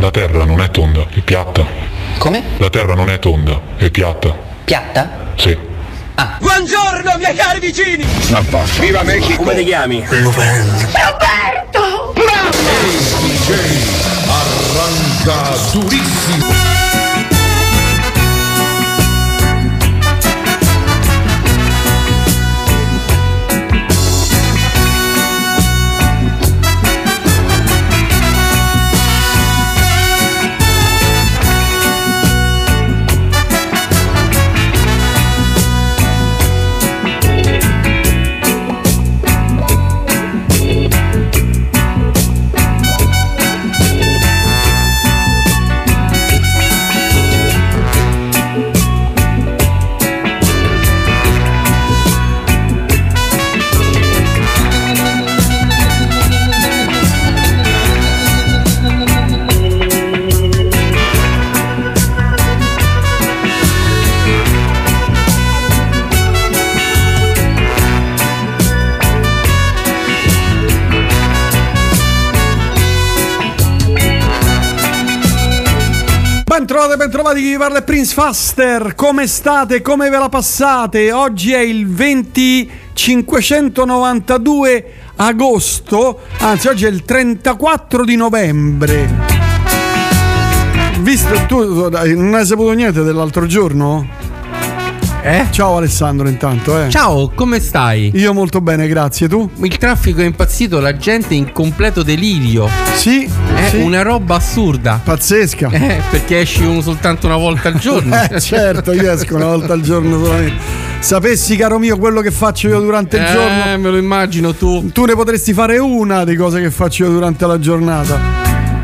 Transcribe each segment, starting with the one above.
la terra non è tonda, è piatta. Come? La terra non è tonda, è piatta. Piatta? Sì. Buongiorno miei cari vicini! Viva Mexico! Come ti chiami? Roberto! Arranca durissimo. Ben trovate, ben trovati, chi vi parla è Prince Faster. Come state? Come ve la passate? Oggi è il 2592 agosto, anzi oggi è il 34 di novembre. Visto tu non hai saputo niente dell'altro giorno? Eh? Ciao Alessandro intanto, eh. Ciao, come stai? Io molto bene, grazie. Tu? Il traffico è impazzito, la gente è in completo delirio. Sì, È sì. una roba assurda. pazzesca. Eh, perché esci uno soltanto una volta al giorno. Eh, certo, io esco una volta al giorno solamente. Sapessi, caro mio, quello che faccio io durante il Eh, giorno, me lo immagino tu. tu ne potresti fare una di cose che faccio io durante la giornata.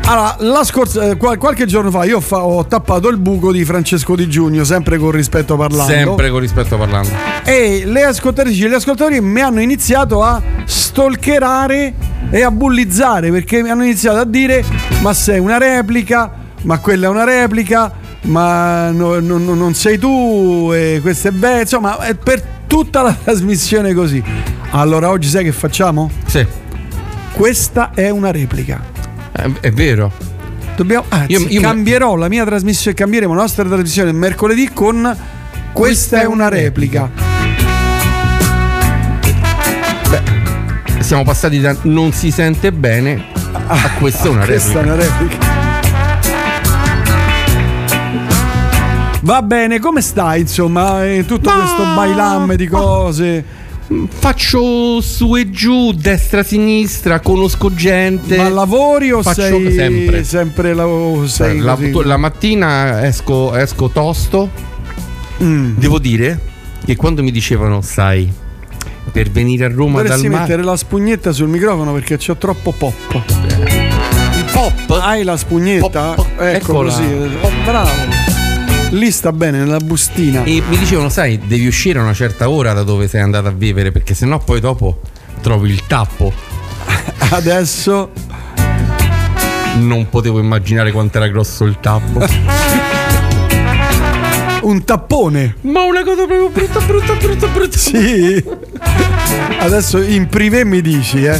Allora, la scorsa, eh, qual- qualche giorno fa io fa- ho tappato il buco di Francesco Di Giugno, sempre con rispetto parlando. Sempre con rispetto parlando. E le ascoltatrici e gli ascoltatori mi hanno iniziato a stalkerare e a bullizzare perché mi hanno iniziato a dire: Ma sei una replica, ma quella è una replica, ma no- no- no- non sei tu, e questo è bello. Insomma, è per tutta la trasmissione così. Allora, oggi sai che facciamo? Sì, Questa è una replica. È, è vero. Dobbiamo, anzi, Io- io- cambierò la mia trasmissione, cambieremo la nostra trasmissione mercoledì con Questa è una replica. Siamo passati da non si sente bene a questa è una Questa è replica. una replica. Va bene, come stai insomma? eh, Tutto Ma- questo bailam di cose. Faccio su e giù, destra, sinistra, conosco gente. Ma lavori o Faccio sei sempre. sempre lav- sei la, così? la mattina esco, esco tosto. Mm. Devo dire che quando mi dicevano, sai, per venire a Roma Dovresti dal mare. mettere la spugnetta sul microfono perché c'ho troppo pop. Il pop? Hai la spugnetta? Pop, Ecco eccola. così. Oh, bravo. Lì sta bene, nella bustina. E mi dicevano, sai, devi uscire a una certa ora da dove sei andato a vivere, perché sennò poi dopo trovi il tappo. Adesso Non potevo immaginare quanto era grosso il tappo. un tappone. Ma una cosa proprio brutta, brutta, brutta, brutta. Sì. Adesso in privé mi dici, eh.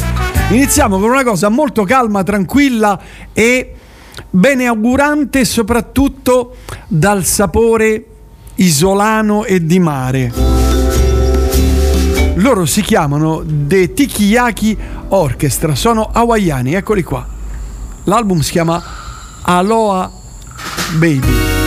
Iniziamo con una cosa molto calma, tranquilla e beneaugurante, soprattutto dal sapore isolano e di mare. Loro si chiamano The Tikiyaki Orchestra, sono hawaiani, eccoli qua. L'album si chiama Aloha Baby.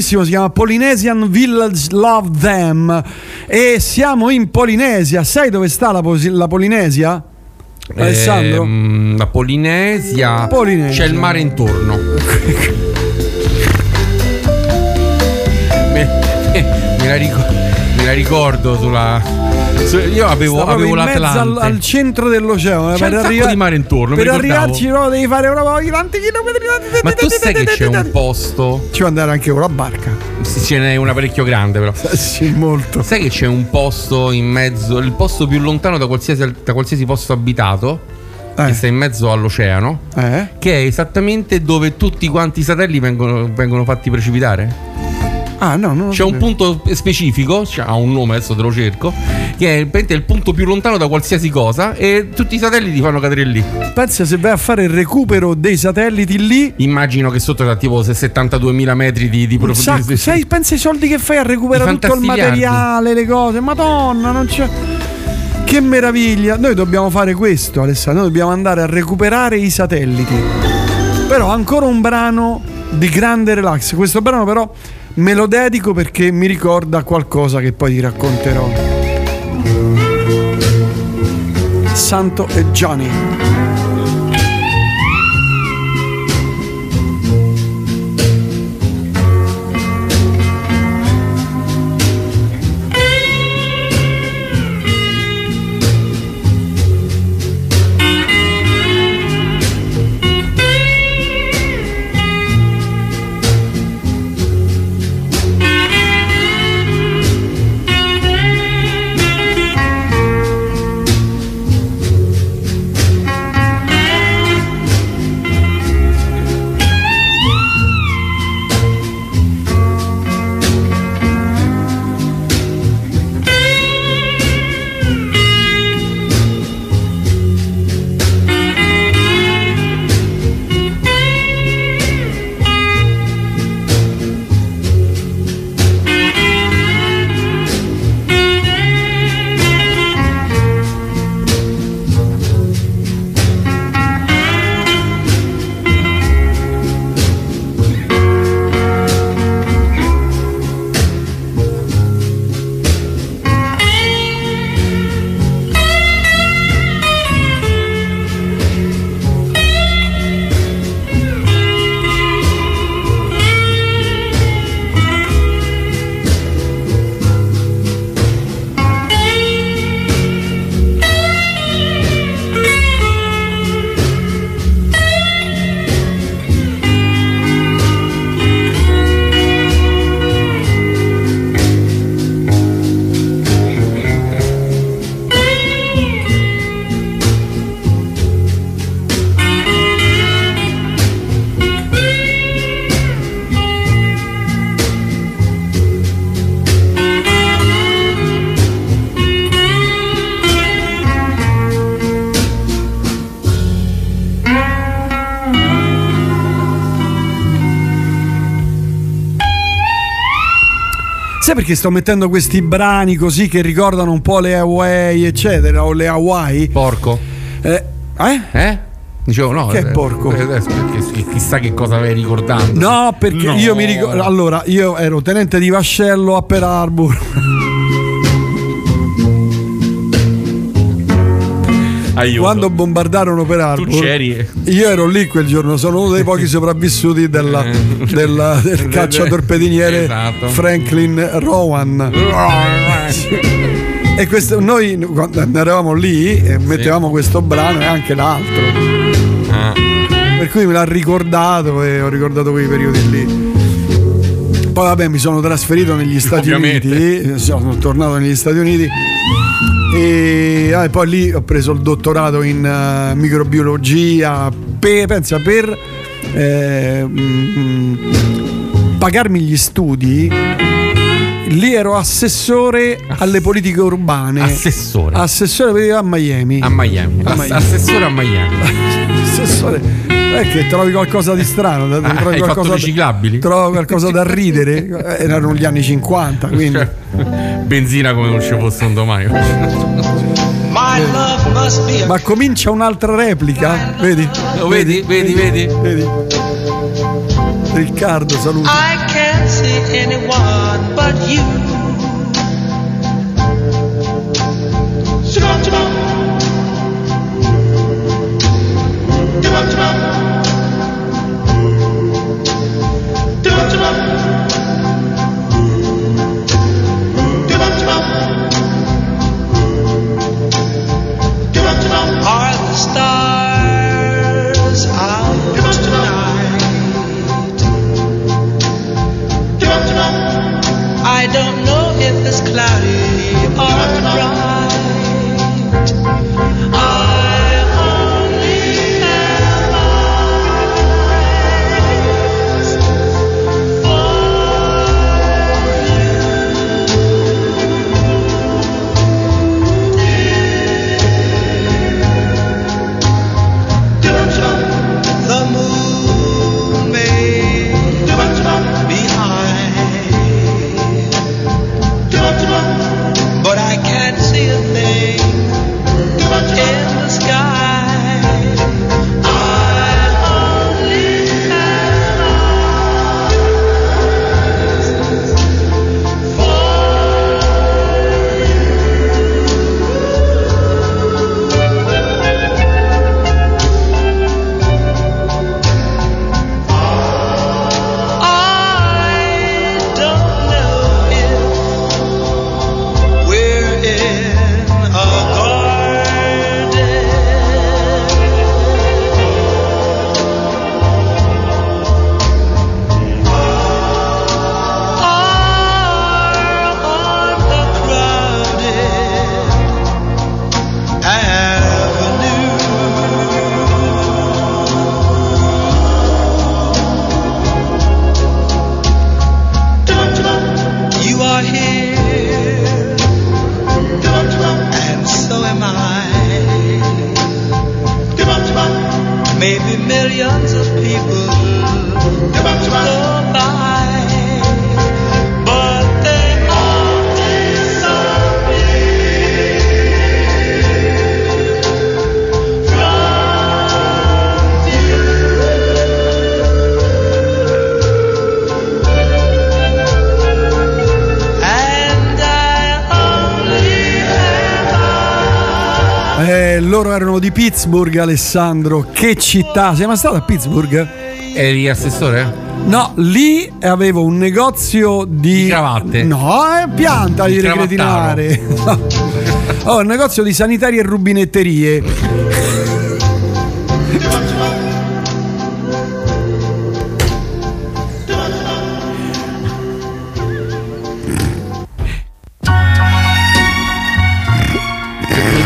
Bellissimo, si chiama Polynesian Village Love Them e siamo in Polinesia. Sai dove sta la, Posi- la Polinesia? Alessandro? Ehm, la Polinesia. Polinesia. C'è il mare intorno. me, me la ricordo, me la ricordo sulla. su- Io avevo, avevo mezzo al, l'Atlante. al centro dell'oceano. eh, C'è un sacco di mare intorno, Per arrivarci però devi fare proprio tanti. Ma tu sai che c'è un posto? Ci può andare anche con la barca. Sì, ce n'è una parecchio grande, però. Sì, molto. Sai che c'è un posto in mezzo, il posto più lontano da qualsiasi, da qualsiasi posto abitato, che Eh, sta in mezzo all'oceano, eh? che è esattamente dove tutti quanti i satelliti vengono, vengono fatti precipitare? Ah, no, no. C'è un punto specifico, ha un nome, adesso te lo cerco, che è il punto più lontano da qualsiasi cosa e tutti i satelliti fanno cadere lì. Pensa se vai a fare il recupero dei satelliti lì. Immagino che sotto c'è tipo 72.000 metri di, di profondità. sacco, sai, pensa ai soldi che fai a recuperare tutto il materiale, le cose. Madonna, non c'è. Che meraviglia! Noi dobbiamo fare questo, Alessandro. Noi dobbiamo andare a recuperare i satelliti. Però ancora un brano di grande relax. Questo brano, però, me lo dedico perché mi ricorda qualcosa che poi ti racconterò. Santo e Johnny. Perché sto mettendo questi brani così che ricordano un po' le Hawaii, eccetera, o le Hawaii? Porco. Eh? eh? Eh? Dicevo no. Che eh, porco? eh, adesso perché chissà che cosa avevi ricordando. No, perché No. io mi ricordo. Allora, io ero tenente di vascello a Pearl Harbor. Aiuto. Quando bombardarono Pearl Harbor. tu c'eri. Io ero lì quel giorno, sono uno dei pochi sopravvissuti della- della- del cacciatorpediniere Esatto. Franklin Rowan. E questo, noi quando eravamo lì eh, mettevamo questo brano e anche l'altro. Ah. Per cui me l'ha ricordato e ho ricordato quei periodi lì. Poi vabbè mi sono trasferito negli Stati Ovviamente. Uniti, eh, sono tornato negli Stati Uniti e ah, e poi lì ho preso il dottorato in eh, microbiologia, per, pensa per eh, mm, mm, pagarmi gli studi. Lì ero assessore alle politiche urbane. Assessore. Assessore a Miami. a Miami. A Miami. Assessore a Miami. Assessore, è che trovi qualcosa di strano, Ah, trovi hai fatto qualcosa riciclabili? Trovo qualcosa da ridere. Eh, Erano gli anni 50, quindi Cioè, benzina come non ci fosse un domani. Ma comincia un'altra replica, vedi? Lo vedi? Vedi, vedi? Vedi? Riccardo, saluti. Pittsburgh, Alessandro. Che città! Sei mai stato a Pittsburgh? Eri assessore? No, lì avevo un negozio di. Di cravatte. No, è pianta di Il recretinare. Ho un negozio di sanitari e rubinetterie.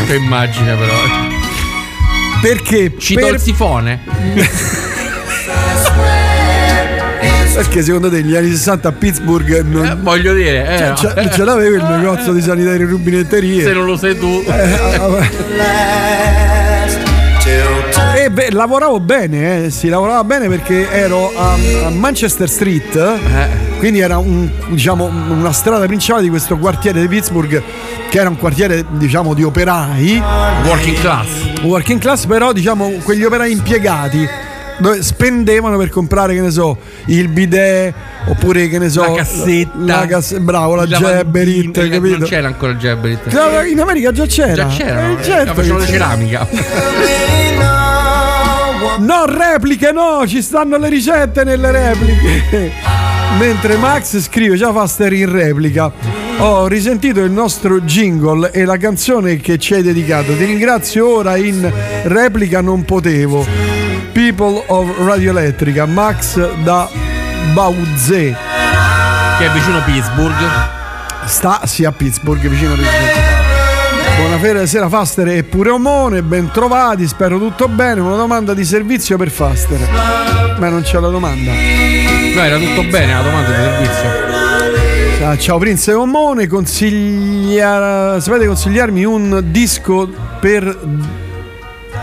Che immagine però. Perché? Cito Per- il sifone. Perché secondo te negli anni 60 a Pittsburgh non, Eh, voglio dire, eh, ce, ce l'avevi il negozio di sanitari e rubinetterie? se non lo sai tu. E beh, lavoravo bene, eh, sì, lavorava bene perché ero a, a Manchester Street, Eh. quindi era un- diciamo, una strada principale di questo quartiere di Pittsburgh, che era un quartiere diciamo, di operai, Working class. Working class, però diciamo quegli operai impiegati. Dove spendevano per comprare, che ne so, il bidet oppure che ne so, La cassetta. la cass- bravo, la lavandino, Jabberit, eh, capito? Non c'era ancora il. Già- In America già c'era. Già c'era. Eh, certo facevano c'era. ceramica. No, repliche, no, ci stanno le ricette nelle repliche. Mentre Max scrive già Faster in replica. Ho risentito il nostro jingle e la canzone che ci hai dedicato. Ti ringrazio ora in replica non potevo. People of Radio Elettrica, Max da Bauzé. che è vicino Pittsburgh. Sta sì a Pittsburgh, vicino a Pittsburgh. Buonasera sera Faster e pure Omone, ben trovati, spero tutto bene. Una domanda di servizio per Faster. Ma non c'è la domanda. No, era tutto bene la domanda di servizio. Ah, ciao Prince Omone, consiglia... sapete consigliarmi un disco per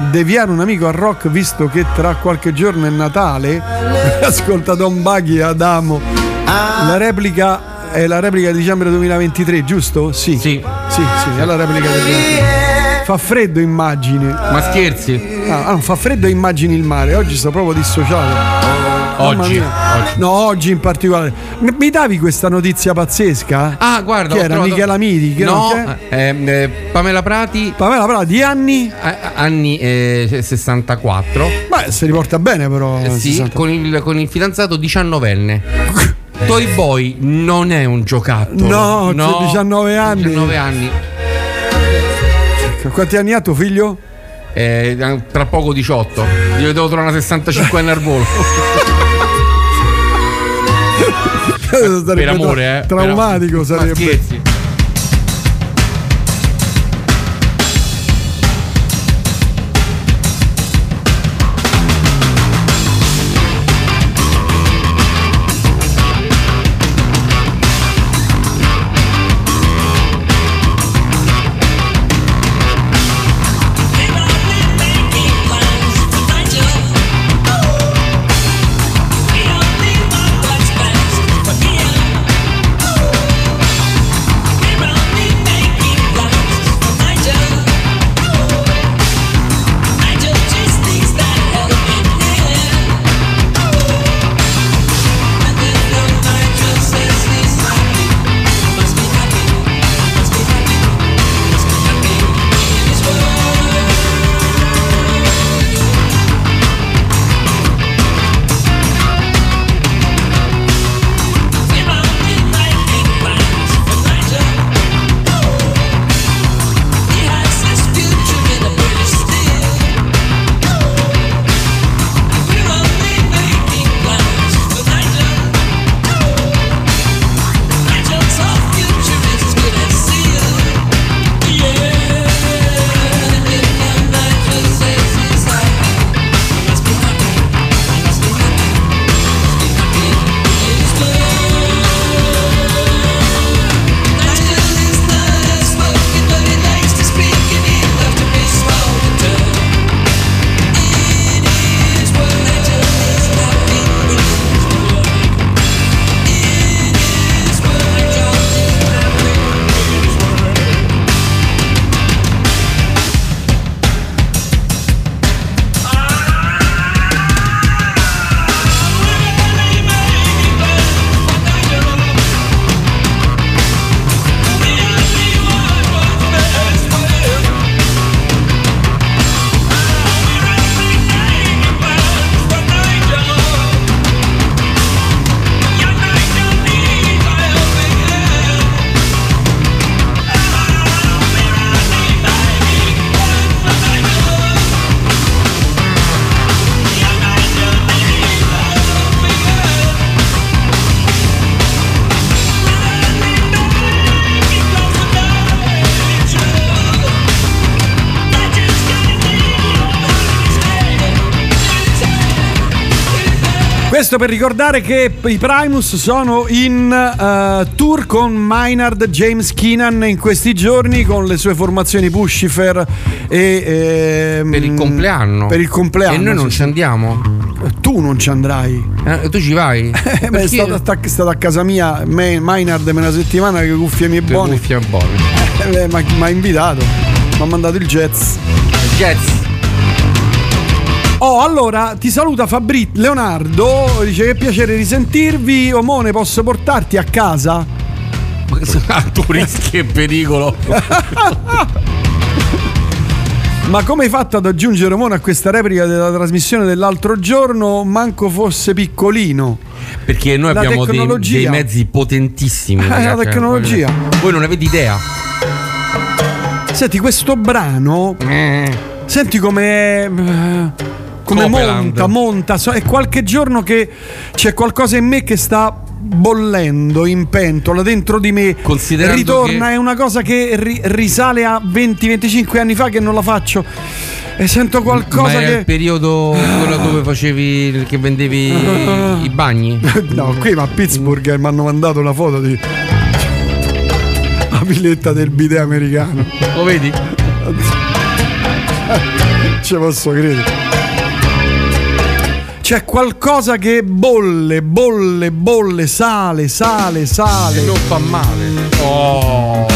deviare un amico al rock visto che tra qualche giorno è Natale? Ascolta Don Baghi Adamo. La replica è la replica di dicembre 2023, giusto? Sì. Sì. Sì, sì, è la replica del 2023. Fa freddo immagini. Ma scherzi? Ah, ah, fa freddo immagini il mare. Oggi sto proprio dissociato. Oggi. Oggi. No, oggi in particolare. Mi davi questa notizia pazzesca? Ah, guarda. Ho era? trovato- Michela Miri? Chi era? No, ehm, eh, Pamela Prati, Pamela però di anni? a- anni eh, 64. Beh, si riporta bene però. Eh, sì, 60. con il, con il fidanzato diciannovenne. Toy Boy non è un giocattolo. No, c'è 19 anni. 19 anni. Quanti anni ha tuo figlio? Eh, tra poco 18. Gli devo trovare una 65 anni al volo. Sarebbe per amore, eh. Traumatico Per- sarebbe. Questo per ricordare che i Primus sono in eh, tour con Maynard James Keenan in questi giorni con le sue formazioni Pushifer e ehm, Per il compleanno. Per il compleanno. E noi non sì, ci andiamo. sì. Tu non ci andrai. Eh, tu ci vai? Eh, beh, è attac- è stato a casa mia Me- Maynard per una settimana che cuffie mie buone. cuffia buone. Eh, ma mi ha invitato. Mi ha mandato il jazz. Jazz. Oh, allora ti saluta Fabrizio Leonardo. Dice che piacere risentirvi. Omone, posso portarti a casa? Ah, tu rischi e pericolo. Ma come hai fatto ad aggiungere Omone a questa replica della trasmissione dell'altro giorno? Manco fosse piccolino. Perché noi La abbiamo dei, dei mezzi potentissimi. Eh, la ragazzi. tecnologia. Voi non avete idea. Senti, questo brano. Eh. Senti come. Come Copeland. monta, monta. So- È qualche giorno che c'è qualcosa in me che sta bollendo in pentola dentro di me. Considerando Ritorna, che- è una cosa che ri- risale a 20-25 anni fa che non la faccio. E sento Ma qualcosa il che. periodo quello dove facevi che vendevi i bagni? No, qui ma a Pittsburgh mi hanno mandato una foto di. La villetta del bidet americano. Lo vedi? ci posso credere. C'è qualcosa che bolle, bolle, bolle, sale, sale, sale. Non fa male. Oh.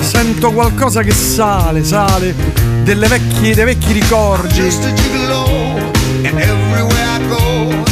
Sento qualcosa che sale, sale. Delle vecchie, dei vecchi ricordi. just a gigolo, and everywhere I go,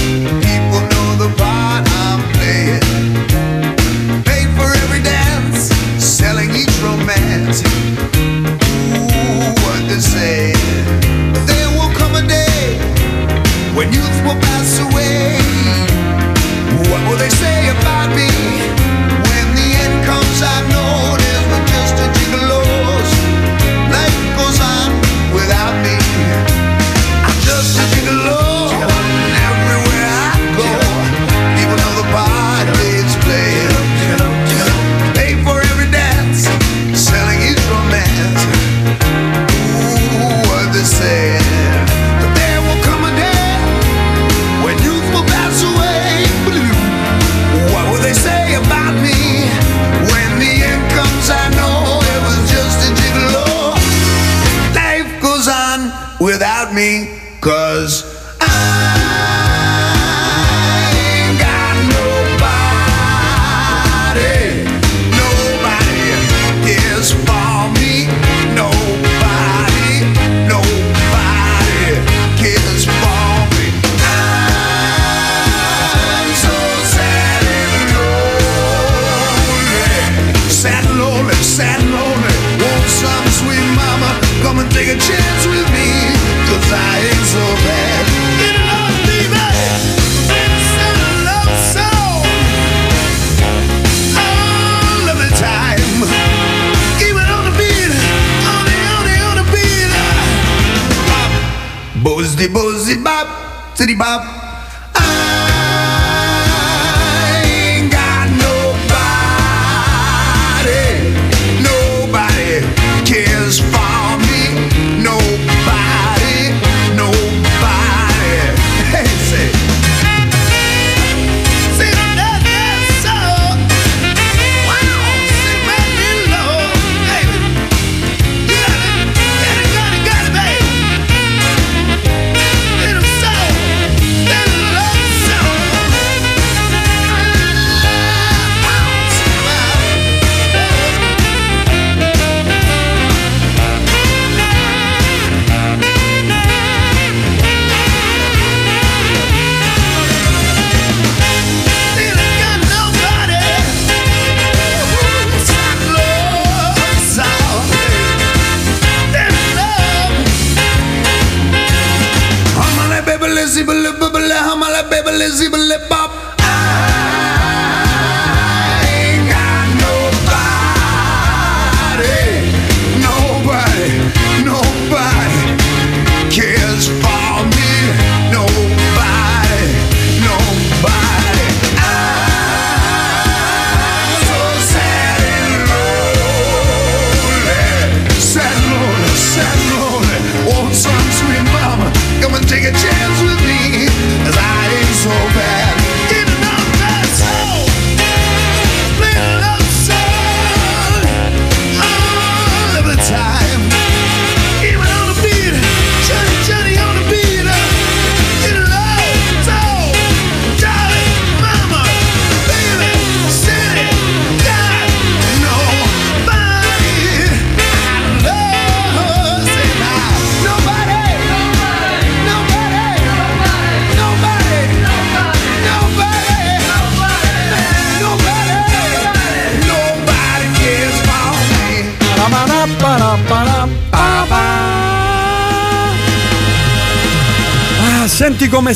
the bozzy bop, to the bop.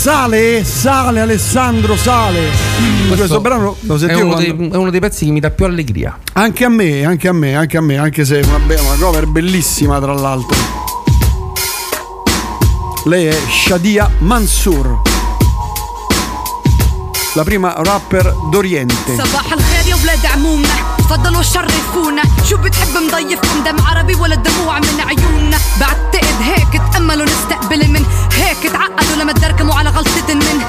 sale, sale Alessandro, sale. Questo, brano lo è sentivo uno, quando- dei, è uno dei pezzi che mi dà più allegria. anche a me, anche a me, anche a me, anche se è una, be- una cover bellissima tra l'altro. Lei è Shadia Mansour, la prima rapper d'Oriente. صباح الخير يا ولاد عمومنا تفضلوا شرفونا شو بتحب مضيفكم دم عربي ولا دموع من عيوننا بعتقد هيك تأملوا نستقبل من هيك تعقدوا لما تدركموا على غلطة من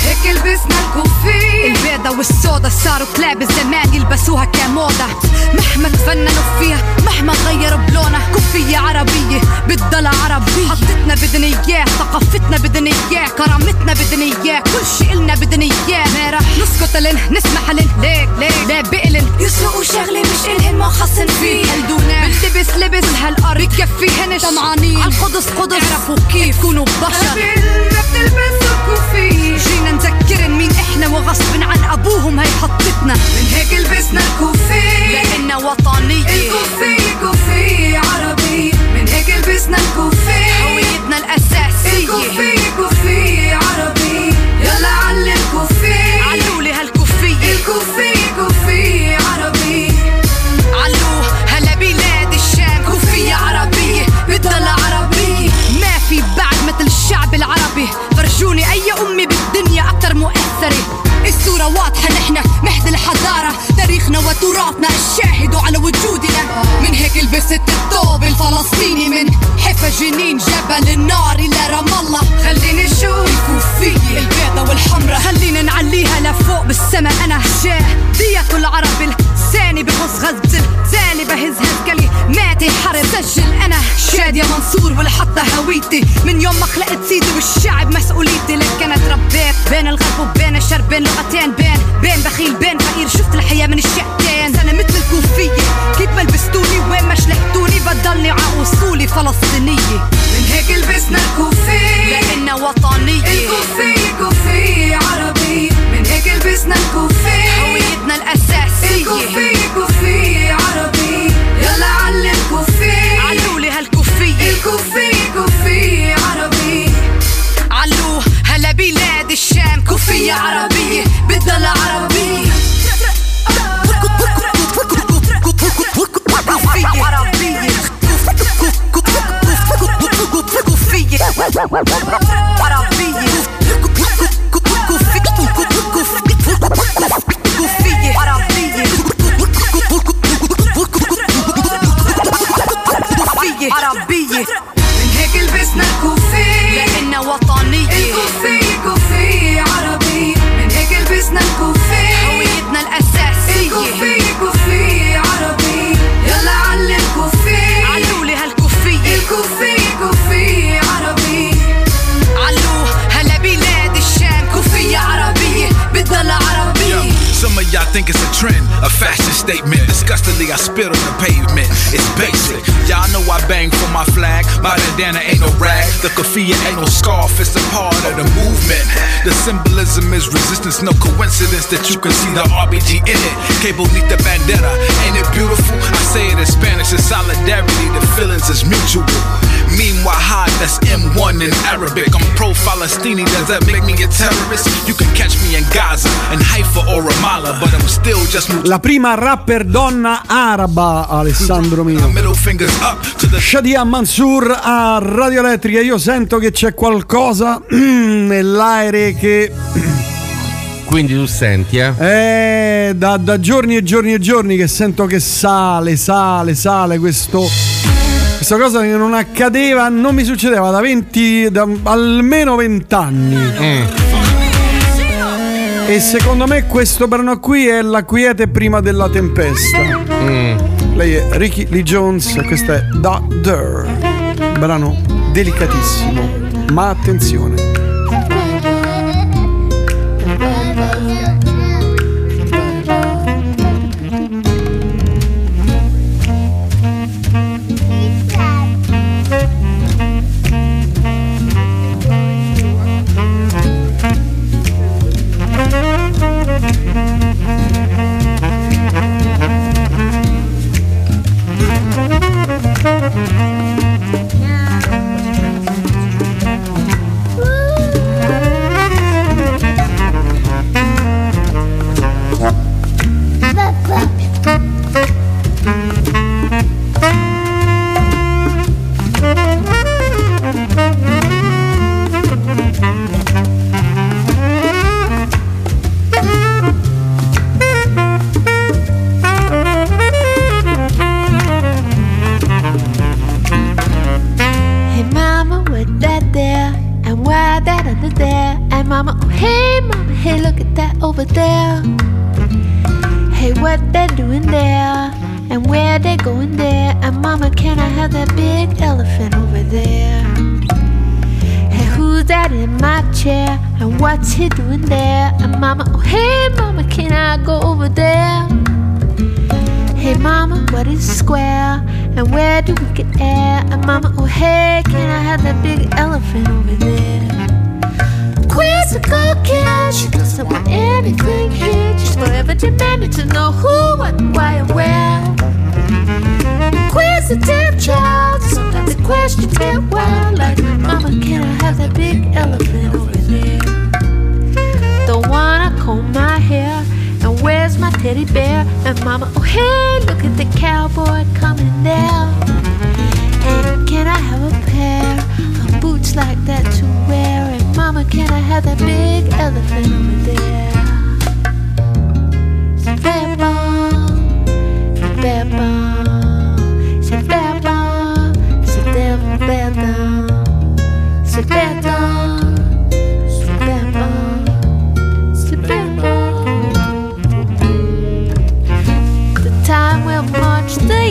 هيك لبسنا الكوفي. البيضة والسودا صاروا كلاب الزمان يلبسوها كموضة. مهما تفننوا فيها مهما غيروا بلونها كوفية عربية بتضل عربية. حطتنا بدنا إياه ثقافتنا بدنا إياه كرامتنا بدنا إياه كل شي إلنا بدنا إياه. ما رح نسكت لن نسمح لن. ليك ليك. لا بقلن يسرقوا شغلة مش إلهن ما خصن فيه. هلدونا بنلبس لبس. هالأرض بكفيهن طمعانين عالقدس قدس. اعرفوا كيف. كونوا وحشة بالرد البثوك وفي جينا نذكرن مين إحنا وغصب عن أبوهم هي حطتنا من هيك لبسنا الكوفية لأننا وطنية الكوفية كوفية عربية من هيك لبسنا الكوفية هويتنا الأساسية الكوفية كوفية عربية يلا علي الكوفية علولي هالكوفية الكوفية كوفية kafia ain't no scarf. It's a part of the movement. The symbolism is resistance. No coincidence that you can see the RBG in it. Cable Que the bandera. Ain't it beautiful? I say it in Spanish. It's solidarity. The feelings is mutual. Meanwhile, high, that's M1 in Arabic. I'm pro Falastini. Does that make me a terrorist? You can catch me in Gaza, in Haifa or Ramallah, but I'm still just La prima rapper donna araba, Alessandro the Shadia Mansour a Radio Elettrica. Io sento che c'è qualcosa nell'aereo che Quindi tu senti, eh? è da, da giorni e giorni e giorni che sento che sale, sale, sale questo. Questa cosa che non accadeva, non mi succedeva da 20, da almeno 20 anni. E secondo me questo brano qui è la quiete prima della tempesta. Lei è Ricky Lee Jones, questa è Da Dur. Brano delicatissimo, ma attenzione.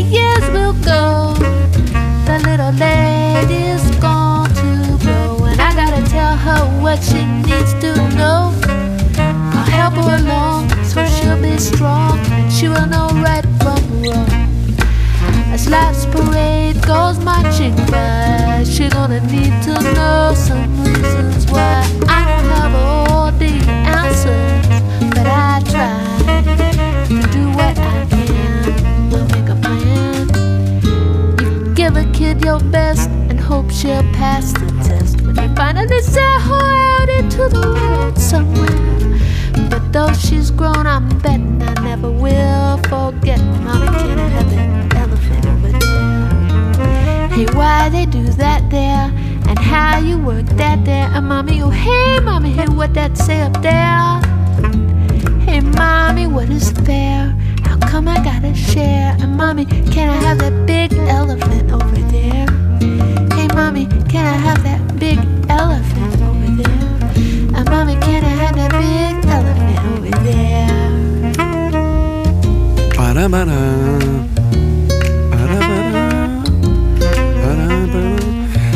Years will go. The little lady's gone to grow, and I gotta tell her what she needs to know. I'll help her along so she'll be strong she will know right from wrong. As life's parade goes marching by, she gonna need to know some reasons why I don't have all your best and hope she'll pass the test when you finally set her out into the world somewhere. But though she's grown, I'm betting I never will forget. Mommy, can have that elephant over there? Hey, why they do that there? And how you work that there? And mommy, oh hey, mommy, hey, what that say up there? Hey, mommy, what is fair? Come I gotta share? And mommy, can I have that big elephant over there? Hey, mommy, can I have that big elephant over there? And mommy, can I have that big elephant over there? Parabara.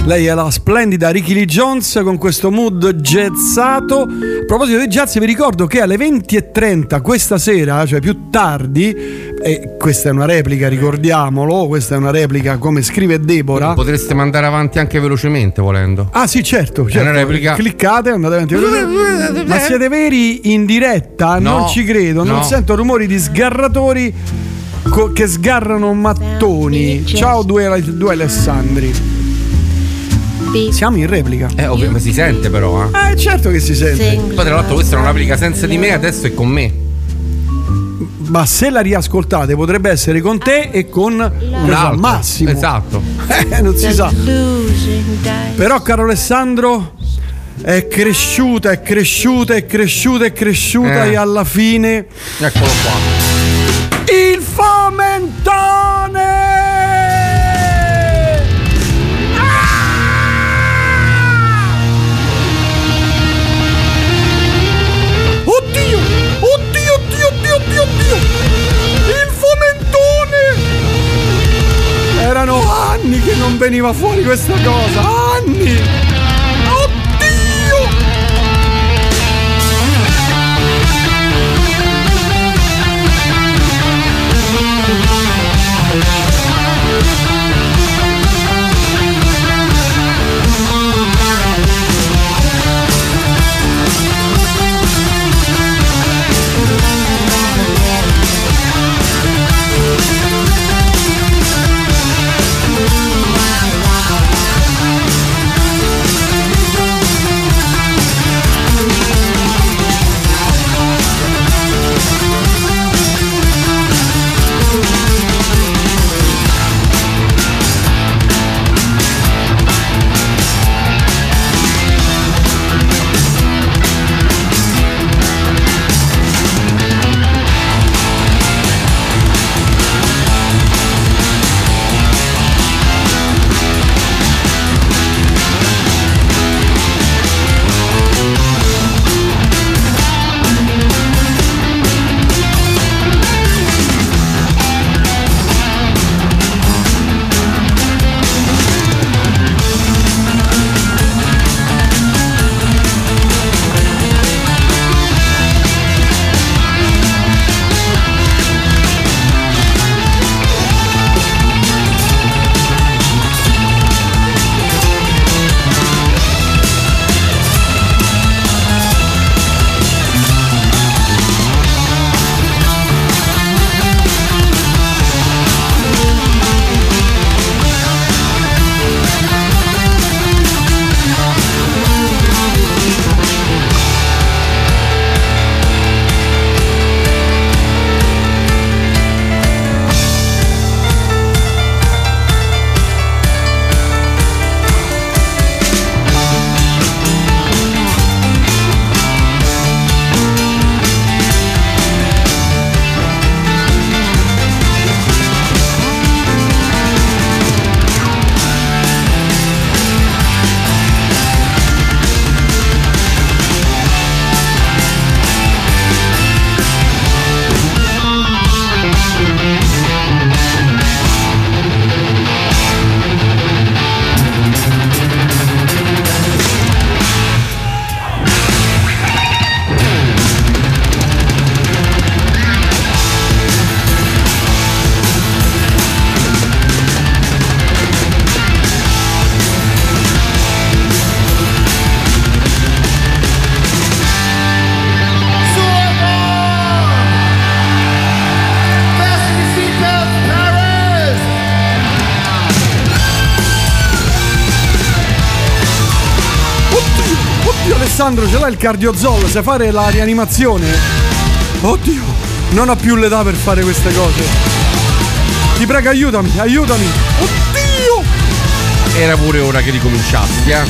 Lei è la splendida Ricky Lee Jones con questo mood jazzato. A proposito di jazz, vi ricordo che alle 20.30 questa sera, cioè più tardi, e questa è una replica, ricordiamolo, questa è una replica come scrive Deborah. Potreste mandare avanti anche velocemente volendo. Ah sì, certo, certo. una replica. Cliccate, andate avanti. Ma siete veri in diretta? No, non ci credo, non no. sento rumori di sgarratori co- che sgarrano mattoni. Ciao due, due Alessandri. Siamo in replica. Eh, ovvio, ma si sente però, eh. Eh, certo che si sente. Poi tra l'altro questa è una replica senza di me, adesso è con me. Ma se la riascoltate potrebbe essere con te e con Un altro. Massimo. Esatto. Eh, non si sa. Però caro Alessandro è cresciuta, è cresciuta, è cresciuta, è cresciuta Eh. e alla fine Eccolo qua. il anni che non veniva fuori questa cosa! Anni! Alessandro, ce l'hai il cardiozol? Sai fare la rianimazione? Oddio, non ho più l'età per fare queste cose. Ti prego, aiutami, aiutami. Oddio! Era pure ora che ricominciassi, eh.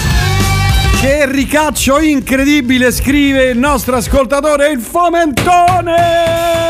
Che ricaccio incredibile, scrive il nostro ascoltatore, il fomentone!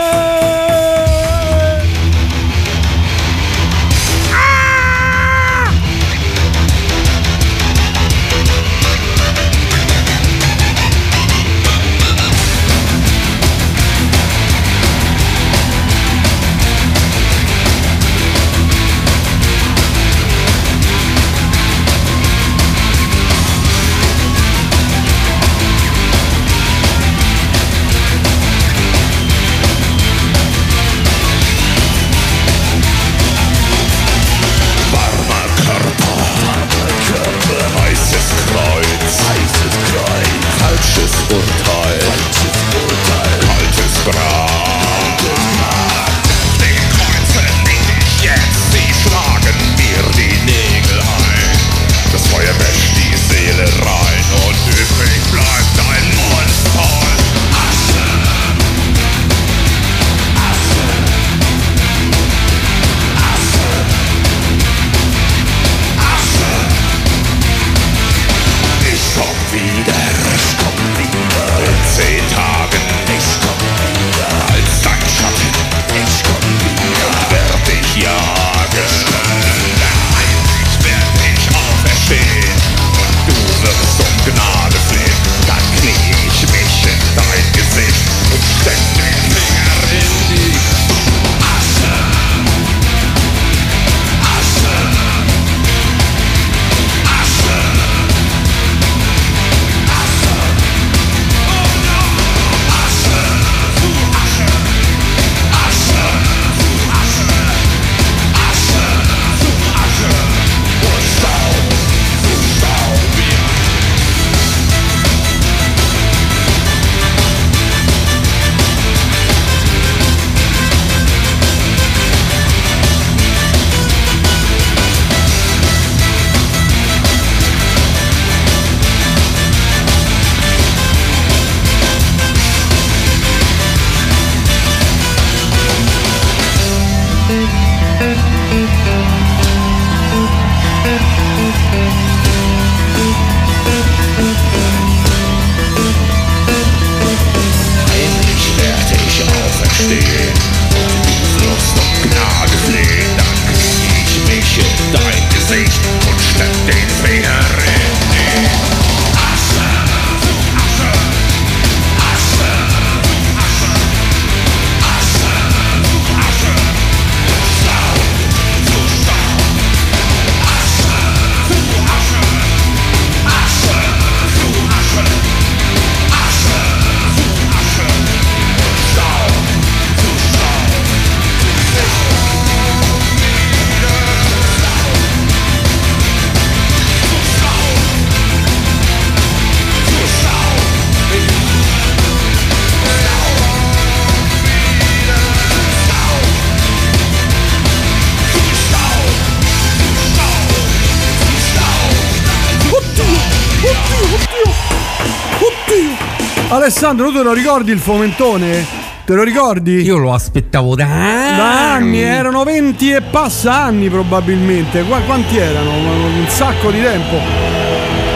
Alessandro, tu te lo ricordi il fomentone? Te lo ricordi? Io lo aspettavo da anni. Da anni, erano 20 e passa anni probabilmente. Qua- quanti erano? Un sacco di tempo.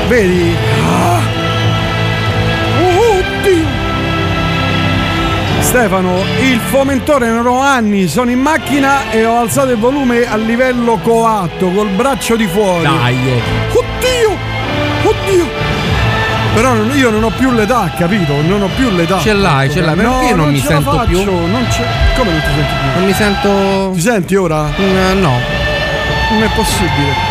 Vedi? Ah. Oddio! Stefano, il fomentore erano anni, sono in macchina e ho alzato il volume a livello coatto, col braccio di fuori. Dai. Oddio! Però non- io non ho più l'età, capito? Non ho più l'età. Ce l'hai, ce l'hai, No, perché io non mi ce la sento faccio, più? Non c'è... Come non ti senti più? Non mi sento. Ti senti ora? Mm, No. Non è possibile.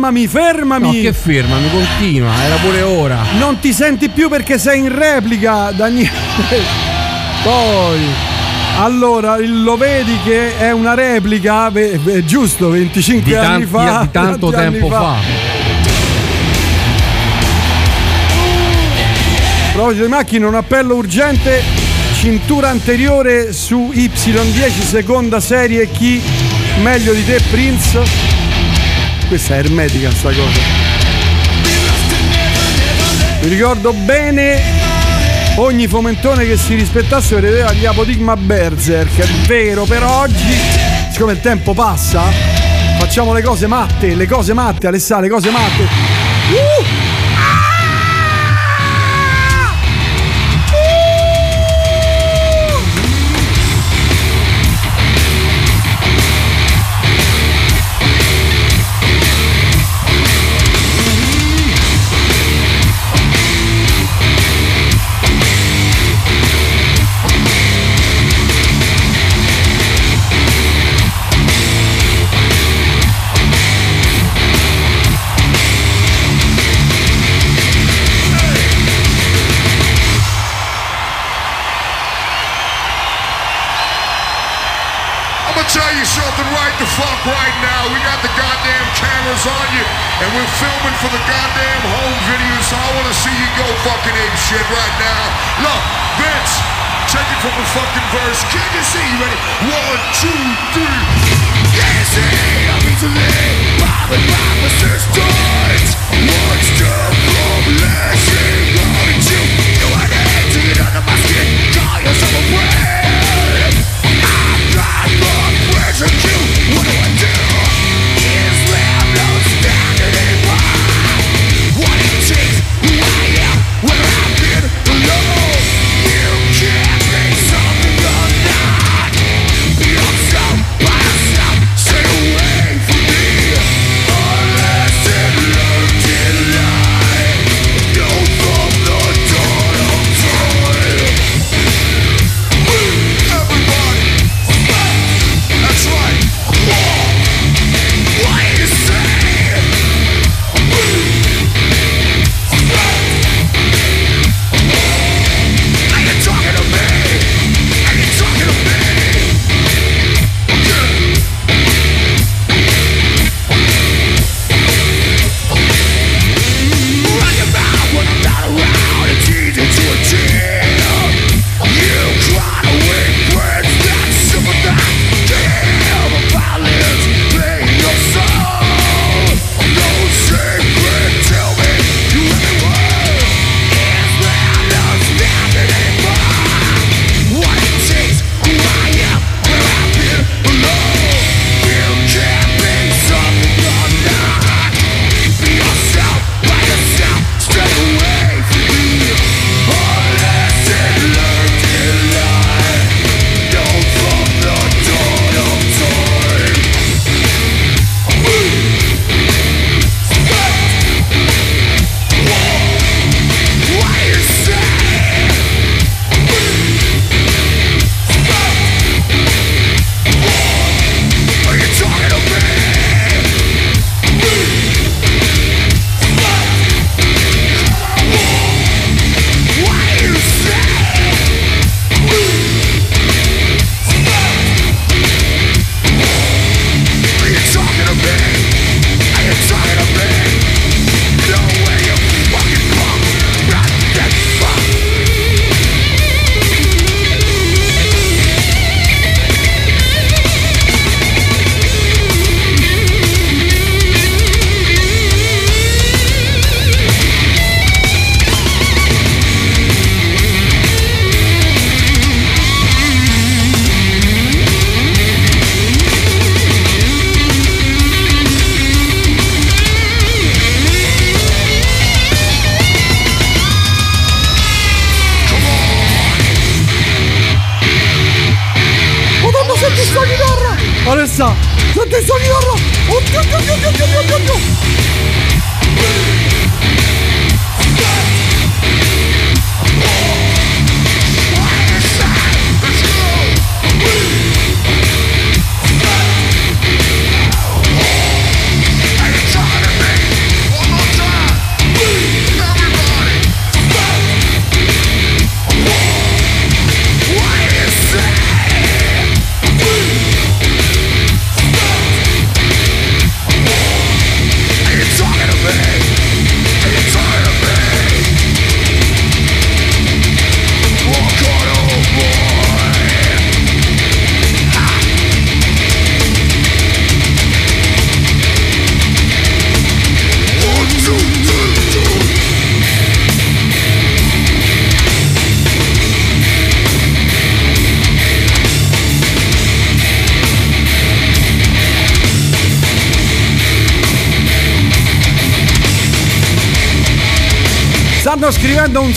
Fermami, fermami! No, che ferma, mi continua, era pure ora. Non ti senti più perché sei in replica, Daniele. Poi. Allora, lo vedi che è una replica, ve- ve- giusto, 25 Di, anni tanti- fa. di tanto tempo fa. A proposito di macchine, un appello urgente. Cintura anteriore su Y10, seconda serie. Chi meglio di te, Prince? Questa è ermetica sta cosa. Mi ricordo bene ogni fomentone che si rispettasse vedeva gli apodigma Berserk. È vero, però oggi, siccome il tempo passa, facciamo le cose matte, le cose matte, Alessà, le cose matte. For the goddamn home video, so I wanna see you go fucking ape shit right now. Look, Vince, take it from the fucking verse. Can you see? You ready? One, two, three. Can you see? I'm easily bobbing by my sisters. One step from lashing at you. You want it to under my skin. Call yourself a friend.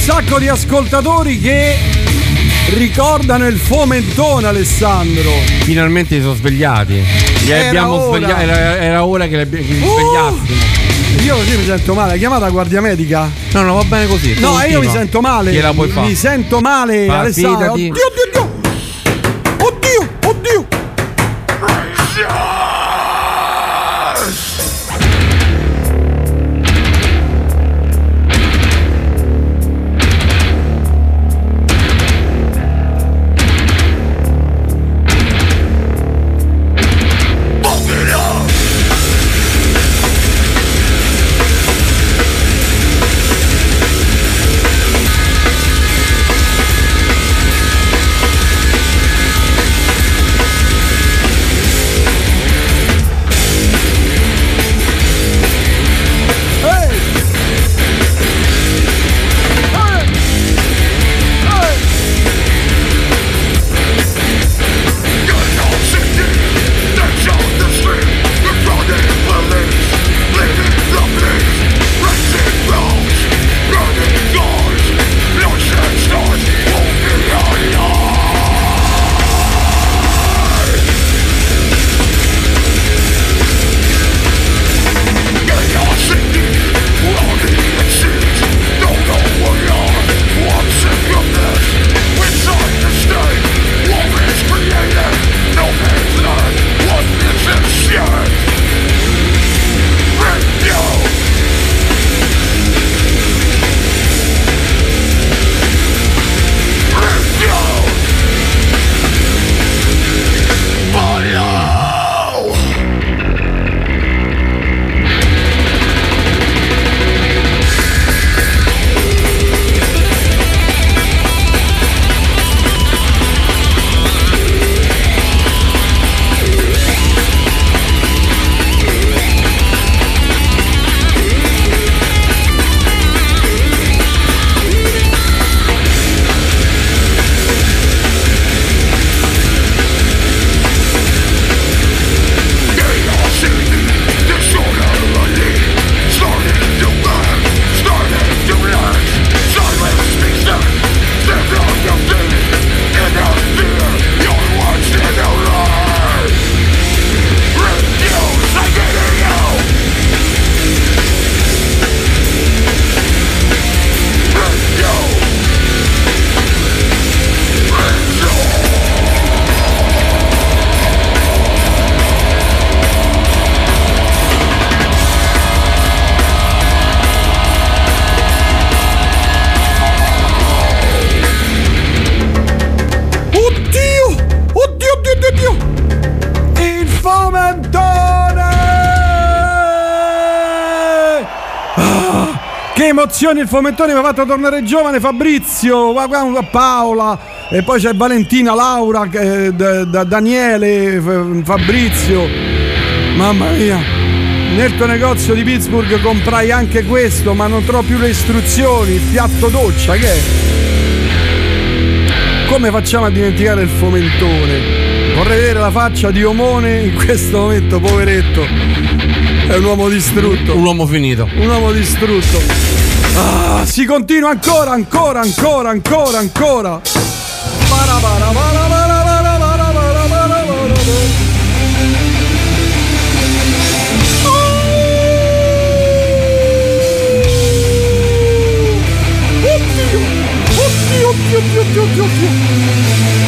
Sacco di ascoltatori che ricordano il fomentone Alessandro. Finalmente si sono svegliati. Li Era abbiamo ora. sveglia- era, era ora che li, abbi- che li Oh! svegliassimo. Io così mi sento male, chiamata guardia medica. No, no, va bene così. No, io continua. mi sento male. Gliela puoi fare. Mi sento male, Ma Alessandro. oddio, oddio. Emozioni il fomentone mi ha fatto tornare giovane Fabrizio, Paola e poi c'è Valentina, Laura, eh, da- da- Daniele, Fabrizio. Mamma mia. Nel tuo negozio di Pittsburgh comprai anche questo, ma non trovo più le istruzioni, il piatto doccia, che è? Come facciamo a dimenticare il fomentone? Vorrei vedere la faccia di Omone in questo momento, poveretto. È un uomo distrutto. Un uomo finito. Un uomo distrutto. Ah, si continua ancora, ancora, ancora, ancora, ancora. Oddio, oddio, oddio, oddio, oddio.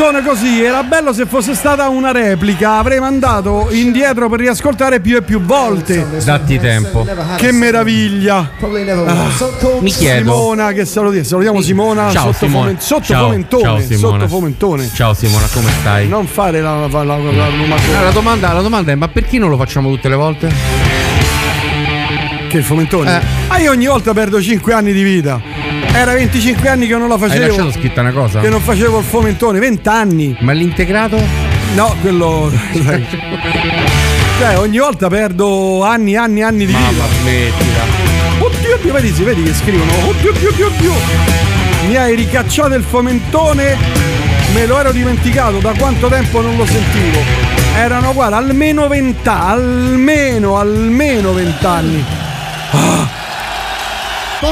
Fomentone così era bello se fosse stata una replica. Avrei mandato indietro per riascoltare più e più volte. Datti tempo. Che meraviglia! Mi chiedo. Simona, che salutiamo, salutiamo Simona Ciao sotto, Simone. fomen- sotto Ciao, fomentone. ciao, Simona. sotto fomentone. Ciao Simona, come stai? Non fare la, la, la, la, la. Ah, la, domanda, la domanda è: ma perché non lo facciamo tutte le volte? Che il fomentone? Eh. Ah, io ogni volta perdo 5 anni di vita. Era 25 anni che non la Hai facevo. lasciato scritta una cosa? Che non facevo il fomentone, 20 anni. Ma l'integrato? No, quello. cioè, ogni volta perdo anni, anni, anni di vita. smettila. Oddio, oddio, vedi, si vedi che scrivono. Oddio, oddio, oddio, oddio. Mi hai ricacciato il fomentone. Me lo ero dimenticato, da quanto tempo non lo sentivo. Erano guarda, almeno vent'anni, almeno, almeno vent'anni. Ah. Il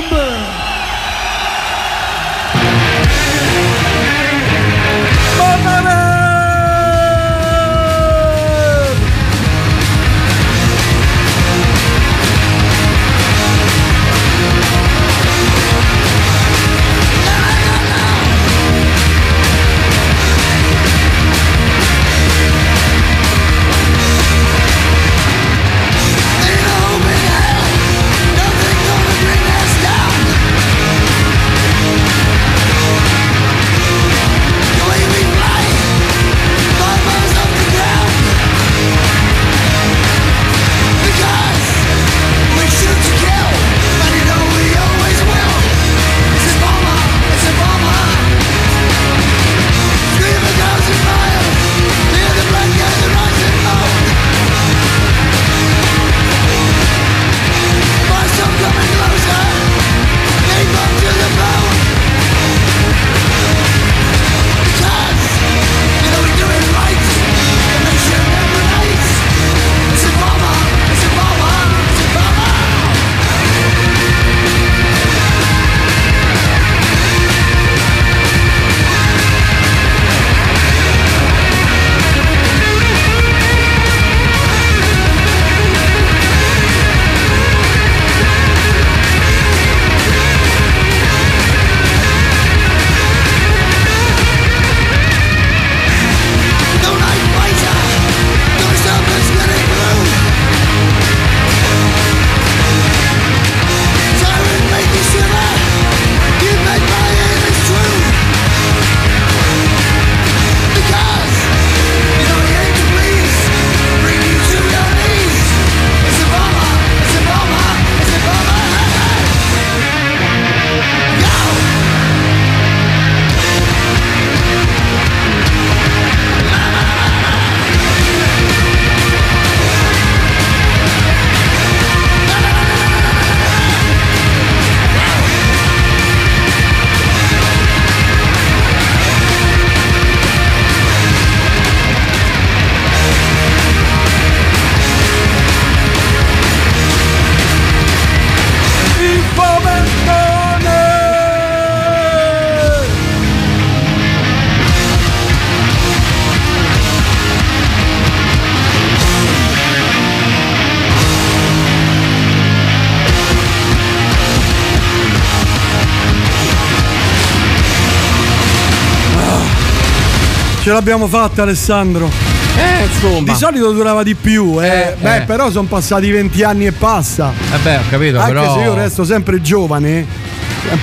l'abbiamo fatta Alessandro. Eh, insomma. Di solito durava di più, eh. Eh, Beh, eh. però sono passati 20 anni e passa. Vabbè, ho capito, Anche però. se io resto sempre giovane,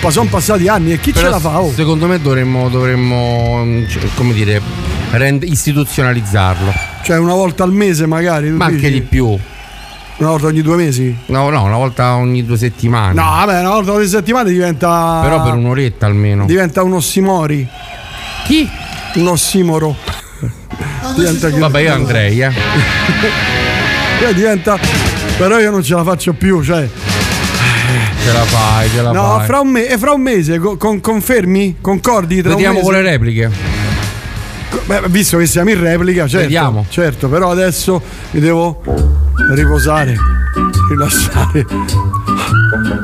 sono passati anni e chi però ce la fa? Oh? Secondo me dovremmo, dovremmo mm, cioè, come dire, rend- istituzionalizzarlo. Cioè una volta al mese magari. Ma anche di più. Una volta ogni due mesi? No, no, una volta ogni due settimane. No, vabbè, una volta ogni settimana diventa. Però per un'oretta almeno. Diventa un ossimori. Chi? Un ossimoro. diventa che- Vabbè, io andrei, eh. Cioè, diventa. Però io non ce la faccio più, cioè. Ce la fai, ce la No, fai. fra un, me- e fra un mese, co- con- confermi? Concordi? Tra Vediamo con le repliche. Beh, visto che siamo in replica, certo. Vediamo. Certo, però adesso mi devo riposare, rilassare.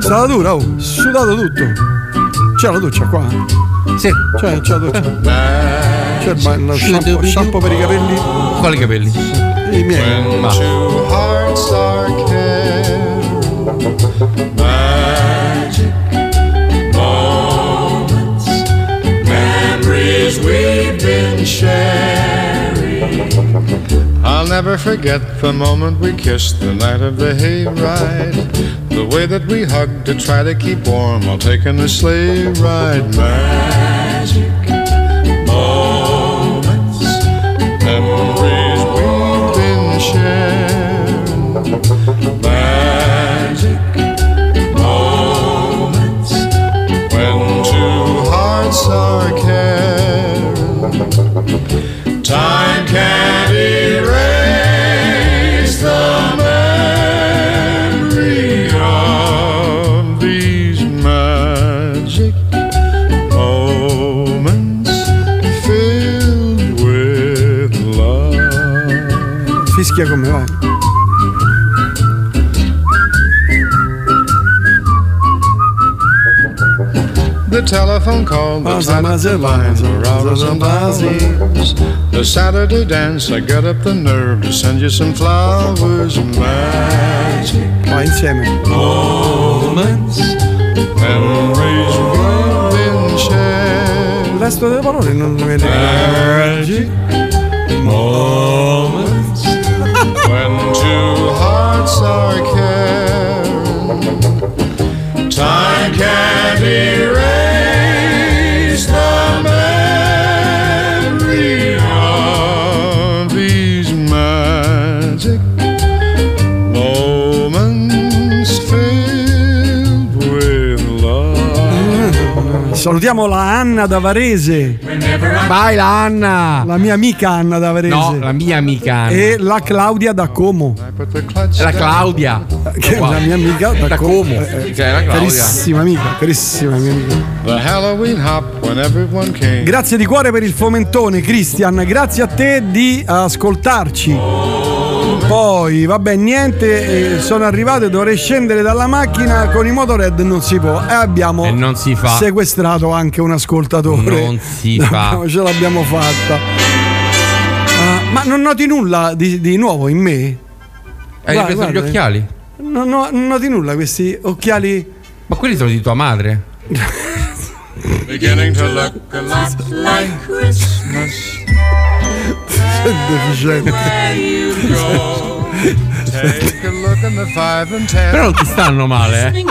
Stata dura, oh, sudato tutto. C'è la doccia qua? Sì. C'è, c'è la doccia. Cioè, ma non per i capelli quali capelli i miei ma. I'll never forget the moment we kissed the night of the hayride. The way that we hugged to try to keep warm while taking a sleigh ride. Man. Time can't erase the memory of these magic moments filled with love. Vai. The telephone call, the buzzer, lines, the robbers buzzer, and buzzer. buzzies. The Saturday dance, I got up the nerve to send you some flowers. And magic moments, memories we've been Il shared. resto delle parole non le vede. Magic moments when two hearts are caring. Time can't erase Salutiamo la Anna da Varese, Vai la Anna! la mia amica Anna da Varese. No, la mia amica Anna. E la Claudia da Como. La Claudia. Che è la mia amica da, Da Como. Como. Eh, eh, Cioè, la Claudia. Carissima amica, carissima mia amica. The Halloween hop when everyone came. Grazie di cuore per il fomentone, Christian. Grazie a te di ascoltarci. Poi, vabbè, niente, eh, sono arrivato e dovrei scendere dalla macchina con i motored, non si può. E abbiamo E non si fa. sequestrato anche un ascoltatore. Non si fa. Ce l'abbiamo fatta. Ah, ma non noti nulla di, di nuovo in me? Hai Guarda, ripreso gli occhiali? Non, no- non noti nulla questi occhiali? Ma quelli sono di tua madre. Beginning to look a lot like Christmas. Ten. Però non ti stanno male, eh.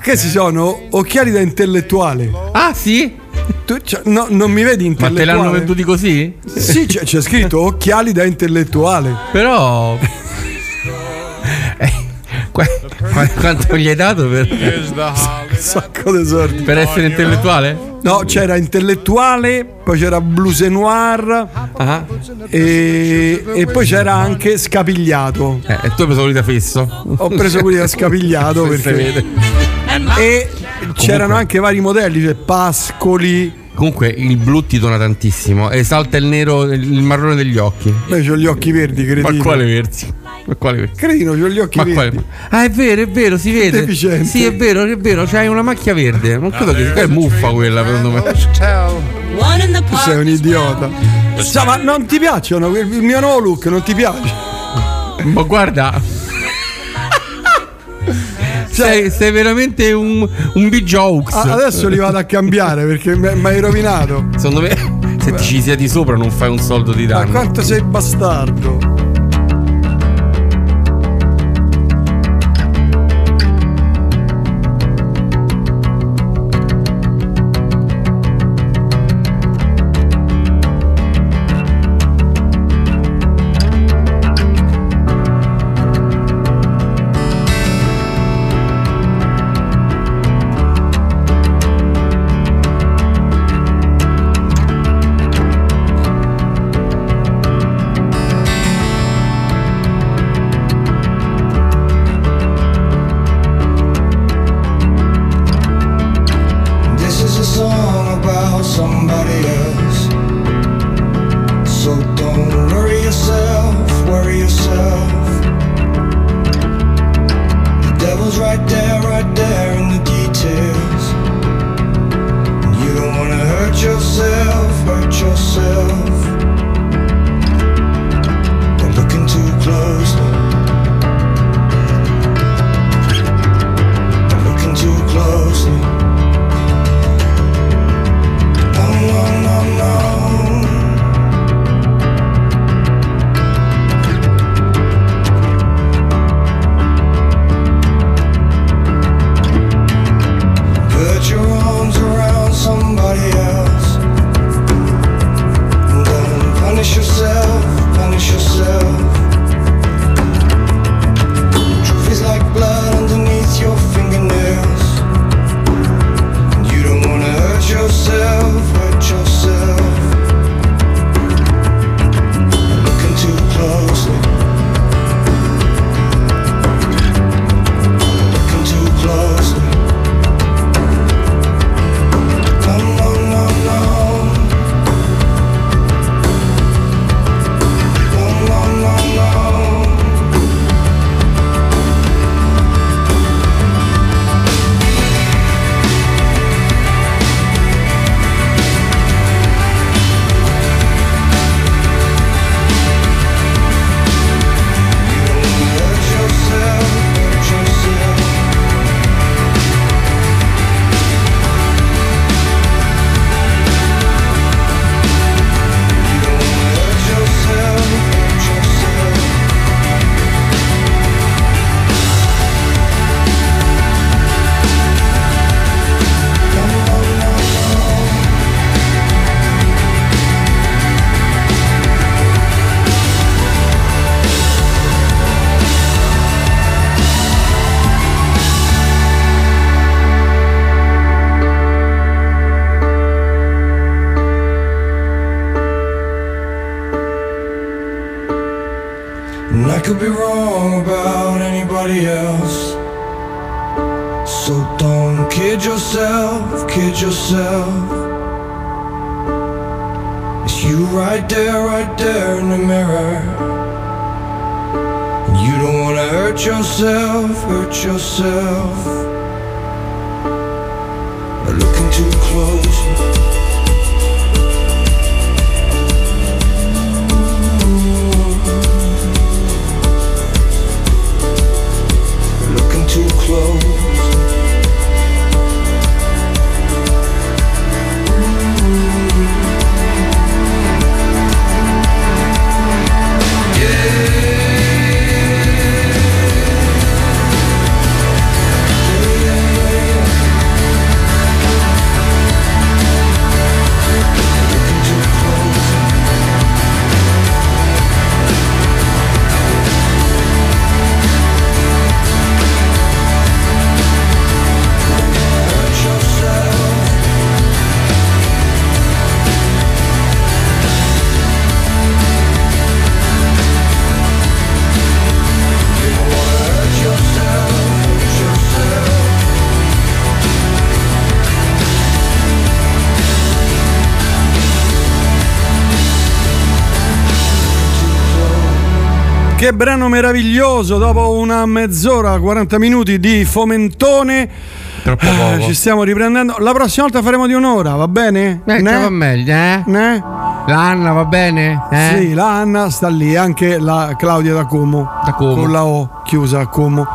Che si sono occhiali da intellettuale. Ah, sì? Tu, cioè, no, non mi vedi Ma intellettuale? te l'hanno venduti così? Sì, c'è, c'è scritto occhiali da intellettuale. Però. Eh, quanto gli hai dato per, Un sacco di soldi. per essere intellettuale? No, c'era intellettuale, poi c'era blues noir Ah. e, e poi c'era anche scapigliato. Eh, e tu hai preso quelli da fesso? Ho preso quelli da scapigliato perché... E c'erano anche vari modelli, cioè Pascoli. Comunque il blu ti dona tantissimo. Esalta il nero, il marrone degli occhi. Beh, ho gli occhi verdi, Ma cretino. quale versi? Ma quale versi? Cretino, ho gli occhi Ma verdi. quale? Ah, è vero, è vero, si vede. Deficiente. Sì, è vero, è vero. C'hai una macchia verde. Non credo che è muffa quella, secondo me. Tu sei un idiota. Sa, ma non ti piacciono? Il mio nuovo look non ti piace? Ma guarda. Sei, sei veramente un, un big jokes. Ah, adesso li vado a cambiare perché mi hai rovinato. Secondo me, se ti ci siedi sopra, non fai un soldo di Ma danno. quanto sei bastardo? Che brano meraviglioso dopo una mezz'ora, 40 minuti di fomentone. Troppo Ah, poco. ci stiamo riprendendo. La prossima volta faremo di un'ora, va bene? Eh, Ne? va meglio, eh? Ne? L'Anna va bene? Eh? Sì, la Anna sta lì, anche la Claudia da Como. Da Como. Con la O chiusa a Como.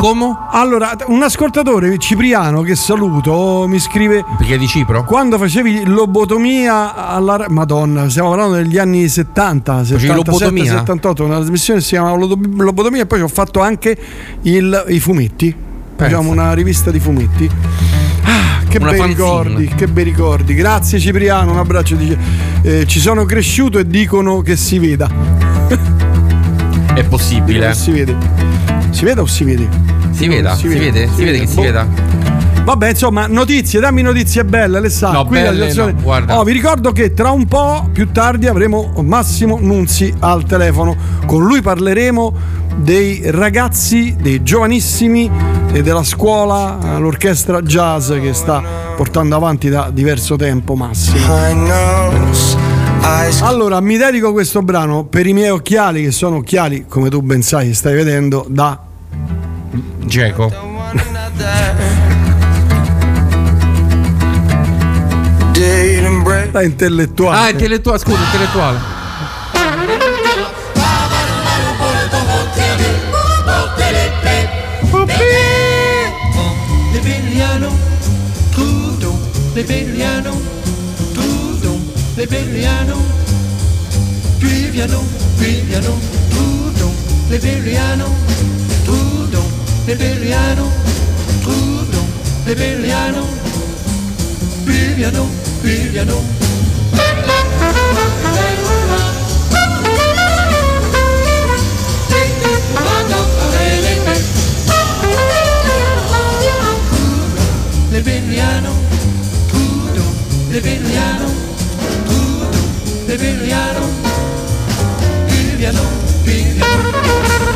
Come? Allora, un ascoltatore Cipriano che saluto mi scrive Perché è di Cipro? quando facevi lobotomia alla Madonna, stiamo parlando degli anni 70, 77, lobotomia? 78, una trasmissione si chiamava Lodo- Lobotomia e poi ho fatto anche il- i fumetti. Facciamo una rivista di fumetti. Ah, che bei ricordi, che bei ricordi. Grazie Cipriano, un abbraccio. Dice, eh, ci sono cresciuto e dicono che si veda. È possibile. che si vede. Si vede o si vede? Si veda, si vede, si vede che si Boh. veda. Vabbè, insomma, notizie, dammi notizie belle, Alessandro. No, Qui la belle situazione- no, guarda. Oh, vi ricordo che tra un po' più tardi avremo Massimo Nunzi al telefono. Con lui parleremo dei ragazzi, dei giovanissimi e della scuola, l'orchestra jazz che sta portando avanti da diverso tempo Massimo. Allora, mi dedico questo brano per i miei occhiali, che sono occhiali, come tu ben sai, stai vedendo, da Geco. da intellettuale. Ah, intellettuale, scusa, intellettuale. Lebelliano, Trudeau, Lebelliano, Trudeau, Lebelliano, Viviano, Viviano, Trudeau, Lebelliano, Trudeau, Lebelliano, Trudeau, Lebelliano, Viviano, Viviano. Lebelliano, Trudeau, Lebelliano, Trudeau, Lebelliano, Viviano, Viviano.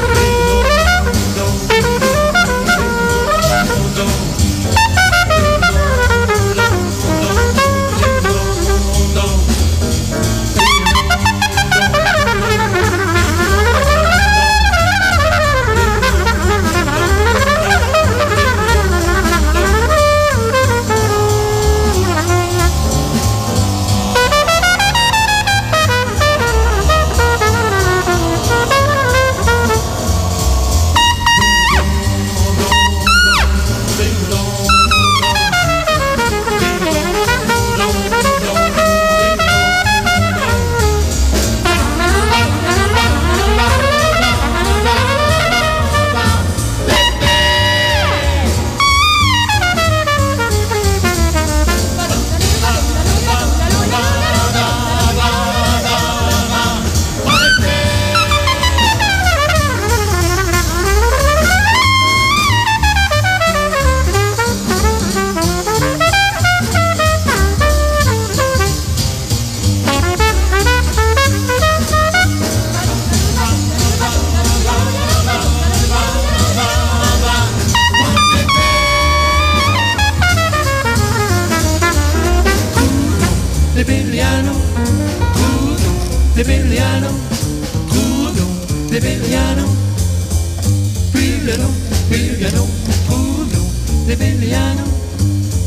Lebelliano,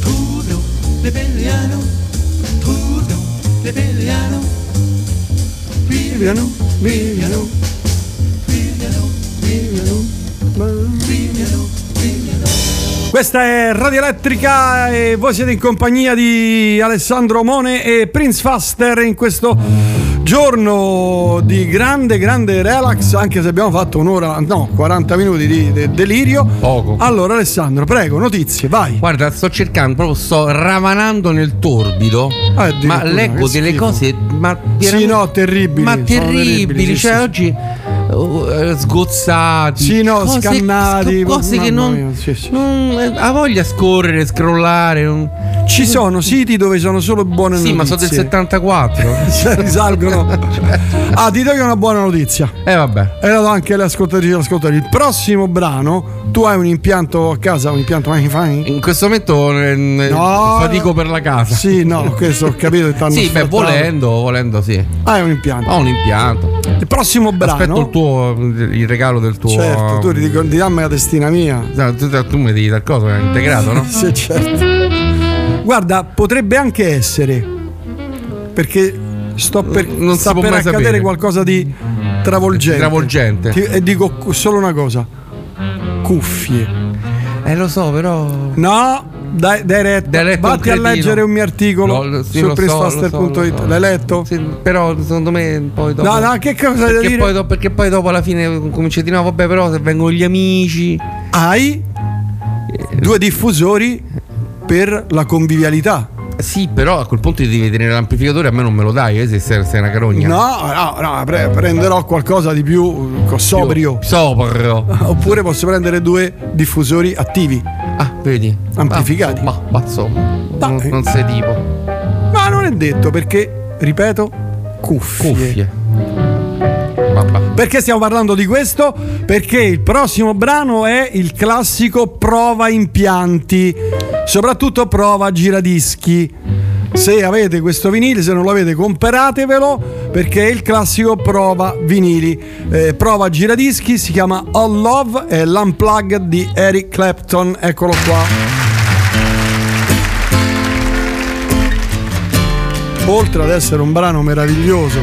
Udo, Lebelliano, Udo, Lebelliano, Viviano, Viviano, Brillano, Viviano. Brillano, Brillano. Questa è Radio Elettrica e voi siete in compagnia di Alessandro Mone e Prince Faster in questo giorno di grande, grande relax, anche se abbiamo fatto un'ora, no, 40 minuti di de- delirio. Poco. Allora Alessandro, prego, notizie, vai. Guarda, sto cercando, proprio sto ravanando nel torbido. Ah, addirittura, ma leggo delle schifo. cose. Ma Sì, veramente- no, terribili. Ma terribili. sì, cioè, sì, sì. oggi eh, sgozzati. Sì, no, cose- scannati, Cose che non. sì, sì. non- eh, ha voglia di scorrere, scrollare. non- Ci sono siti dove sono solo buone Sì, notizie. ma sono del 74. Cioè, risalgono. Ah, ti do io una buona notizia. Eh, vabbè. E la do anche alle ascoltatrici e ascoltatori. Il prossimo brano, tu hai un impianto a casa, un impianto wifi? In questo momento eh, No. fatico per la casa. Sì, no, questo ho capito Sì, beh, volendo, volendo, sì. Hai un impianto. Ho un impianto. Il prossimo brano. Aspetto il tuo il regalo del tuo. Certo, tu ti ti dammi la testina mia. No, tu, tu mi devi dal coso, è integrato, no? Sì, certo. Guarda, potrebbe anche essere. Perché sto per, Non sta per accadere sapere. qualcosa di travolgente. Travolgente. Ti- e dico solo una cosa: cuffie. Eh, lo so, però. No, dai, dai retta. Dai retta Vatti a leggere un mio articolo Lo- sì, su lo so, so, so. L'hai letto? Sì, però secondo me poi dopo. No, no, che cosa devo perché dire? poi, dopo, perché poi dopo alla fine cominci a dire no, vabbè, però se vengono gli amici. Hai due diffusori per la convivialità. Sì, però a quel punto ti devi tenere l'amplificatore, a me non me lo dai, eh, se sei, una carogna. No, no, no, pre- prenderò qualcosa di più eh, sobrio. Sobrio. Oppure posso prendere due diffusori attivi. Ah, vedi? Amplificati. Ma, ma insomma, non, non sei tipo. Ma non è detto perché, ripeto, cuffie. Cuffie. Vabbè. Perché stiamo parlando di questo? Perché il prossimo brano è il classico prova impianti, soprattutto prova giradischi. Se avete questo vinile, se non lo avete, comperatevelo perché è il classico prova vinili. Eh, prova giradischi si chiama All Love è l'unplug di Eric Clapton. Eccolo qua. Oltre ad essere un brano meraviglioso,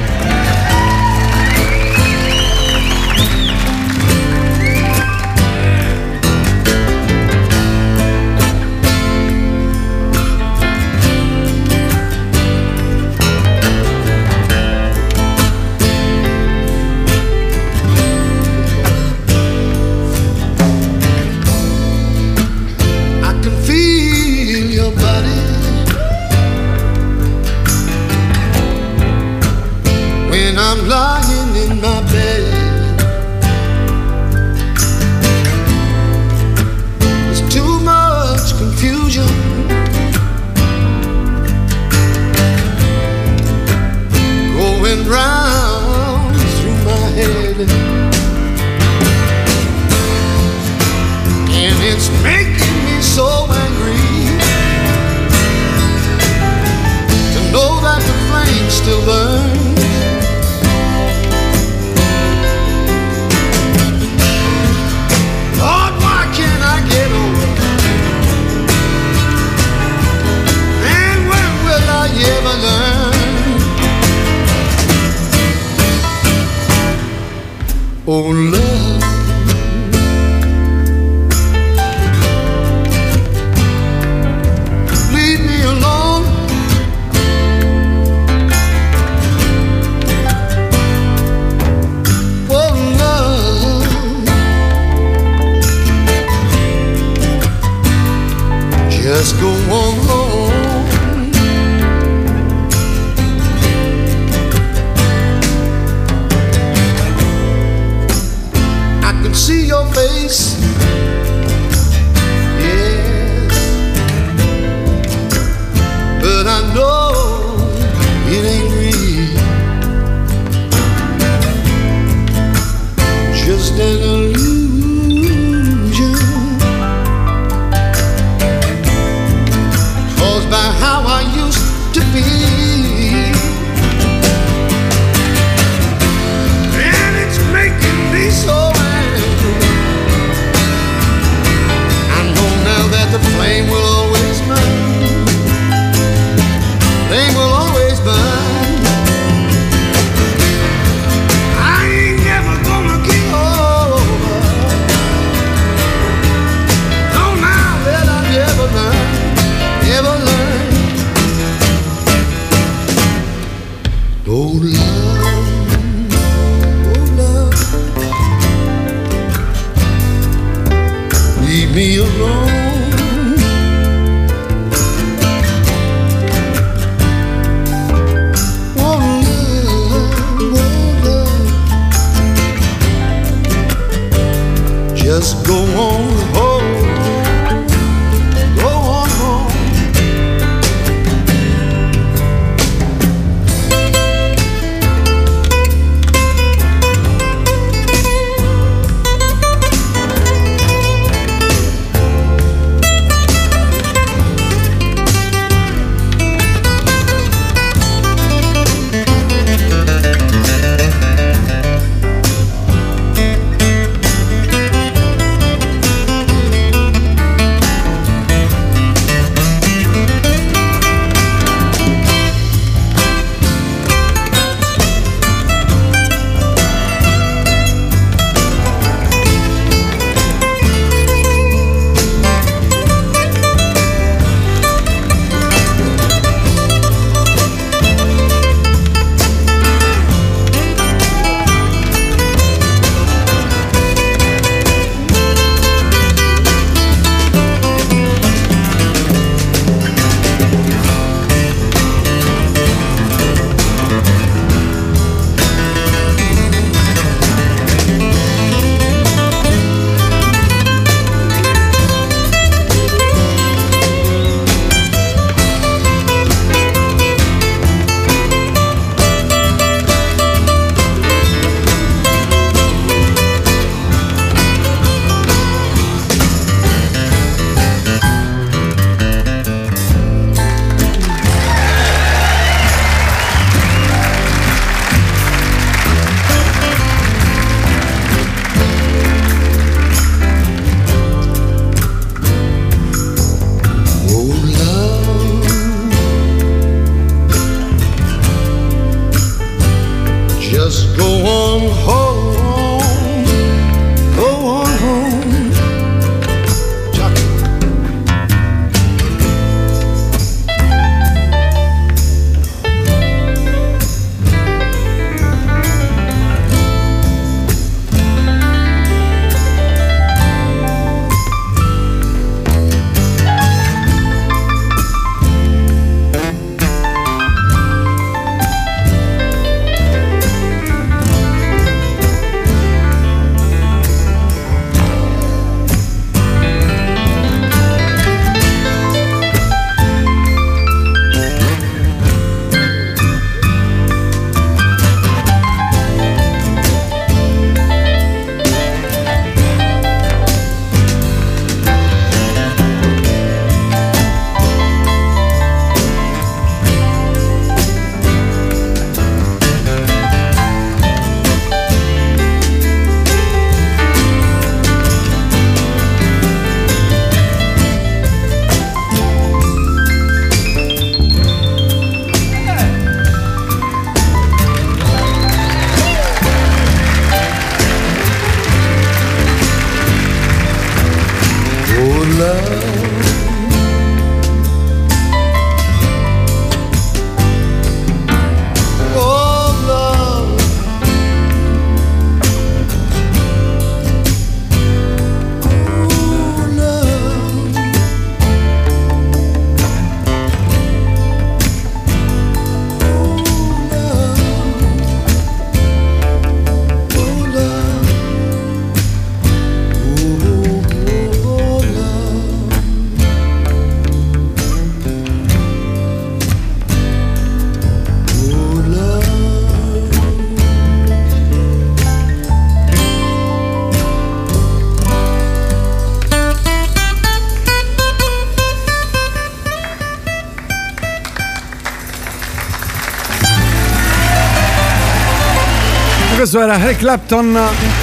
Questo era Eric Clapton,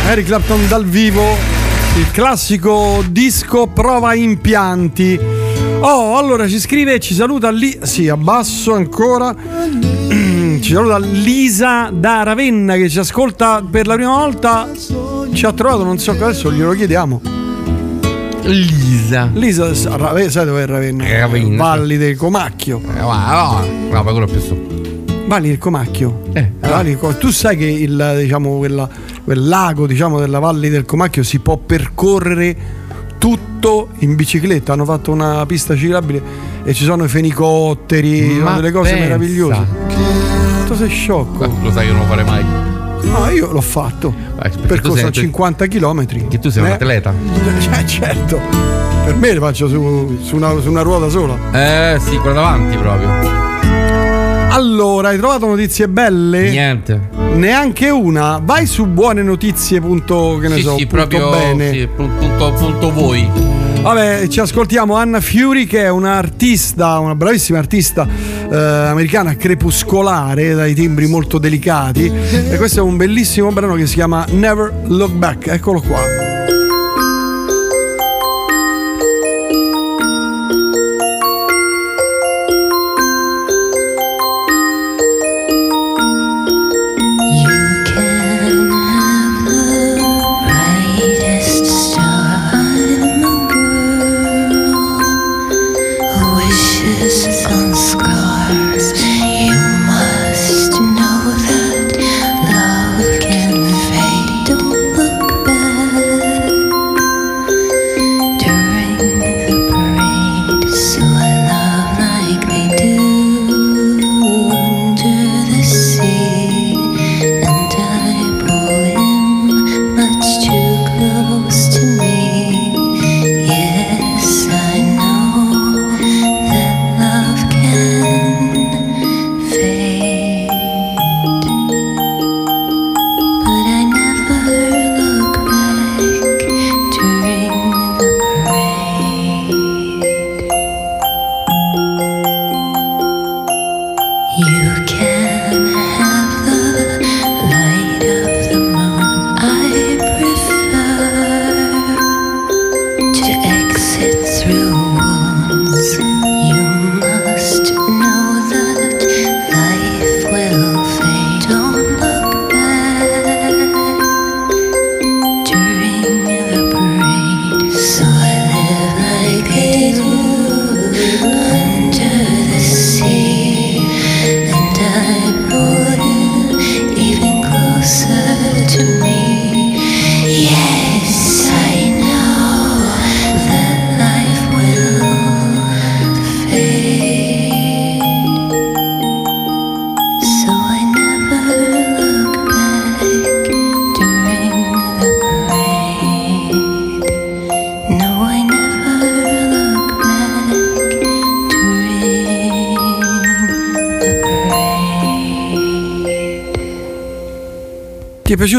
Eric Clapton dal vivo, il classico disco prova impianti. Oh, allora ci scrive e ci saluta lì, sì, abbasso ancora. Ci saluta Lisa da Ravenna che ci ascolta per la prima volta. Ci ha trovato, non so adesso glielo chiediamo. Lisa. Lisa, Rave- sai dove è Ravenna? Eh, Ravenna, Valli del Comacchio. Eh, no, no, ma quello più su. Valli del Comacchio. Eh, Com- tu sai che il, diciamo, quella- quel lago diciamo, della Valli del Comacchio si può percorrere tutto in bicicletta. Hanno fatto una pista ciclabile e ci sono i fenicotteri, sono Ma delle cose pensa. meravigliose. Tu sei sciocco. Beh, Lo sai che non lo farei mai. No, io l'ho fatto. tu Percorso sei- 50 km. Che tu sei un atleta. Cioè, certo. Per me le faccio su, su una, su una ruota sola. Eh sì, quella davanti proprio. Allora, hai trovato notizie belle? Niente. Neanche una. Vai su buone notizie. Punto, che ne sì, so, sì, proprio bene. sì, pu- punto, punto voi. Vabbè, ci ascoltiamo Anna Fury che è un'artista, una bravissima artista eh, americana crepuscolare dai timbri molto delicati e questo è un bellissimo brano che si chiama Never Look Back. Eccolo qua.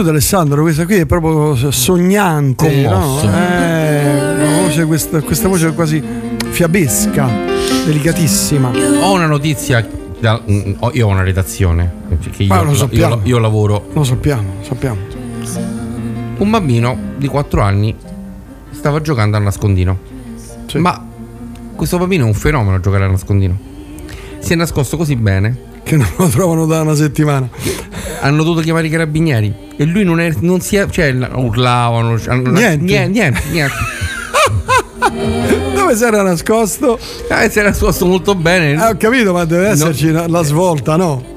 Piaciuto Alessandro? Questa qui è proprio sognante. Commosso. no? Eh, voce, questa, questa voce è quasi fiabesca, delicatissima. Ho una notizia. da- mm, io ho una redazione. Perché Ma io, lo io- sappiamo. io lavoro. Lo sappiamo, lo sappiamo. Un bambino di 4 anni stava giocando a nascondino. Ma questo bambino è un fenomeno a giocare a nascondino. Si è nascosto così bene Che non lo trovano da una settimana. hanno dovuto chiamare i carabinieri e lui non, è, non si è. cioè urlavano. hanno- Niente. Niente, niente. niente. Dove si era nascosto? Eh, si era nascosto molto bene. Eh, ho capito, ma deve No. esserci la- la svolta, no?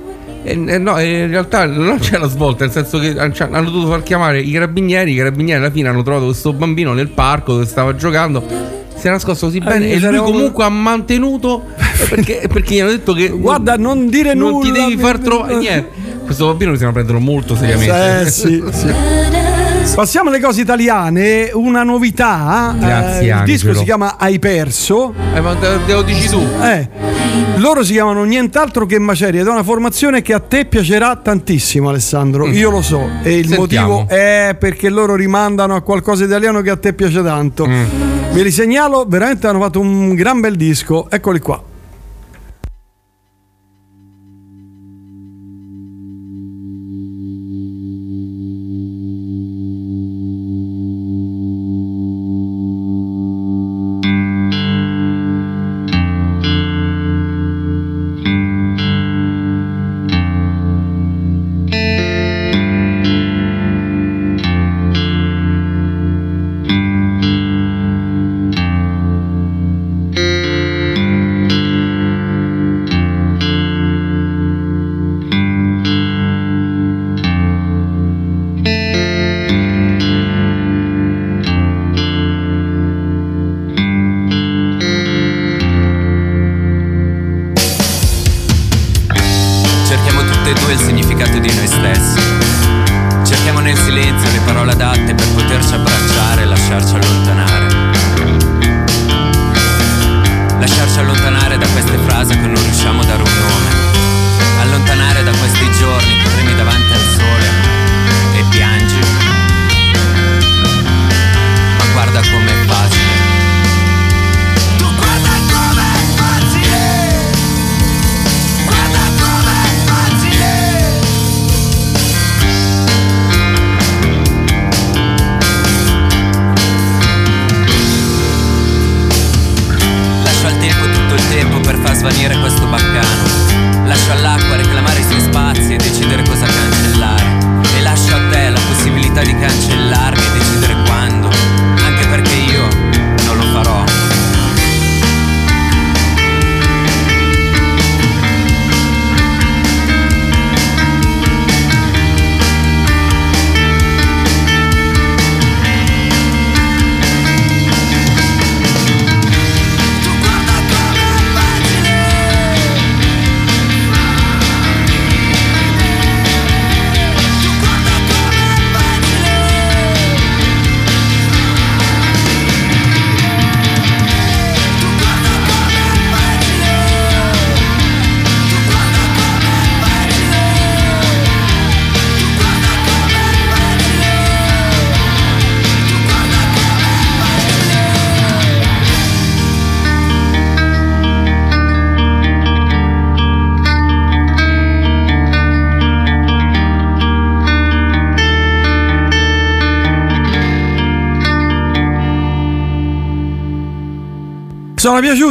Eh, eh, no, eh, in realtà non c'è la svolta, nel senso che han- cioè, hanno dovuto far chiamare i carabinieri. I carabinieri alla fine hanno trovato questo bambino nel parco dove stava giocando. Si è nascosto così bene gli e lui comunque ha mantenuto eh, perché, perché gli hanno detto che Guarda, non dire non nulla. ti devi far trovare niente. Questo bambino bisogna prenderlo molto seriamente. Eh, sì, sì. Passiamo alle cose italiane, una novità. Grazie, eh, il disco si chiama Hai perso. Eh, ma te te lo dici tu. Eh, loro si chiamano nient'altro che Macerie ed è una formazione che a te piacerà tantissimo, Alessandro. Io lo so. E il Mm. Sentiamo. motivo è perché loro rimandano a qualcosa italiano che a te piace tanto. Mm. Ve li segnalo, veramente hanno fatto un gran bel disco. Eccoli qua.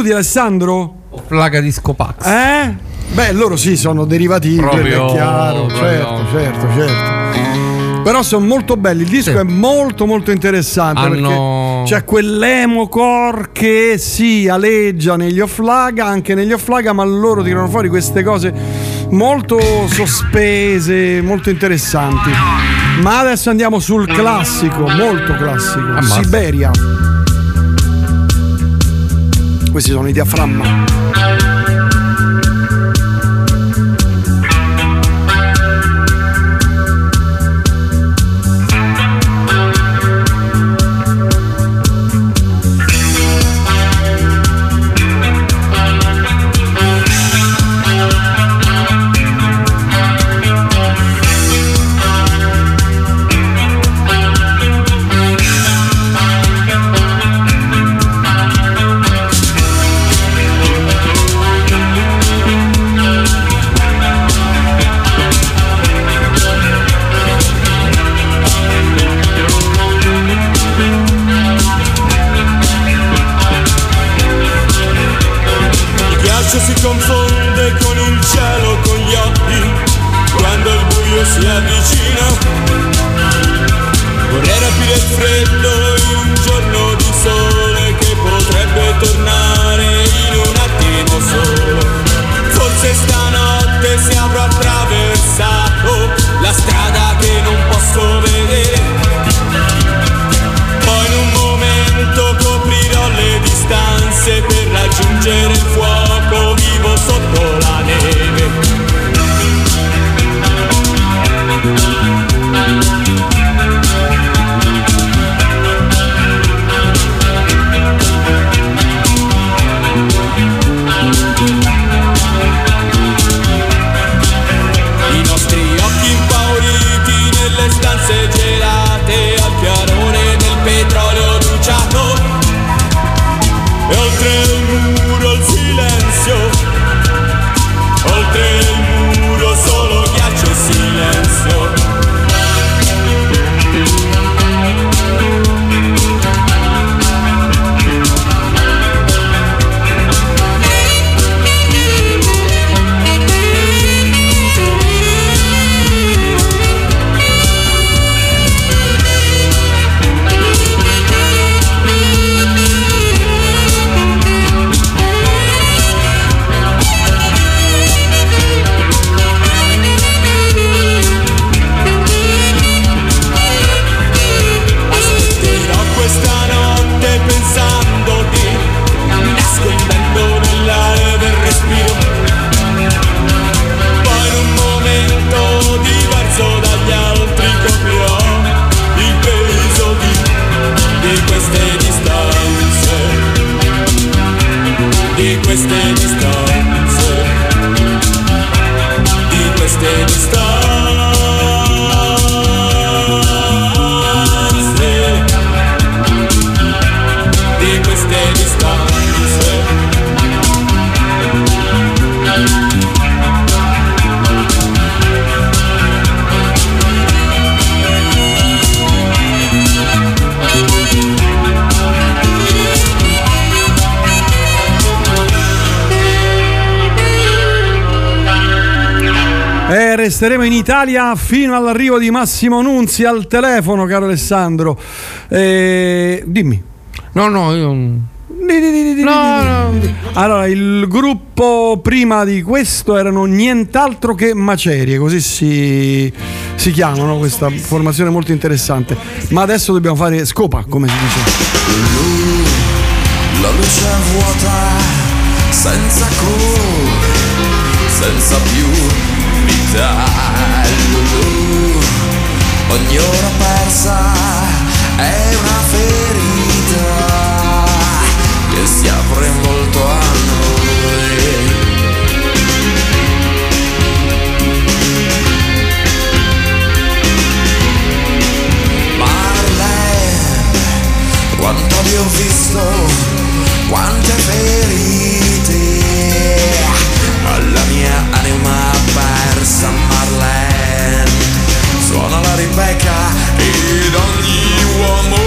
Piaciuti Alessandro? Flaga di Scopax. Eh? Beh, loro sì, sono derivativi, Proprio- è chiaro, proprio- certo, certo, certo. Però sono molto belli, il disco Sì. è molto molto interessante Hanno- perché c'è quell'emo core che si aleggia negli Offlaga, anche negli Offlaga, ma loro tirano fuori queste cose molto sospese, molto interessanti. Ma adesso andiamo sul classico, molto classico, Ammazza. Siberia. Questi sono i diaframma. Resteremo in Italia fino all'arrivo di Massimo Nunzi al telefono, caro Alessandro. Eh, dimmi. No, no, io. No, no. Allora, il gruppo prima di questo erano nient'altro che macerie, così si, si chiamano, questa formazione molto interessante. Ma adesso dobbiamo fare scopa, come si dice. La luce vuota, senza colore, senza più vita. Lulu, ogni ora persa è una ferita che si apre in volto a noi. Marlene, quanto ti ho visto, quante ferite alla mia anima Marlene. Suona la Rebecca ed ogni uomo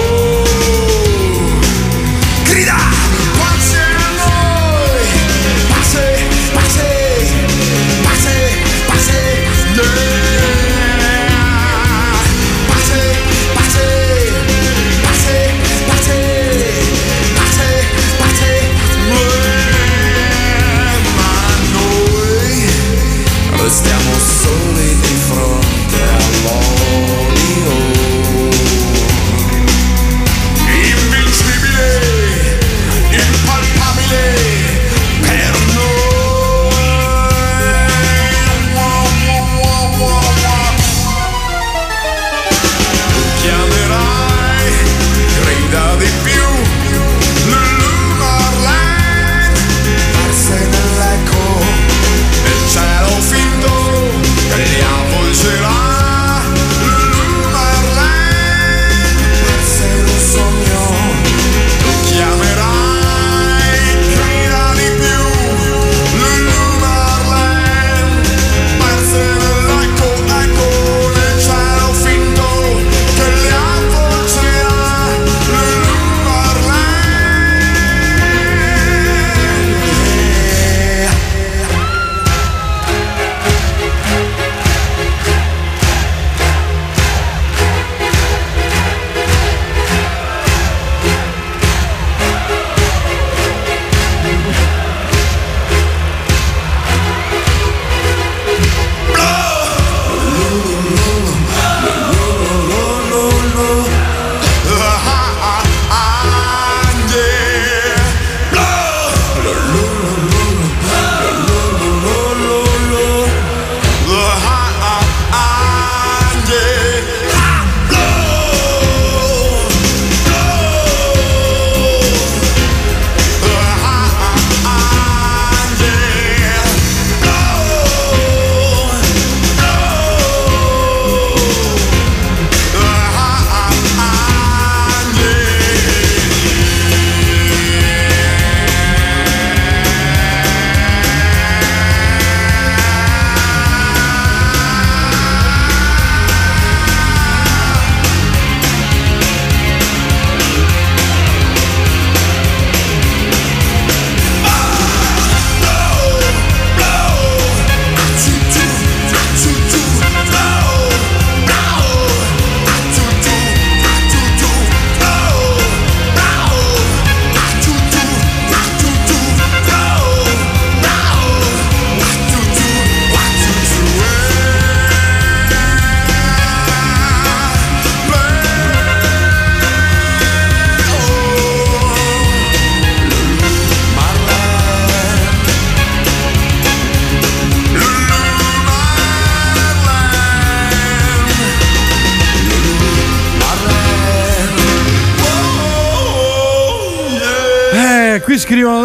restiamo soli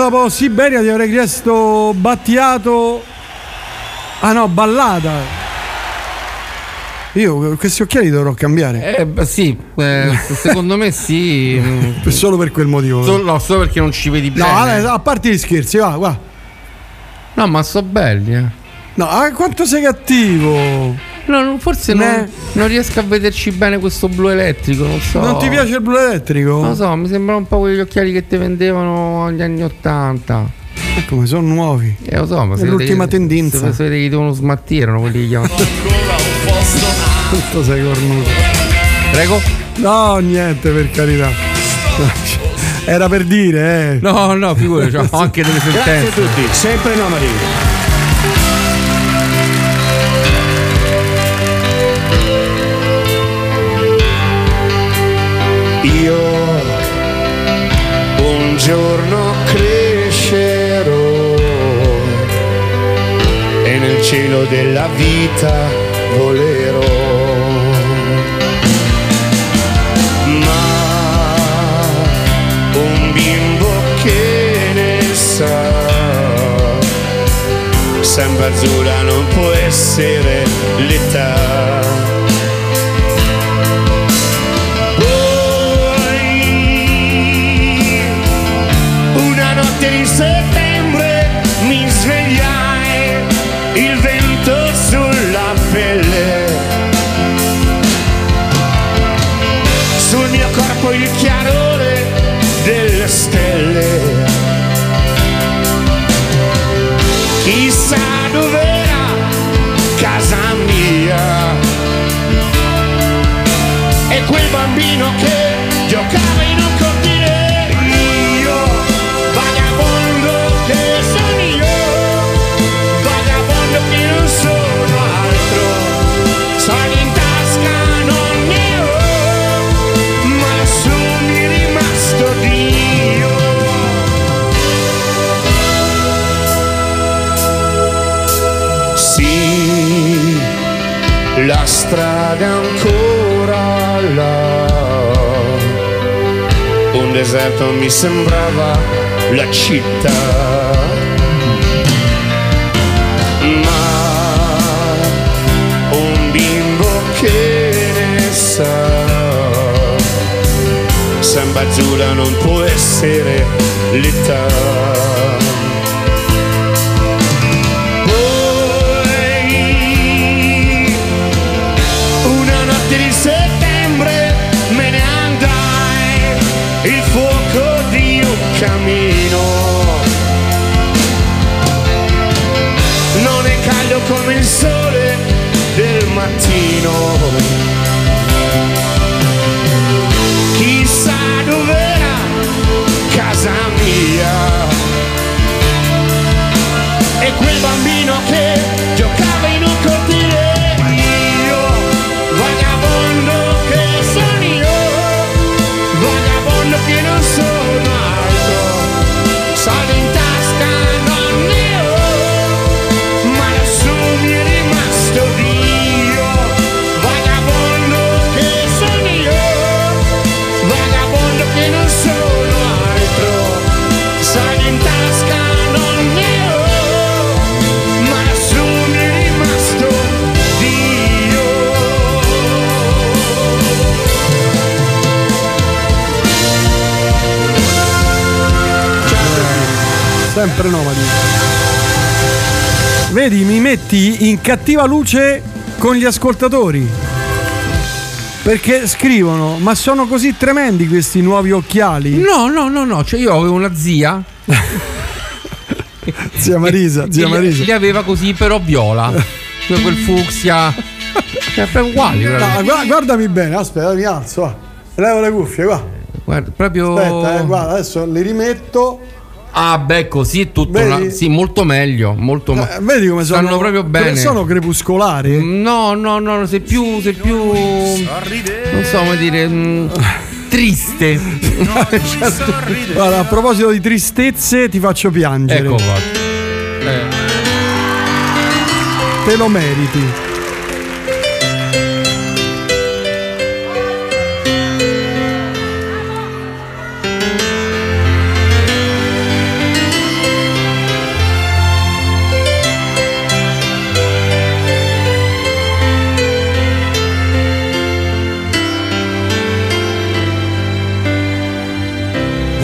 dopo Siberia ti avrei chiesto Battiato. Ah no, ballata. Io questi occhiali dovrò cambiare. Eh, beh, sì, eh, secondo me sì. Solo per quel motivo. Solo, no, solo perché non ci vedi No, bene. vabbè, a parte gli scherzi, va, va. No, ma so belli, eh. No, ah, quanto sei cattivo. No, forse non, non riesco a vederci bene questo blu elettrico, non so. Non ti piace il blu elettrico? Non lo so, mi sembrano un po' quegli occhiali che ti vendevano agli anni 80. Come sono nuovi. Eh, lo so, ma È l'ultima vedete- tendenza. Se, se vedete che devono smattire, erano quelli che chiamano. Quanto sei cornuto. Prego? No, niente, per carità. Era per dire, eh. No, no, figurati, ho anche delle Grazie a sentenze. tutti, sempre nomadi. Io giorno crescerò e nel cielo della vita volerò. Ma un bimbo che ne sa, sembra azzurra non può essere l'età. Settembre mi svegliai, il vento sulla pelle. Sul mio corpo il chiarore delle stelle. Chissà dov'era casa mia. E quel bambino che giocava la strada ancora là. Un deserto mi sembrava la città. Ma un bimbo che ne sa, sembra azzurra non può essere l'età. Come il sole del mattino. Sempre nomadi. Vedi, mi metti in cattiva luce con gli ascoltatori. Perché scrivono, ma sono così tremendi questi nuovi occhiali. No, no, no, no, cioè io avevo una zia. Zia Marisa, zia Marisa. Li aveva così, però viola. Cioè quel fucsia. Cioè, proprio uguali. No, guarda. gua- guardami bene, aspetta, mi alzo, va. Levo le cuffie, qua. Guarda, proprio. Aspetta, eh, guarda, adesso li rimetto. Ah, beh, così è tutto. Una- sì, molto meglio. Molto ma- Eh, vedi come sono Stanno proprio bene. Sono crepuscolari? No, no, no, sei più. Sei più. Non so come dire. mm, triste. Guarda, a proposito di tristezze, ti faccio piangere. ecco qua. Eh. Te lo meriti.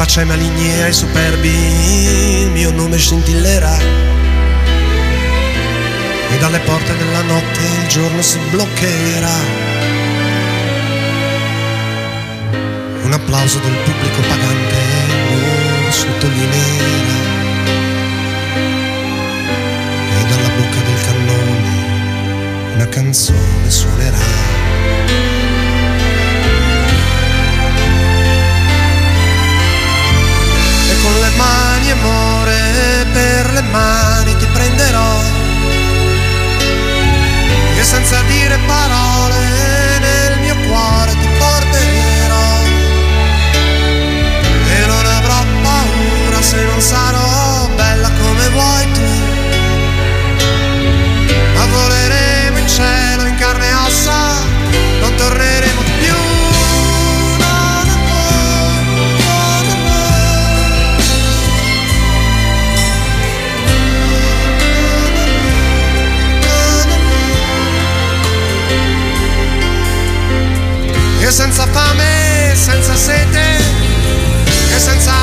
Faccia ai maligni e ai superbi il mio nome scintillerà. E dalle porte della notte il giorno si bloccherà. Un applauso del pubblico pagante lo sottolineerà. E dalla bocca del cannone una canzone suonerà. Con le mani amore per le mani ti prenderò. E senza dire parole nel mio cuore ti porterò. E non avrò paura se non sarò bella come vuoi tu. Senza fame, senza sete, e senza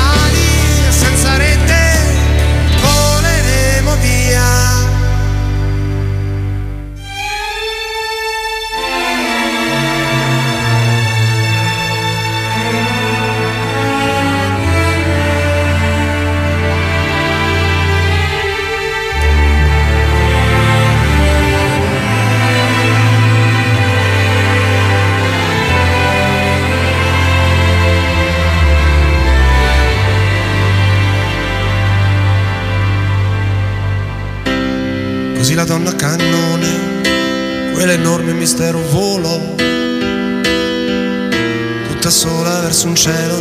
quell'enorme mistero volò, tutta sola verso un cielo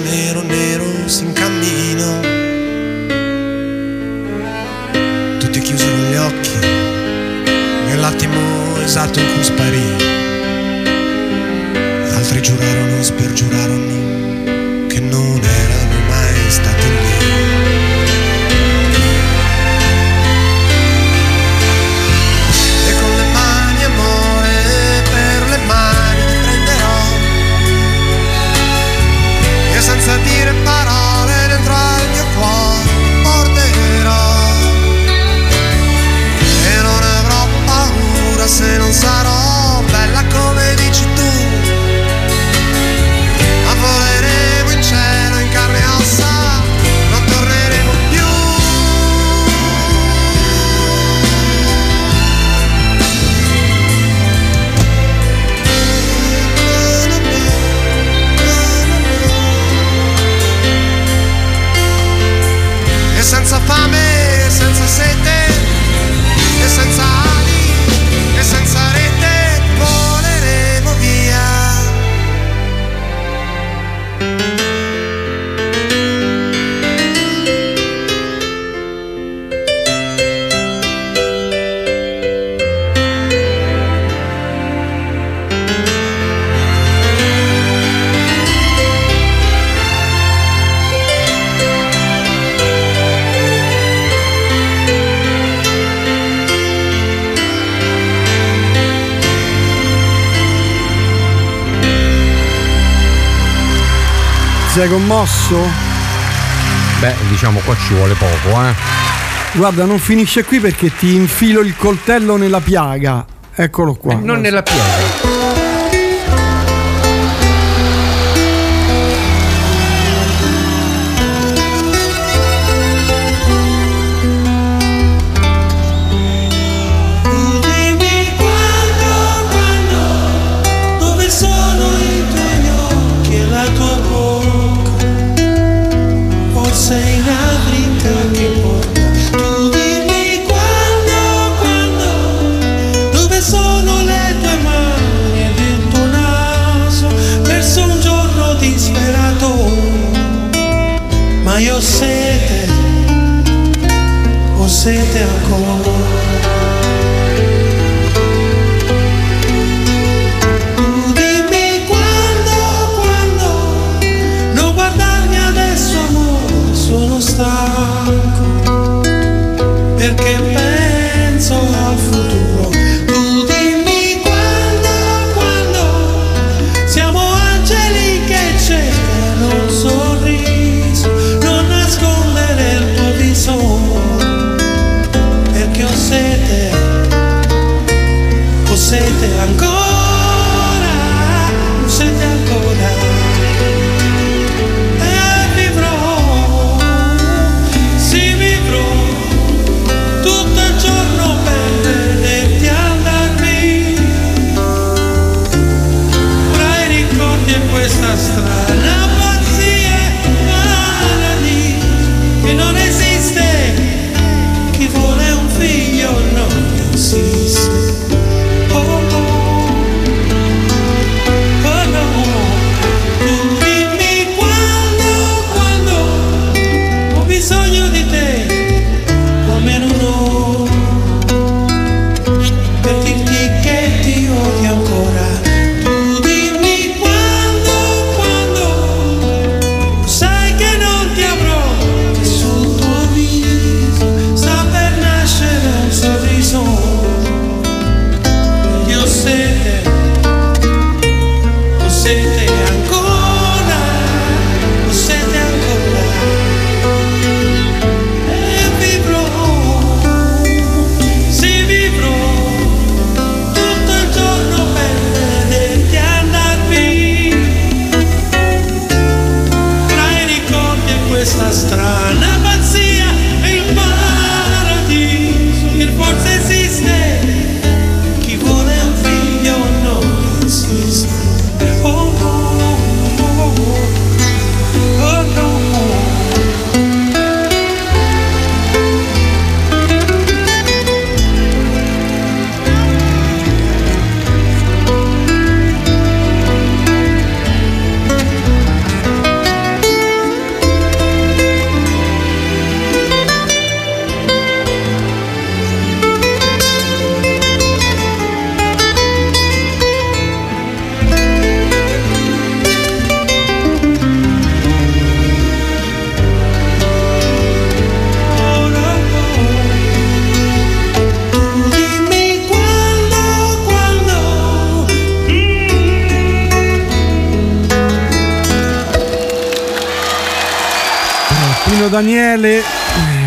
Sei commosso? Beh, diciamo qua ci vuole poco, eh. Guarda, non finisce qui perché ti infilo il coltello nella piaga. Eccolo qua. Eh, non nella piega. Ho sete Daniele, eh,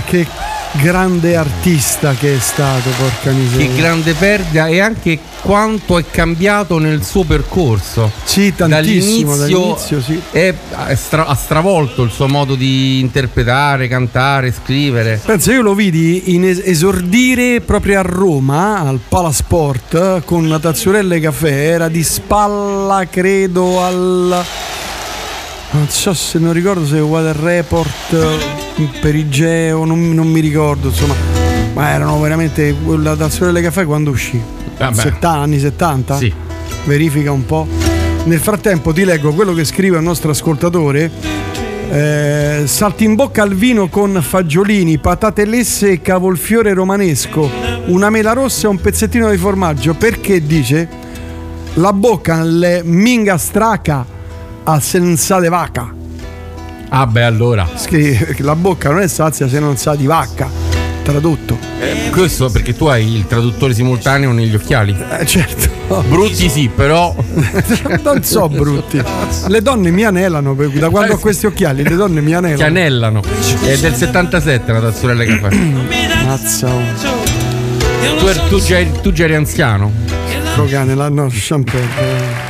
che grande artista che è stato, porca miseria. Che grande perdita e anche quanto è cambiato nel suo percorso. Sì, tantissimo, dall'inizio, sì. è- stra- ha stravolto il suo modo di interpretare, cantare, scrivere. Pensa, io lo vidi es- esordire proprio a Roma, al Palasport, con una tazzurella e caffè, era di spalla, credo, al... Non so se non ricordo se è Water Report, eh, Perigeo, non, non mi ricordo, insomma. Ma erano veramente la tazzurella e caffè quando uscì? Vabbè. 70, anni 70? Sì. Verifica un po'. Nel frattempo ti leggo quello che scrive il nostro ascoltatore. Eh, salti in bocca al vino con fagiolini, patate lesse e cavolfiore romanesco, una mela rossa e un pezzettino di formaggio. Perché dice la bocca le minga straca a senza de vaca. Ah beh allora. Che la bocca non è sazia se non sa di vacca. Tradotto. Eh, questo perché tu hai il traduttore simultaneo negli occhiali. Eh, certo. Brutti sì, però. non so brutti. Le donne mi anelano da quando ho questi occhiali, le donne mi anelano. Ti anellano. È del 77 la tazzurella caffè. Mazza. oh. Tu, er- tu tu già eri anziano. Cogane, la no, champagne.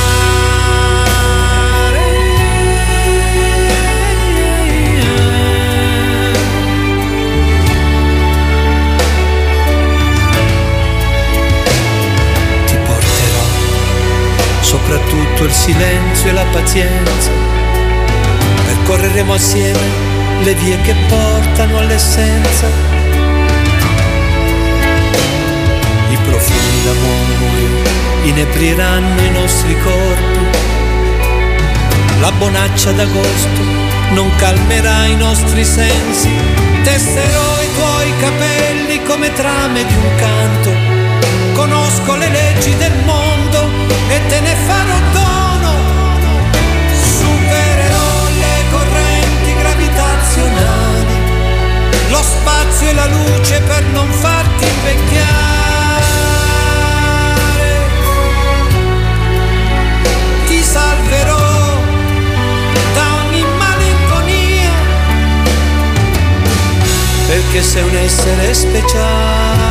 Soprattutto il silenzio e la pazienza. Percorreremo assieme le vie che portano all'essenza. I profumi d'amore inebriranno i nostri corpi. La bonaccia d'agosto non calmerà i nostri sensi. Tesserò i tuoi capelli come trame di un canto. Conosco le leggi del mondo e te ne farò dono. Supererò le correnti gravitazionali, lo spazio e la luce per non farti invecchiare. Ti salverò perché sei un essere speciale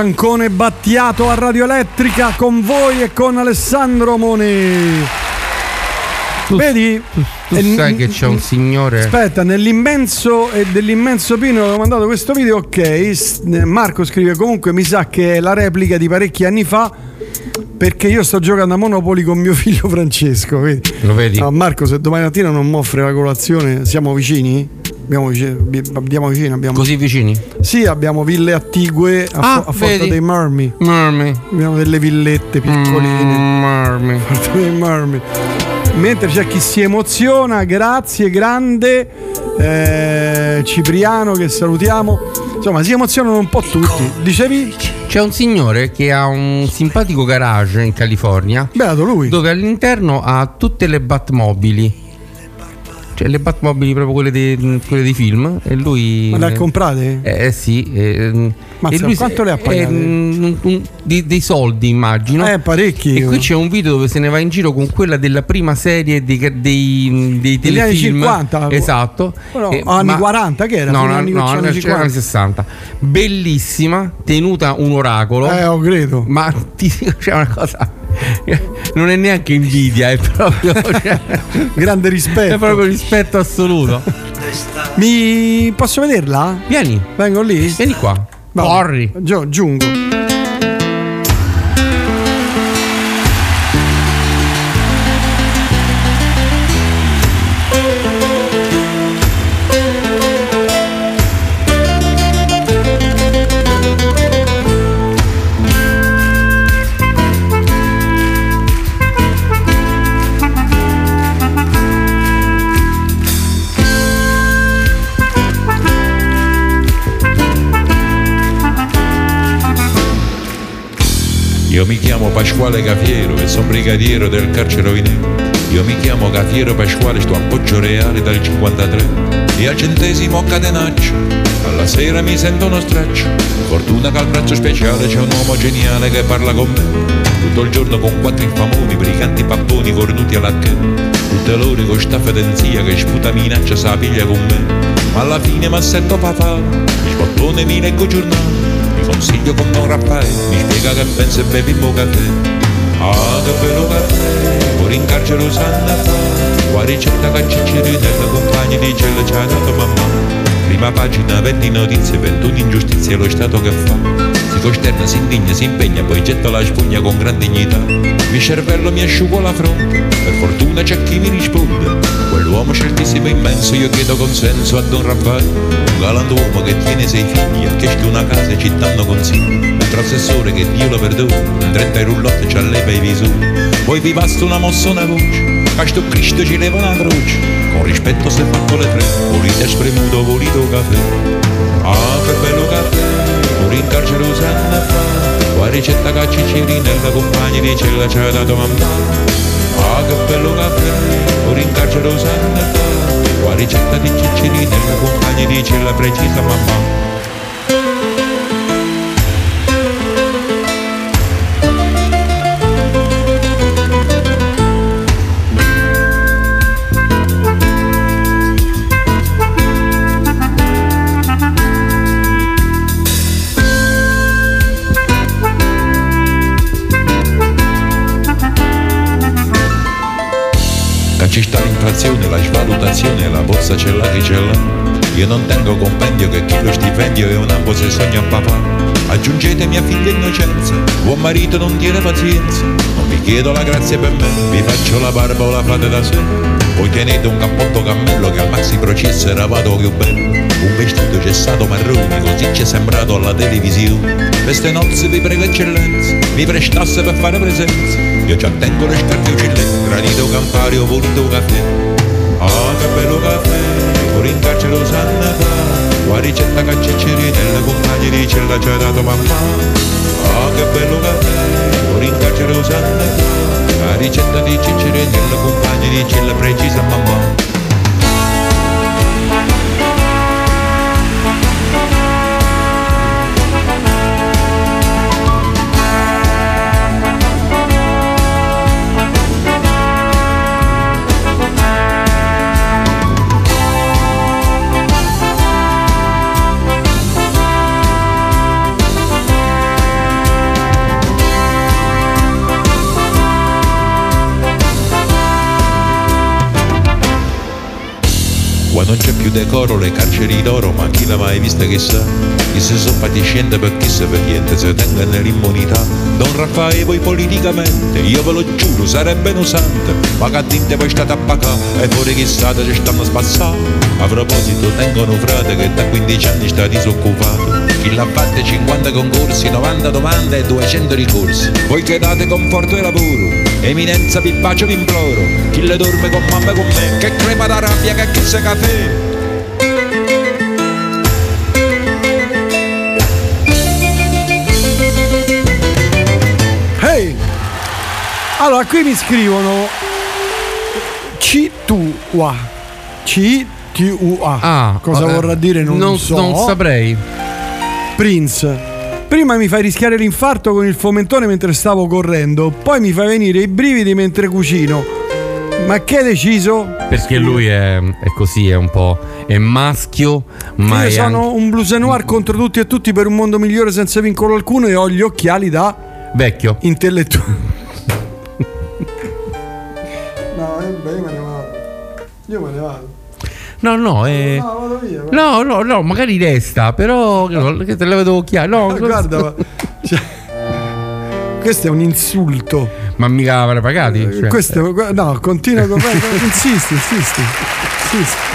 Francone Battiato a Radio Elettrica con voi e con Alessandro Moni. Vedi? Tu E- sai che c'è un signore. Aspetta, nell'immenso e dell'immenso Pino avevo mandato questo video, ok. s- Marco scrive comunque mi sa che è la replica di parecchi anni fa. Perché io sto giocando a Monopoli con mio figlio Francesco. Vedi? Lo vedi? No, Marco, se domani mattina non mi offre la colazione, siamo vicini? Abbiamo abbiamo vicino, abbiamo... Così vicini? Sì, abbiamo ville attigue a, Ah, fo- a Forte dei Marmi. Marmi. Abbiamo delle villette piccoline. Marmi. Forte dei Marmi. Mentre c'è chi si emoziona, grazie, grande. eh, Cipriano che salutiamo. Insomma, si emozionano un po' tutti. Dicevi? C'è un signore che ha un simpatico garage in California. Beato lui. Dove all'interno ha tutte le Batmobili. Cioè le Batmobili proprio quelle dei, quelle dei film. E lui. Ma le ha comprate? Eh sì. eh, Mazza, e lui quanto le ha eh, pagate? un- di- dei soldi immagino. Eh, parecchi. E qui c'è un video dove se ne va in giro con quella della prima serie dei, dei, dei Degli anni telefilm. 50. Esatto. No, Eh, anni ma- 40 che era? No, no, anni- no, anni no, 50. anni 60. Bellissima, tenuta un oracolo. Eh, ho credo. Ma ti dico, c'è una cosa. Non è neanche invidia, è proprio. cioè, Grande rispetto. È proprio rispetto assoluto. Mi posso vederla? Vieni. Vengo lì? Vieni qua. Corri. Giungo. Pasquale Cafiero e sono brigadiero del carcere Oinero. Io mi chiamo Cafiero Pasquale, sto a Poggio Reale dal 53 e al centesimo catenaccio. Alla sera mi sento uno straccio. Fortuna che al braccio speciale c'è un uomo geniale che parla con me. Tutto il giorno con quattro infamoni, briganti papponi cornuti alla che. Tutte l'ore con sta fedenzia che sputa minaccia sa piglia con me. Ma alla fine mi assetto papà, il scottone mi leggo giornale. Mi consiglio con Don Raffaele, mi spiega che pensa e bevi un po' caffè. Che bello caffè, pure in carcere lo sanno fare. Qua ricetta che ciccirinella, compagni di cielo ci ha dato mamma. Prima pagina, 20 notizie, 21 ingiustizie, lo Stato che fa. Costerna, si indigna, si impegna, poi getta la spugna con gran dignità. Il cervello mi asciugo la fronte, per fortuna c'è chi mi risponde. Quell'uomo certissimo e immenso, io chiedo consenso a Don Raffaele. Un galantuomo che tiene sei figli, ha chiesto una casa e ci danno consigli. Mentre assessore che Dio lo perdoni, in 30 roulotte ci alleva i visori. Poi vi basta una mossa, una voce, a sto Cristo ci leva una croce. Con rispetto se fatto le tre, volite spremuto, volito caffè. Ah, che bello caffè, pure in carcere lo sanno fa. Qua ricetta che ciccirinella, compagni di cella ha dato mamma. Ah, che bello caffè, pure in carcere lo sanno fa. Qua ricetta di ciccirinella, compagni di cella precisa mamma. L'inflazione, la svalutazione, la borsa c'è c'è là. Io non tengo compendio che chi lo stipendio è un ambo se sogna papà. Aggiungete mia figlia innocenza, buon marito non tiene pazienza. Non vi chiedo la grazia per me, vi faccio la barba o la fate da sé. Poi tenete un cappotto cammello che al maxi processo era vado più bello. Un vestito cessato marrone, così ci è sembrato alla televisione. Queste nozze vi prego eccellenza, mi prestasse per fare presenza. Io ci attengo le scarpe uccellenti, granito campario, volito caffè. In carcere lo sanno fa. La ricetta che ciccirinella, compagni di cella ci ha dato mamma. Ah, che bello caffè, pure in carcere lo sanno fa. La ricetta di ciccirinella, compagni di cella precisa mamma. Non c'è più decoro, le carceri d'oro, ma chi l'ha mai vista chissà? Chi si sono fatti scendere per chi se per niente, se tengono l'immunità. Don Raffaele voi politicamente, io ve lo giuro, sarebbe usante, ma che dite voi state a pagare, e fuori che state ci stanno spassando. A proposito, tengo un frate che da 15 anni sta disoccupato. Chi l'ha fatte 50 concorsi, 90 domande e 200 ricorsi. Voi che date conforto e lavoro, eminenza vi bacio vi imploro. Chi le dorme con mamma e con me, che crepa da rabbia che chi se caffè. Ehi! Allora, qui mi scrivono C2A. C-T-U-A. Ah, Cosa eh, vorrà dire non, non- so. non saprei. Prince. Prima mi fai rischiare l'infarto con il fomentone mentre stavo correndo, poi mi fai venire i brividi mentre cucino. Ma che hai deciso? Perché lui è, è così, è un po'. è maschio, ma Io è sono anche un blues noir contro tutti e tutti per un mondo migliore senza vincolo alcuno e ho gli occhiali da vecchio. intellettuale. no, io me ne vado. Io me ne vado. No, no, è. No, vado via. No, no, no, magari resta, però che te le vedo occhiali. No, guarda, ma- cioè, questo è un insulto. Ma mica avrei pagati? Cioè, Questo, gu- no, continua con insisti, insisti, insisti.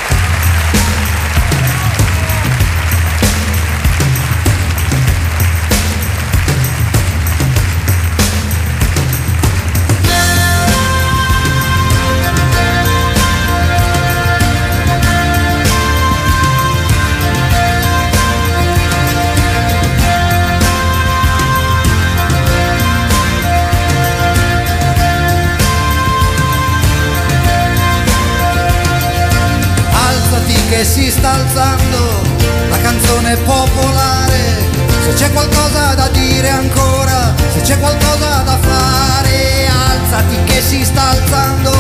Sta alzando la canzone popolare. Se c'è qualcosa da dire ancora, se c'è qualcosa da fare, alzati che si sta alzando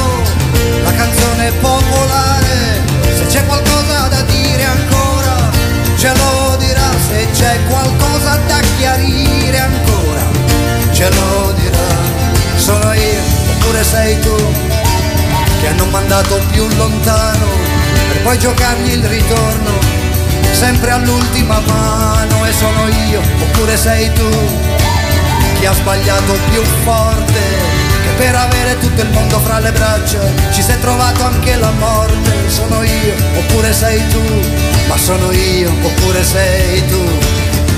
la canzone popolare. Se c'è qualcosa da dire ancora, ce lo dirà. Se c'è qualcosa da chiarire ancora, ce lo dirà. Sono io oppure sei tu che hanno mandato più lontano poi giocargli il ritorno sempre all'ultima mano e sono io oppure sei tu chi ha sbagliato più forte che per avere tutto il mondo fra le braccia ci sei trovato anche la morte. Sono io oppure sei tu ma sono io oppure sei tu.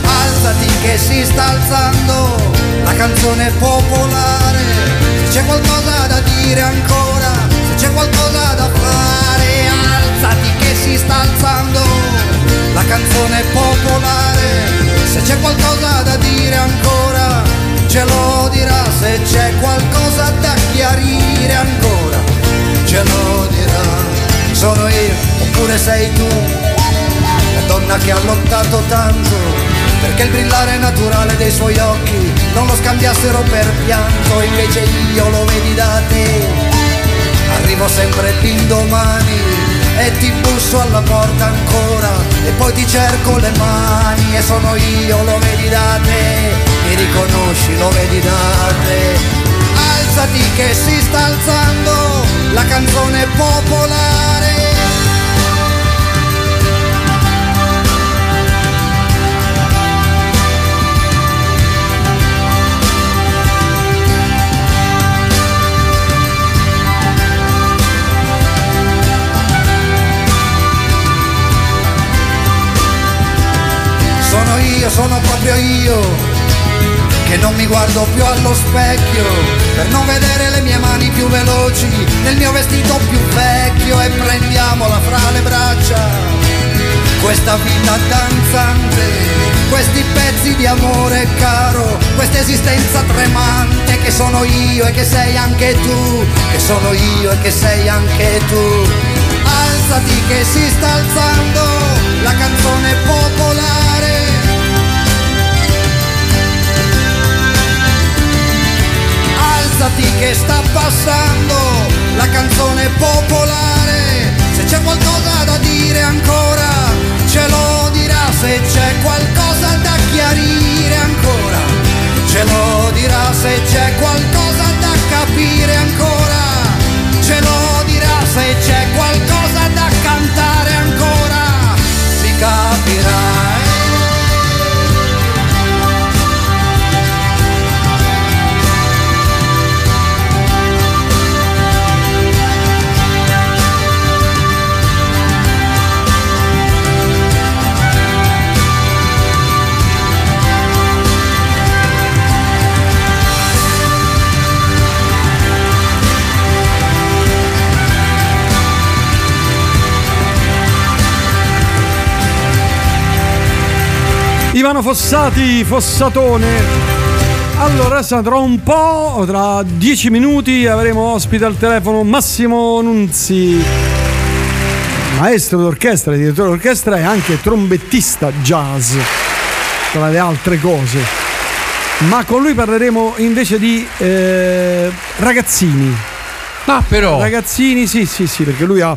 Alzati che si sta alzando la canzone popolare. Se c'è qualcosa da dire ancora se c'è qualcosa da fare alzati che si sta alzando. La canzone popolare se c'è qualcosa da dire ancora ce lo dirà se c'è qualcosa da chiarire ancora ce lo dirà. Sono io oppure sei tu la donna che ha lottato tanto perché il brillare naturale dei suoi occhi non lo scambiassero per pianto invece io lo vedi da te. Arrivo sempre l'indomani e ti busso alla porta ancora e poi ti cerco le mani e sono io, lo vedi da te, mi riconosci, lo vedi da te. Alzati che si sta alzando la canzone popolare. Io, sono proprio io, che non mi guardo più allo specchio, per non vedere le mie mani più veloci, nel mio vestito più vecchio e prendiamola fra le braccia. Questa vita danzante, questi pezzi di amore caro, questa esistenza tremante che sono io e che sei anche tu, che sono io e che sei anche tu. Alzati che si sta alzando la canzone popolare. Alzati che sta passando la canzone popolare. Se c'è qualcosa da dire ancora, ce lo dirà. Se c'è qualcosa da chiarire ancora, ce lo dirà. Se c'è qualcosa da capire ancora, ce lo dirà. Se c'è qualcosa da cantare ancora, si capirà. Ivano Fossati, Fossatone. Allora, tra un po', tra dieci minuti, avremo ospite al telefono Massimo Nunzi, maestro d'orchestra, direttore d'orchestra e anche trombettista jazz, tra le altre cose. Ma con lui parleremo invece di eh, ragazzini. Ah, però. Ragazzini, sì, sì, sì, perché lui ha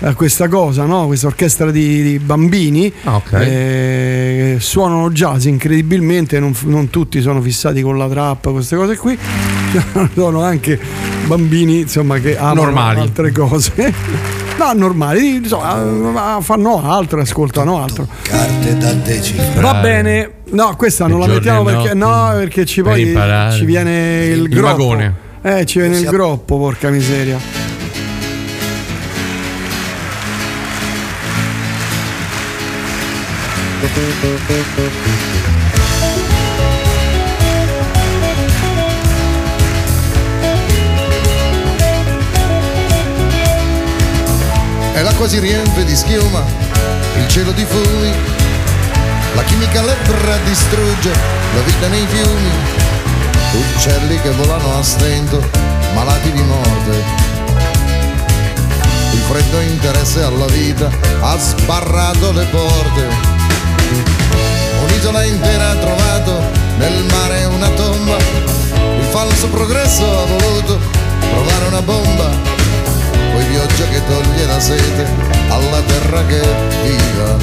eh, questa cosa, no? Questa orchestra di, di bambini. Ah, ok. eh, suonano jazz incredibilmente, non, non tutti sono fissati con la trappa, queste cose qui. Sono anche bambini, insomma, che amano Normali. altre cose. No, normali, insomma, fanno altro, ascoltano altro. Carte da decifrare. Va bene, no, questa non la mettiamo perché no, perché ci poi ci viene il, Il groppo. Eh, ci viene il groppo, porca miseria. E l'acqua si riempie di schiuma, il cielo di fumi, la chimica lebbra distrugge la vita nei fiumi, uccelli che volano a stento, malati di morte. Il freddo interesse alla vita ha sbarrato le porte. Un'isola intera ha trovato nel mare una tomba, il falso progresso ha voluto provare una bomba, poi pioggia che toglie la sete alla terra che viva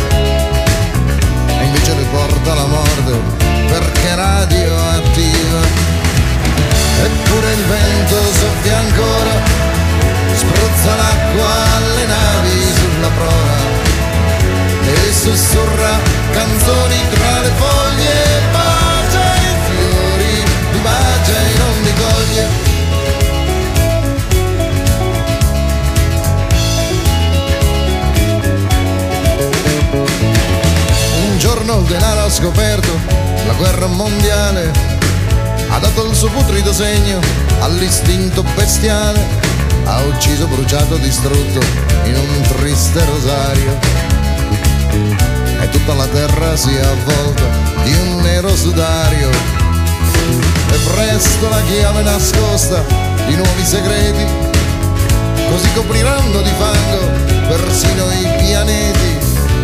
e invece le porta la morte perché è radioattiva. Eppure il vento soffia ancora, spruzza l'acqua alle navi sulla prora e sussurra canzoni tra le foglie, bacia i fiori, li bacia e non li coglie. Un giorno il denaro scoperto la guerra mondiale, ha dato il suo putrido segno all'istinto bestiale, ha ucciso, bruciato, distrutto in un triste rosario. E tutta la terra si è avvolta di un nero sudario. E presto la chiave nascosta di nuovi segreti, così copriranno di fango persino i pianeti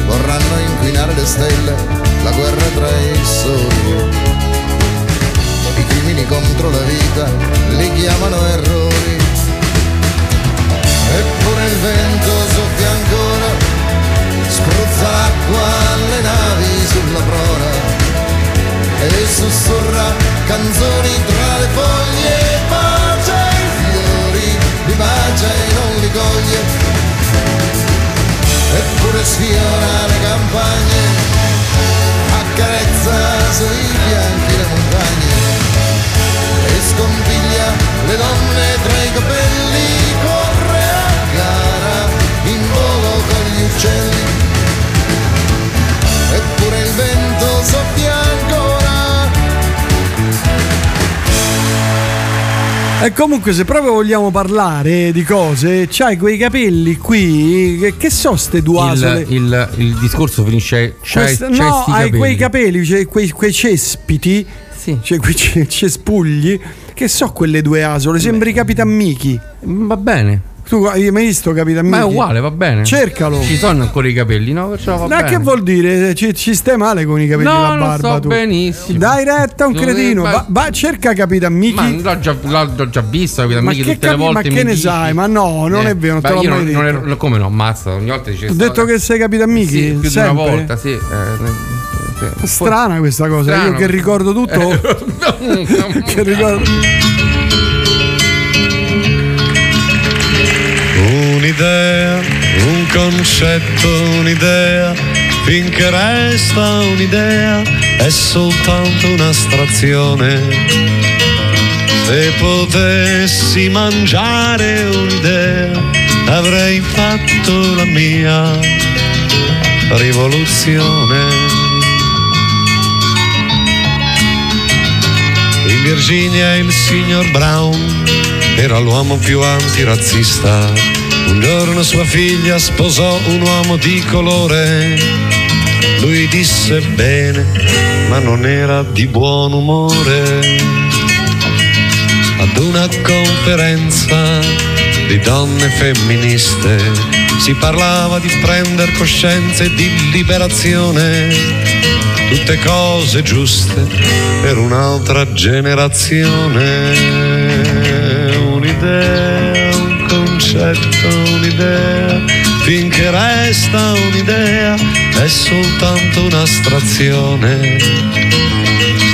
vorranno inquinare le stelle, la guerra tra i soli. I crimini contro la vita li chiamano errori. Eppure il vento soffia ancora, spruzza l'acqua alle navi sulla prora e sussurra canzoni tra le foglie, bacia i fiori, li bacia e non li coglie eppure sfiora le campagne, accarezza sui bianchi le montagne e sconfiglia le donne tra i capelli, corre a gara in volo con gli uccelli, eppure il vento soffia E comunque se proprio vogliamo parlare di cose, c'hai quei capelli qui, che, che so ste due asole. Il, il- il discorso finisce. C'hai, Questa- c'hai no, hai capelli. quei capelli, cioè quei, quei cespiti, cioè quei ce- cespugli, che so quelle due asole, sembri Capitan Miki. Va bene. Tu hai mai visto Capitan Miki? Ma è uguale, va bene. Cercalo. Ci sono ancora i capelli, no? Perciò Ma bene. che vuol dire? Ci, ci stai male con i capelli No, la non barba sto tu. benissimo. Dai retta un Non- cretino. Va, va, cerca Capitan Miki. Ma l'ho già, l'ho già visto, Capitan che tutte le capi- volte ma che ne dici- sai? Ma no, non è vero, non beh, te l'ho mai non, non detto. ero- come no, ammazza, ogni volta dice Ho detto che sei Capitan Miki? Sì, più di sempre? una volta, sì. eh. Strana questa cosa, Strano. io che ricordo tutto. che ricordo. Un'idea, un concetto, un'idea, finché resta un'idea, è soltanto un'astrazione. Se potessi mangiare un'idea, avrei fatto la mia rivoluzione. In Virginia il signor Brown era l'uomo più antirazzista. Un giorno sua figlia sposò un uomo di colore. Lui disse bene, ma non era di buon umore. Ad una conferenza di donne femministe si parlava di prendere coscienza e di liberazione tutte cose giuste per un'altra generazione. Concetto, un'idea, finché resta un'idea è soltanto un'astrazione.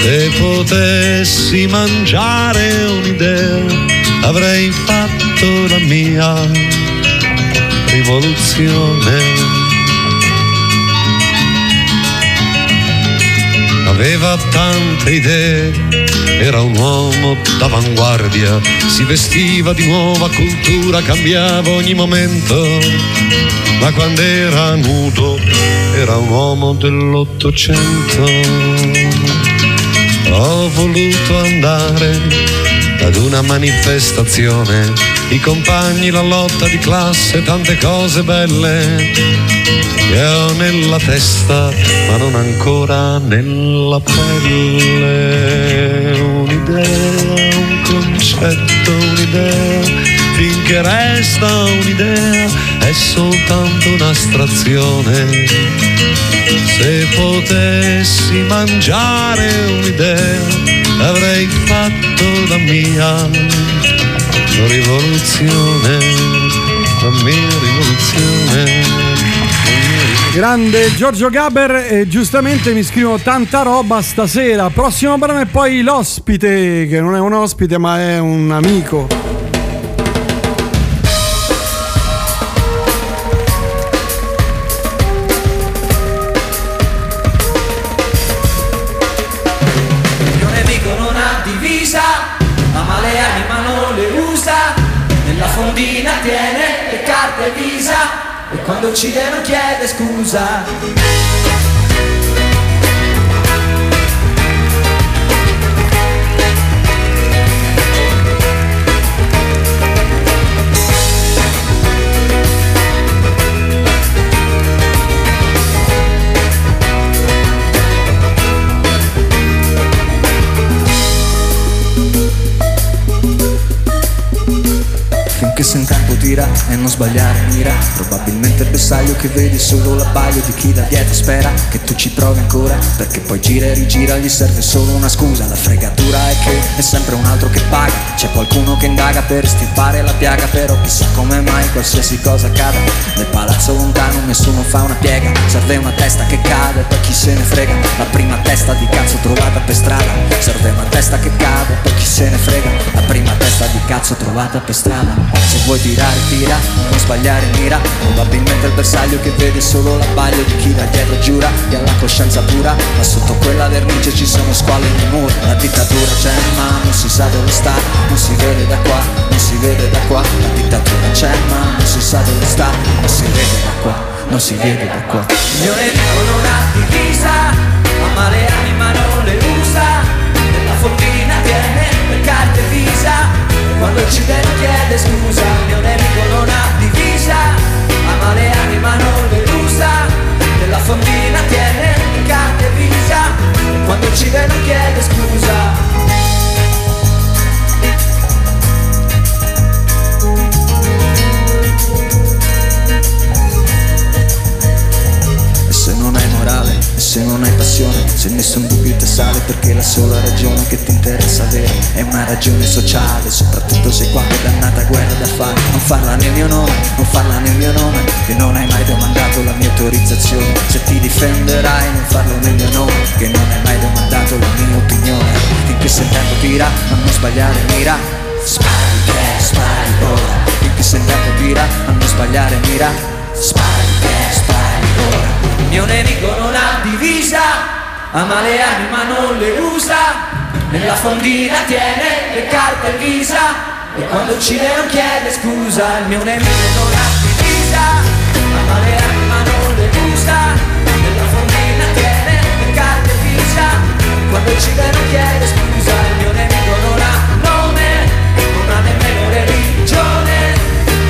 Se potessi mangiare un'idea avrei fatto la mia rivoluzione. Aveva tante idee, era un uomo d'avanguardia, si vestiva di nuova cultura, cambiava ogni momento, ma quando era nudo era un uomo dell'Ottocento. Ho voluto andare ad una manifestazione, i compagni, la lotta di classe, tante cose belle che ho nella testa, ma non ancora nella pelle. Un'idea, un concetto, un'idea, finché resta un'idea, è soltanto un'astrazione. Se potessi mangiare un'idea, avrei fatto la mia rivoluzione, la mia rivoluzione. Grande Giorgio Gaber e giustamente mi scrivono tanta roba stasera. Prossimo brano e poi l'ospite, che non è un ospite ma è un amico. Quando uccide non chiede scusa. Finché se in campo tira e non sbagliare mira. Probabilmente il bersaglio che vedi è solo l'abbaglio di chi da dietro spera Che tu ci provi ancora Perché poi gira e rigira gli serve solo una scusa. La fregatura è che è sempre un altro che paga. C'è qualcuno che indaga per stirpare la piaga Però chissà come mai qualsiasi cosa accada. Nel palazzo lontano nessuno fa una piega. Serve una testa che cade poi chi se ne frega. La prima testa di cazzo trovata per strada. Serve una testa che cade poi chi se ne frega. La prima testa di cazzo trovata per strada. Se vuoi tirare tira, non sbagliare mira Probabilmente il bersaglio che vede solo l'abbaglio di chi da dietro giura. Che ha la coscienza pura Ma sotto quella vernice ci sono squali di muro La dittatura c'è ma non si sa dove sta Non si vede da qua, non si vede da qua. La dittatura c'è ma non si sa dove sta Non si vede da qua, non si vede da qua. Il mio nemico non ha divisa Ama le armi ma non le usa. Nella fondina tiene le carte visa quando uccide non chiede scusa Il mio nemico non ha divisa. Ama le armi ma non le usa. Nella fondina tiene le carte visa E quando uccide non chiede scusa se non hai passione, se nessun dubbio ti sale perché la sola ragione che ti interessa avere è una ragione sociale, soprattutto se qualche dannata guerra da fare, non farla nel mio nome, non farla nel mio nome, che non hai mai domandato la mia autorizzazione, se ti difenderai non farlo nel mio nome, che non hai mai domandato la mia opinione, finché se il tempo tira, ma non sbagliare mira, spari che spari ora, finché se il tempo tira, ma non sbagliare mira, spari che spari Il mio nemico non ha divisa, ama le armi ma non le usa, nella fondina tiene le carte in visa, e quando uccide non chiede scusa, il mio nemico non ha divisa, ama le armi ma non le usa, nella fondina tiene le carte in visa, e quando uccide non chiede scusa, il mio nemico non ha nome, non ha nemmeno religione,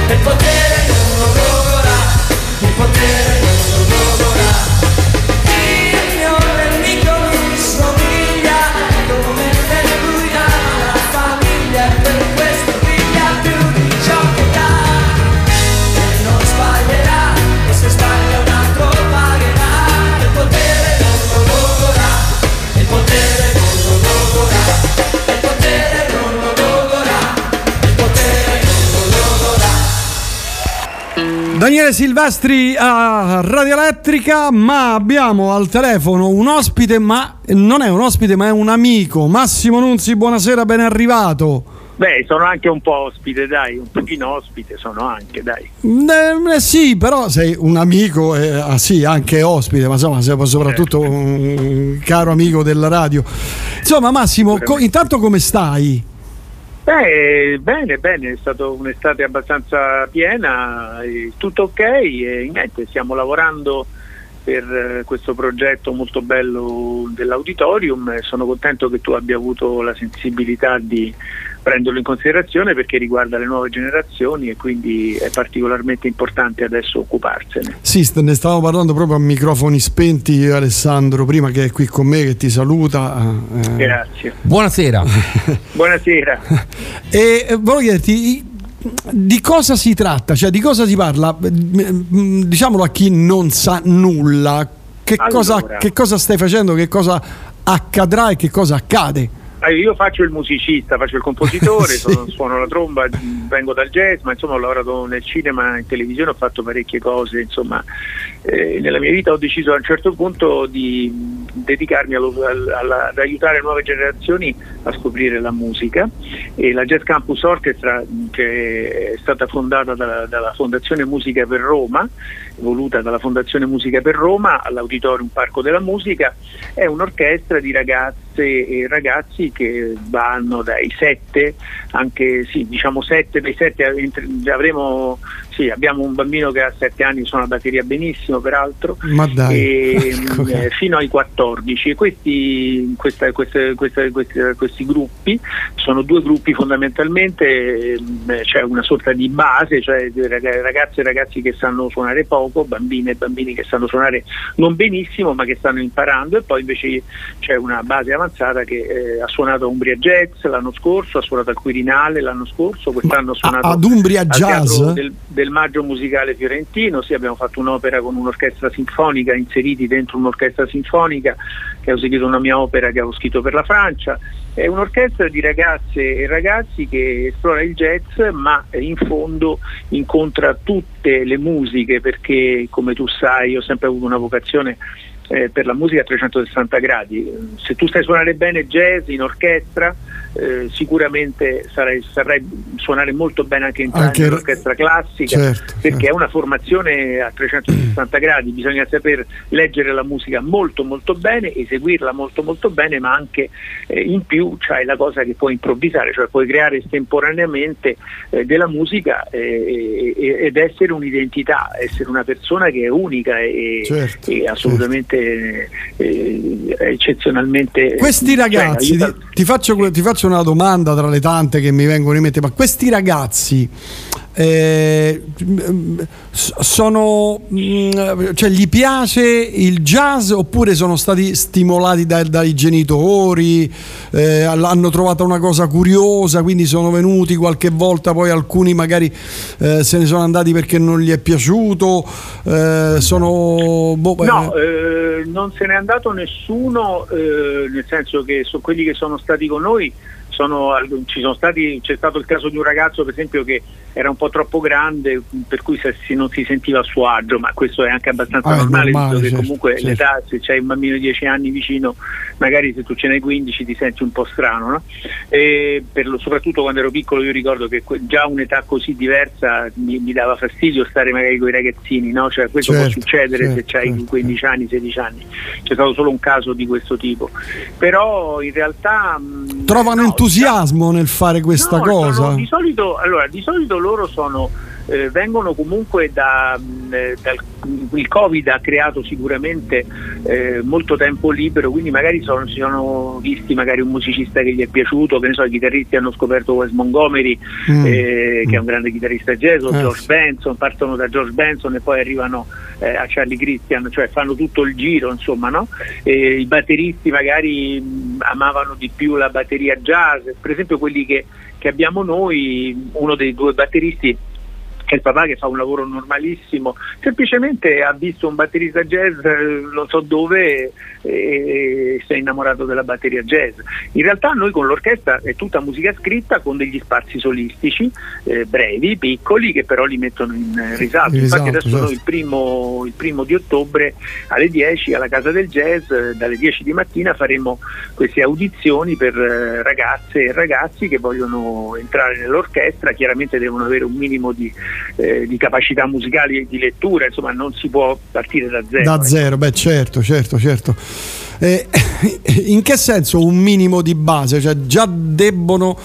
il potere non lo logora, il potere Daniele Silvestri a Radio Elettrica, ma abbiamo al telefono un ospite, ma non è un ospite, ma è un amico. Massimo Nunzi, buonasera, ben arrivato. Beh, sono anche un po' ospite, dai, un pochino ospite sono anche, dai. Eh, sì, però sei un amico, eh, ah, sì, anche ospite, ma insomma, sei soprattutto un caro amico della radio. Insomma, Massimo, co- intanto come stai? Beh, bene, bene, è stata un'estate abbastanza piena, e tutto ok e niente, stiamo lavorando per eh, questo progetto molto bello dell'auditorium sono contento che tu abbia avuto la sensibilità di prenderlo in considerazione perché riguarda le nuove generazioni e quindi è particolarmente importante adesso occuparsene. Sì, st- ne stavamo parlando proprio a microfoni spenti Alessandro, prima che è qui con me, che ti saluta. eh. Grazie. Buonasera. Buonasera. E eh, volevo chiederti, di cosa si tratta? Cioè, di cosa si parla? Diciamolo a chi non sa nulla. Che, Allora. cosa, che cosa stai facendo? Che cosa accadrà e che cosa accade? Io faccio il musicista, faccio il compositore, Sì. sono- suono la tromba, vengo dal jazz, ma insomma ho lavorato nel cinema, in televisione, ho fatto parecchie cose, insomma eh, nella mia vita ho deciso a un certo punto di dedicarmi allo- al- alla- ad aiutare nuove generazioni a scoprire la musica e la Jazz Campus Orchestra che è stata fondata dalla, dalla Fondazione Musica per Roma, voluta dalla Fondazione Musica per Roma all'Auditorium Parco della Musica, è un'orchestra di ragazze e ragazzi che vanno dai 7, anche sì, diciamo 7, dai 7 avremo, sì, abbiamo un bambino che ha 7 anni suona la batteria benissimo peraltro, dai. e, Ecco eh, fino ai 14 e questi, questa- queste- queste- questi, questi gruppi sono due gruppi fondamentalmente ehm, c'è una sorta di base cioè ragazze e ragazzi che sanno suonare poco bambine e bambini che sanno suonare non benissimo ma che stanno imparando e poi invece c'è una base avanzata che eh, ha suonato a Umbria Jazz l'anno scorso ha suonato al Quirinale l'anno scorso quest'anno ha suonato ad Umbria Jazz? Teatro del, del Maggio Musicale Fiorentino, sì, abbiamo fatto un'opera con un'orchestra sinfonica, inseriti dentro un'orchestra sinfonica che ho seguito una mia opera che avevo scritto per la Francia. È un'orchestra di ragazze e ragazzi che esplora il jazz, ma in fondo incontra tutte le musiche, perché come tu sai io ho sempre avuto una vocazione eh, per la musica a 360 gradi. Se tu sai suonare bene jazz in orchestra, eh, sicuramente sarai, saprai suonare molto bene anche in Anche- nell'orchestra classica, Certo, perché è una formazione a 360 gradi, bisogna saper leggere la musica molto molto bene, eseguirla molto molto bene, ma anche eh, in più c'hai la cosa che puoi improvvisare, cioè puoi creare estemporaneamente eh, della musica eh, ed essere un'identità, essere una persona che è unica e, Certo, e assolutamente eh, eccezionalmente Questi cioè, ragazzi, aiuta- ti, ti faccio, ti faccio una domanda tra le tante che mi vengono in mente, ma questi ragazzi eh, sono, mm, cioè gli piace il jazz oppure sono stati stimolati da- dai genitori, eh, hanno trovato una cosa curiosa, quindi sono venuti qualche volta, poi alcuni magari eh, se ne sono andati perché non gli è piaciuto, eh, sono... boh, No, eh, non se n'è andato nessuno, eh, nel senso che so- quelli che sono stati con noi sono, ci sono stati, c'è stato il caso di un ragazzo per esempio che era un po' troppo grande per cui se- si- non si sentiva a suo agio, ma questo è anche abbastanza Ah, normale, normale, visto che certo, comunque certo. l'età, se c'hai un bambino di 10 anni vicino, magari se tu ce n'hai 15 ti senti un po' strano, no? E lo- soprattutto quando ero piccolo io ricordo che già un'età così diversa mi, mi dava fastidio stare magari con i ragazzini, no? Cioè, questo Certo, può succedere certo, se hai 15 anni, 16 anni, c'è stato solo un caso di questo tipo, però in realtà... mh, trovano entusiasmo nel fare questa No, cosa? sono- di, solito, allora, di solito loro sono, eh, vengono comunque da, mh, eh, dal, il Covid ha creato sicuramente eh, molto tempo libero, quindi magari sono- si sono visti magari un musicista che gli è piaciuto, che ne so, i chitarristi hanno scoperto Wes Montgomery, Mm. eh, che è un grande chitarrista jazz, o Eh, George. Benson, partono da George Benson e poi arrivano eh, a Charlie Christian, cioè fanno tutto il giro, insomma, no? I batteristi magari mh, amavano di più la batteria jazz, per esempio quelli che, che abbiamo noi, uno dei due batteristi che è il papà che fa un lavoro normalissimo, semplicemente ha visto un batterista jazz eh, non so dove e si è innamorato della batteria jazz. In realtà noi con l'orchestra è tutta musica scritta con degli spazi solistici eh, brevi, piccoli, che però li mettono in eh, risalto. In Infatti adesso certo. noi il primo, il primo di ottobre alle 10 alla Casa del Jazz, eh, dalle 10 di mattina faremo queste audizioni per ragazze e ragazzi che vogliono entrare nell'orchestra, chiaramente devono avere un minimo di, eh, di capacità musicali e di lettura, insomma non si può partire da zero. Da ecco. zero, beh certo, certo, certo. Eh, in che senso un minimo di base? Cioè già debbono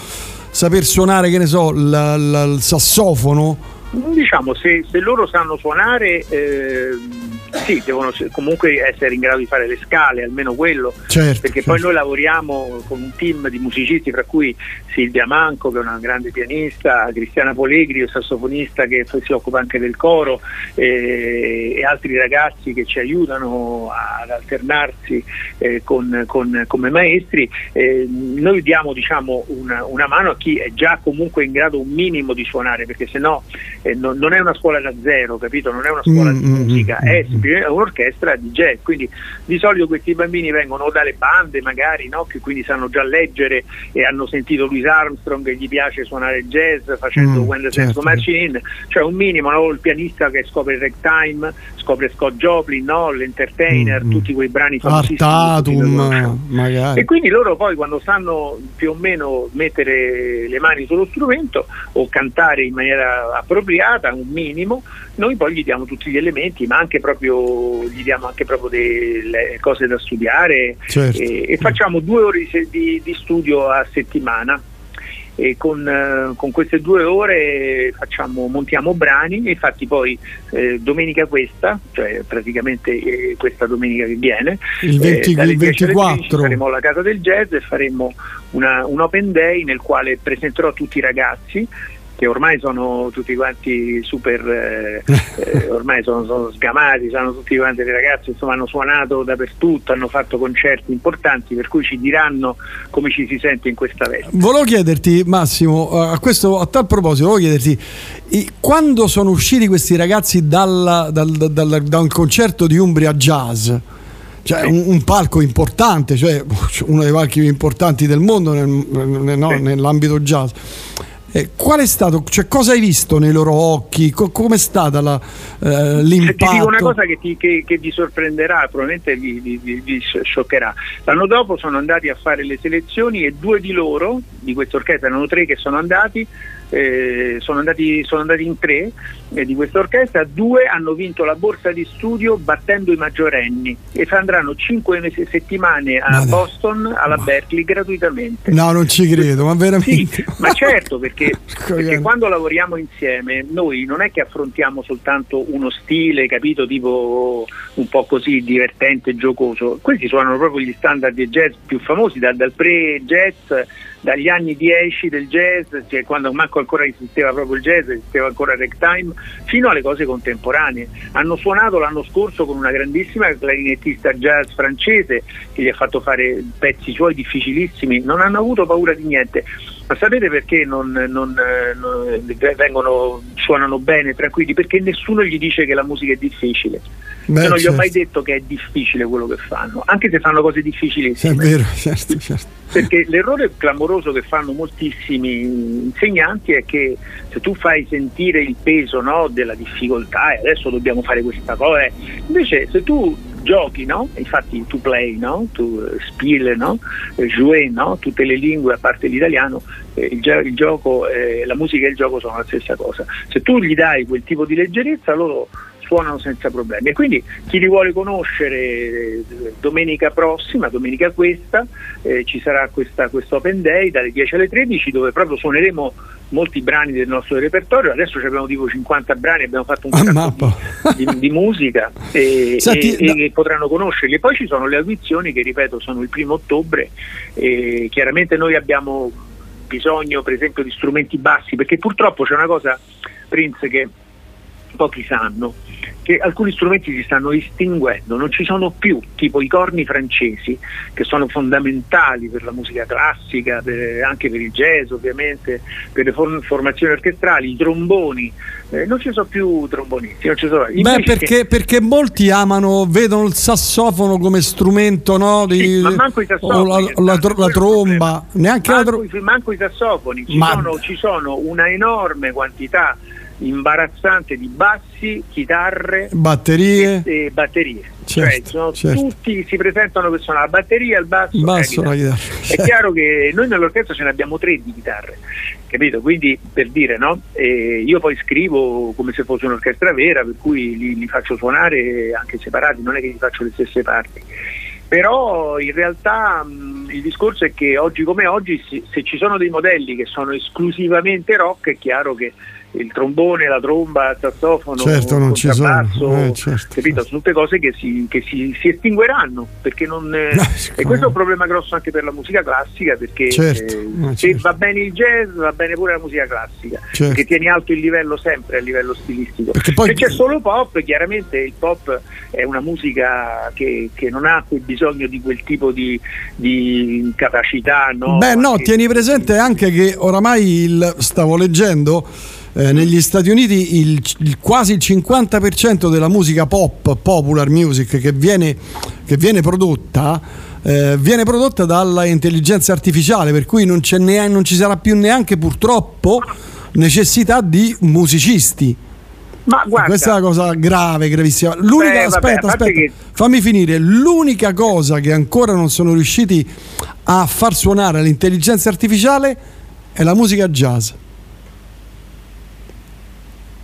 saper suonare, che ne so, la- la- il sassofono? Diciamo, se, se loro sanno suonare, eh, sì, devono comunque essere in grado di fare le scale, almeno quello, Certo, perché poi noi lavoriamo con un team di musicisti, fra cui Silvia Manco, che è una grande pianista, Cristiana Polegri, un sassofonista che si occupa anche del coro, eh, e altri ragazzi che ci aiutano ad alternarsi eh, con- con- come maestri. Eh, noi diamo diciamo, una, una mano a chi è già comunque in grado un minimo di suonare, perché se no eh, non, non è una scuola da zero, capito? Non è una scuola di Mm, mm, musica, mm, è mm. un'orchestra di jazz. Quindi di solito questi bambini vengono dalle bande, magari, no? che quindi sanno già leggere e hanno sentito Louis Armstrong e gli piace suonare jazz facendo Mm, When the certo. Go Marching In, cioè un minimo, no? il pianista che scopre il ragtime, scopre Scott Joplin, no? l'entertainer, Mm, tutti quei brani Artatum, magari. E quindi loro poi quando sanno più o meno mettere le mani sullo strumento o cantare in maniera appropriata, un minimo, noi poi gli diamo tutti gli elementi, ma anche proprio gli diamo anche proprio delle cose da studiare Certo. e, e facciamo due ore di- di studio a settimana. E con, eh, con queste due ore facciamo, montiamo brani, e infatti poi eh, domenica questa, cioè praticamente eh, questa domenica che viene, Il 20 eh, il 10 alle 15 24. saremo alla Casa del Jazz e faremo una- un open day nel quale presenterò tutti i ragazzi che ormai sono tutti quanti super, eh, eh, ormai sono, sono sgamati, sono tutti quanti dei ragazzi, insomma hanno suonato dappertutto, hanno fatto concerti importanti, per cui ci diranno come ci si sente in questa veste. Volevo chiederti, Massimo, eh, a, questo, a tal proposito, volevo chiederti, quando sono usciti questi ragazzi dalla- dal, dal- da un concerto di Umbria Jazz, cioè un, un palco importante, cioè uno dei palchi più importanti del mondo nel- nel- no, nell'ambito jazz. Eh, qual è stato, cioè cosa hai visto nei loro occhi? Co- com'è stata la, eh, l'impatto? ti dico una cosa che, ti- che- che vi sorprenderà, probabilmente vi, vi- vi- vi scioccherà. L'anno dopo sono andati a fare le selezioni e due di loro, di questa orchestra, erano tre che sono andati, eh, sono, andati sono andati in tre eh, di questa orchestra, due hanno vinto la borsa di studio battendo i maggiorenni e andranno cinque mesi- settimane a Ma dai. Boston, alla Berkeley, gratuitamente. No, non ci credo, ma veramente. Ma certo, perché, perché quando lavoriamo insieme noi non è che affrontiamo soltanto uno stile, capito, tipo un po' così divertente, giocoso. Questi suonano proprio gli standard di jazz più famosi, da- dal pre-jazz, dagli anni 10 del jazz, cioè quando manco ancora esisteva proprio il jazz, esisteva ancora il ragtime, fino alle cose contemporanee. Hanno suonato l'anno scorso con una grandissima clarinettista jazz francese che gli ha fatto fare pezzi suoi difficilissimi, non hanno avuto paura di niente. Ma sapete perché non, non, eh, non- vengono, suonano bene, tranquilli? Perché nessuno gli dice che la musica è difficile. Beh, Io non gli ho certo. mai detto che è difficile quello che fanno, anche se fanno cose difficilissime. è vero, certo, certo. Perché l'errore clamoroso che fanno moltissimi insegnanti è che se tu fai sentire il peso no, della difficoltà e adesso dobbiamo fare questa cosa, eh, invece se tu giochi, no? infatti tu play, no? tu eh, spiele, no? eh, jouer, no? tutte le lingue a parte l'italiano, eh, il, il gioco, eh, la musica e il gioco sono la stessa cosa. Se tu gli dai quel tipo di leggerezza loro suonano senza problemi. E quindi chi li vuole conoscere eh, domenica prossima, domenica questa, eh, ci sarà questa, questo open day dalle 10 alle 13 dove proprio suoneremo molti brani del nostro repertorio, adesso abbiamo tipo 50 brani, abbiamo fatto un sacco di, di- di musica e, Senti, e- da- e potranno conoscerli. Poi ci sono le audizioni che ripeto sono il primo ottobre e chiaramente noi abbiamo bisogno per esempio di strumenti bassi perché purtroppo c'è una cosa Prince che pochi sanno che alcuni strumenti si stanno estinguendo, non ci sono più, tipo i corni francesi che sono fondamentali per la musica classica, per- anche per il jazz ovviamente, per le form- formazioni orchestrali, i tromboni, eh, non ci sono più trombonisti, non ci sono. Beh, perché, perché molti amano, vedono il sassofono come strumento, no? Di, Sì, ma manco i sassofoni, o la, la tro- la tromba, neanche la manco, tromba. i- manco i sassofoni, ci, Ma- sono, ci sono una enorme quantità imbarazzante di bassi, chitarre Batterie. e, e batterie. Certo, cioè, sono certo. tutti si presentano per suonare la batteria, il basso, la Basso, la chitarra. chitarra. È chiaro che noi nell'orchestra ce ne abbiamo tre di chitarre, capito? Quindi per dire, no? Eh, io poi scrivo come se fosse un'orchestra vera, per cui li, li faccio suonare anche separati, non è che gli faccio le stesse parti. Però in realtà mh, il discorso è che oggi come oggi se ci sono dei modelli che sono esclusivamente rock è chiaro che il trombone, la tromba, il sassofono, Certo, il non ci sono. Eh, certo. capito? sono tutte cose che si, che si- si estingueranno perché non, eh, e questo è un problema grosso anche per la musica classica perché Certo, eh, eh, se certo. va bene il jazz va bene pure la musica classica Certo. perché tieni alto il livello sempre a livello stilistico Perché poi- se c'è solo pop chiaramente il pop è una musica che, che non ha quel bisogno di quel tipo di, di capacità no? Beh, no, tieni presente anche che oramai il, stavo leggendo eh, negli Stati Uniti il, il- quasi il 50% della musica pop, popular music che viene, che viene prodotta. eh, viene prodotta dalla intelligenza artificiale, per cui non, c'è nea- non ci sarà più neanche purtroppo necessità di musicisti. Ma guarda, Questa è una cosa grave, gravissima. L'unica, Beh, vabbè, aspetta, parte aspetta, che- fammi finire. L'unica cosa che ancora non sono riusciti a far suonare l'intelligenza artificiale è la musica jazz.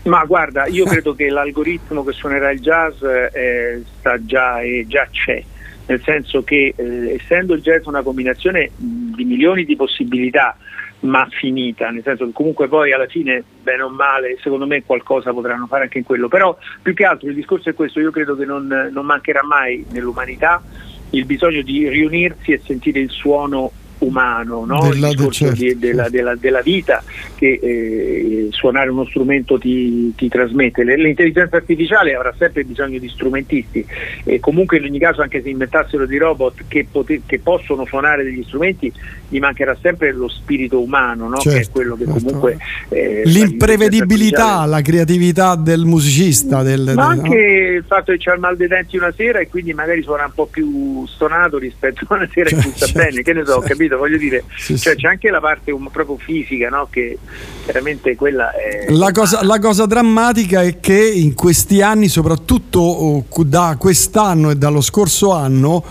Ma guarda, io credo che l'algoritmo che suonerà il jazz eh, sta già e già c'è, nel senso che eh, essendo il jazz una combinazione di milioni di possibilità, ma finita, nel senso che comunque poi alla fine, bene o male, secondo me qualcosa potranno fare anche in quello. Però più che altro il discorso è questo, io credo che non, non mancherà mai nell'umanità il bisogno di riunirsi e sentire il suono umano, no? Della- il discorso certo, di- della, della- della vita che eh, suonare uno strumento ti, ti trasmette. L'intelligenza artificiale avrà sempre bisogno di strumentisti e comunque in ogni caso anche se inventassero dei robot che, pote- che possono suonare degli strumenti gli mancherà sempre lo spirito umano, no? che è Certo, quello che certo. comunque... eh, L'imprevedibilità, la creatività del musicista. Del, ma del- anche il fatto che c'ha il mal dei denti una sera e quindi magari suona un po' più stonato rispetto a una sera in cui sta Certo, bene, che ne so, certo. capito? Voglio dire, Sì, cioè, sì. c'è anche la parte um- proprio fisica, no? Che veramente quella è. La cosa, la cosa drammatica è che in questi anni, soprattutto oh, da quest'anno e dallo scorso anno,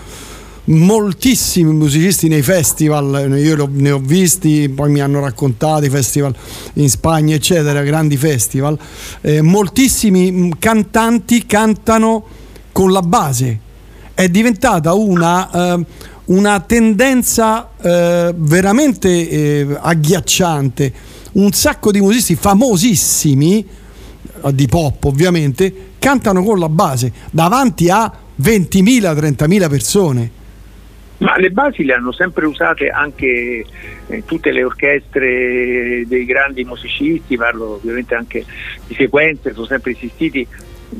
moltissimi musicisti nei festival, io lo- ne ho visti, poi mi hanno raccontato i festival in Spagna, eccetera, grandi festival, eh, moltissimi mh, cantanti cantano con la base. È diventata una, eh, una tendenza eh, veramente eh, agghiacciante. Un sacco di musicisti famosissimi, eh, di pop ovviamente, cantano con la base davanti a 20.000-30.000 persone. Ma le basi le hanno sempre usate anche eh, tutte le orchestre dei grandi musicisti, parlo ovviamente anche di sequenze, sono sempre esistiti.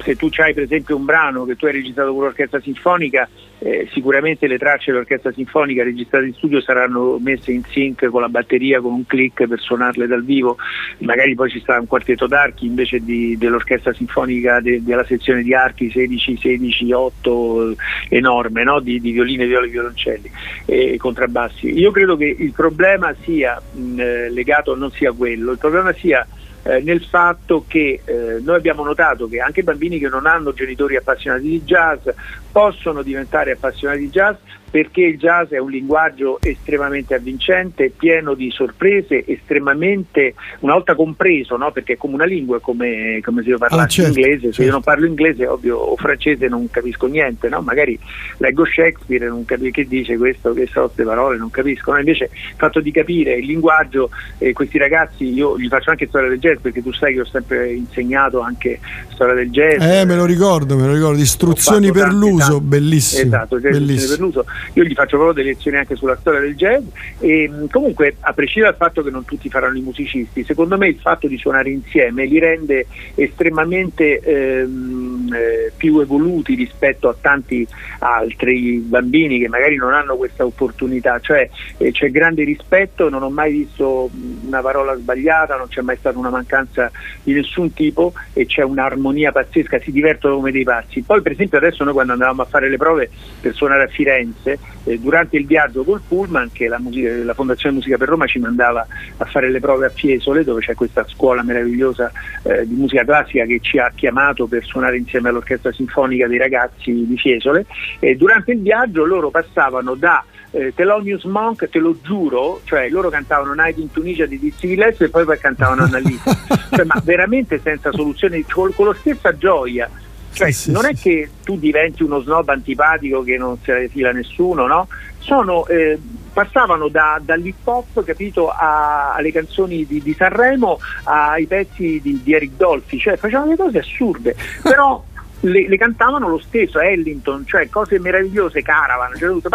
Se tu hai per esempio un brano che tu hai registrato con l'orchestra sinfonica, eh, sicuramente le tracce dell'orchestra sinfonica registrate in studio saranno messe in sync con la batteria con un click per suonarle dal vivo, magari poi ci sarà un quartetto d'archi invece di- dell'orchestra sinfonica de- della sezione di archi 16, 16, 8 eh, enorme no? di, di violine, viole, violoncelli e contrabbassi. Io credo che il problema sia mh, eh, legato, non sia quello, il problema sia eh, nel fatto che eh, noi abbiamo notato che anche bambini che non hanno genitori appassionati di jazz possono diventare appassionati di jazz perché il jazz è un linguaggio estremamente avvincente, pieno di sorprese, estremamente, una volta compreso, no? perché è come una lingua, come, come se io parlassi Ah, certo, inglese, se certo. io non parlo inglese ovvio, o francese non capisco niente, no? magari leggo Shakespeare e non capisco che dice questo, che so queste parole, non capisco, no? invece il fatto di capire il linguaggio, eh, questi ragazzi, io gli faccio anche storia del jazz perché tu sai che ho sempre insegnato anche storia del jazz, Eh, me lo ricordo, me lo ricordo. Istruzioni per tanti, l'uso, tanti. bellissimo. Esatto, istruzioni bellissimo. per l'uso. Io gli faccio proprio delle lezioni anche sulla storia del jazz e mh, comunque a prescindere dal fatto che non tutti faranno i musicisti, secondo me il fatto di suonare insieme li rende estremamente ehm, eh, più evoluti rispetto a tanti altri bambini che magari non hanno questa opportunità, cioè eh, c'è grande rispetto, non ho mai visto mh, una parola sbagliata, non c'è mai stata una mancanza di nessun tipo e c'è un'armonia pazzesca, si divertono come dei pazzi. Poi per esempio adesso noi quando andavamo a fare le prove per suonare a Firenze, eh, durante il viaggio col Pullman, che la, musica- la Fondazione Musica per Roma ci mandava a fare le prove a Fiesole, dove c'è questa scuola meravigliosa eh, di musica classica che ci ha chiamato per suonare insieme all'orchestra sinfonica dei ragazzi di Fiesole, e durante il viaggio loro passavano da eh, Thelonious Monk, te lo giuro, cioè loro cantavano Night in Tunisia di Dizzy Gillespie e poi poi cantavano Annalisa, cioè, ma veramente senza soluzione, con, con la stessa gioia. Cioè, Sì, sì, non sì, è che tu diventi uno snob antipatico che non se ne fila nessuno, no? Sono, eh, passavano da- dall'hip hop, capito, a- alle canzoni di, di Sanremo, ai pezzi di, di Eric Dolphy, cioè facevano delle cose assurde, però le, le cantavano lo stesso, Ellington, cioè cose meravigliose, Caravan, c'era tutto,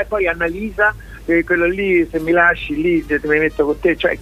e poi Annalisa, eh, quello lì, se mi lasci lì, se mi metto con te, cioè,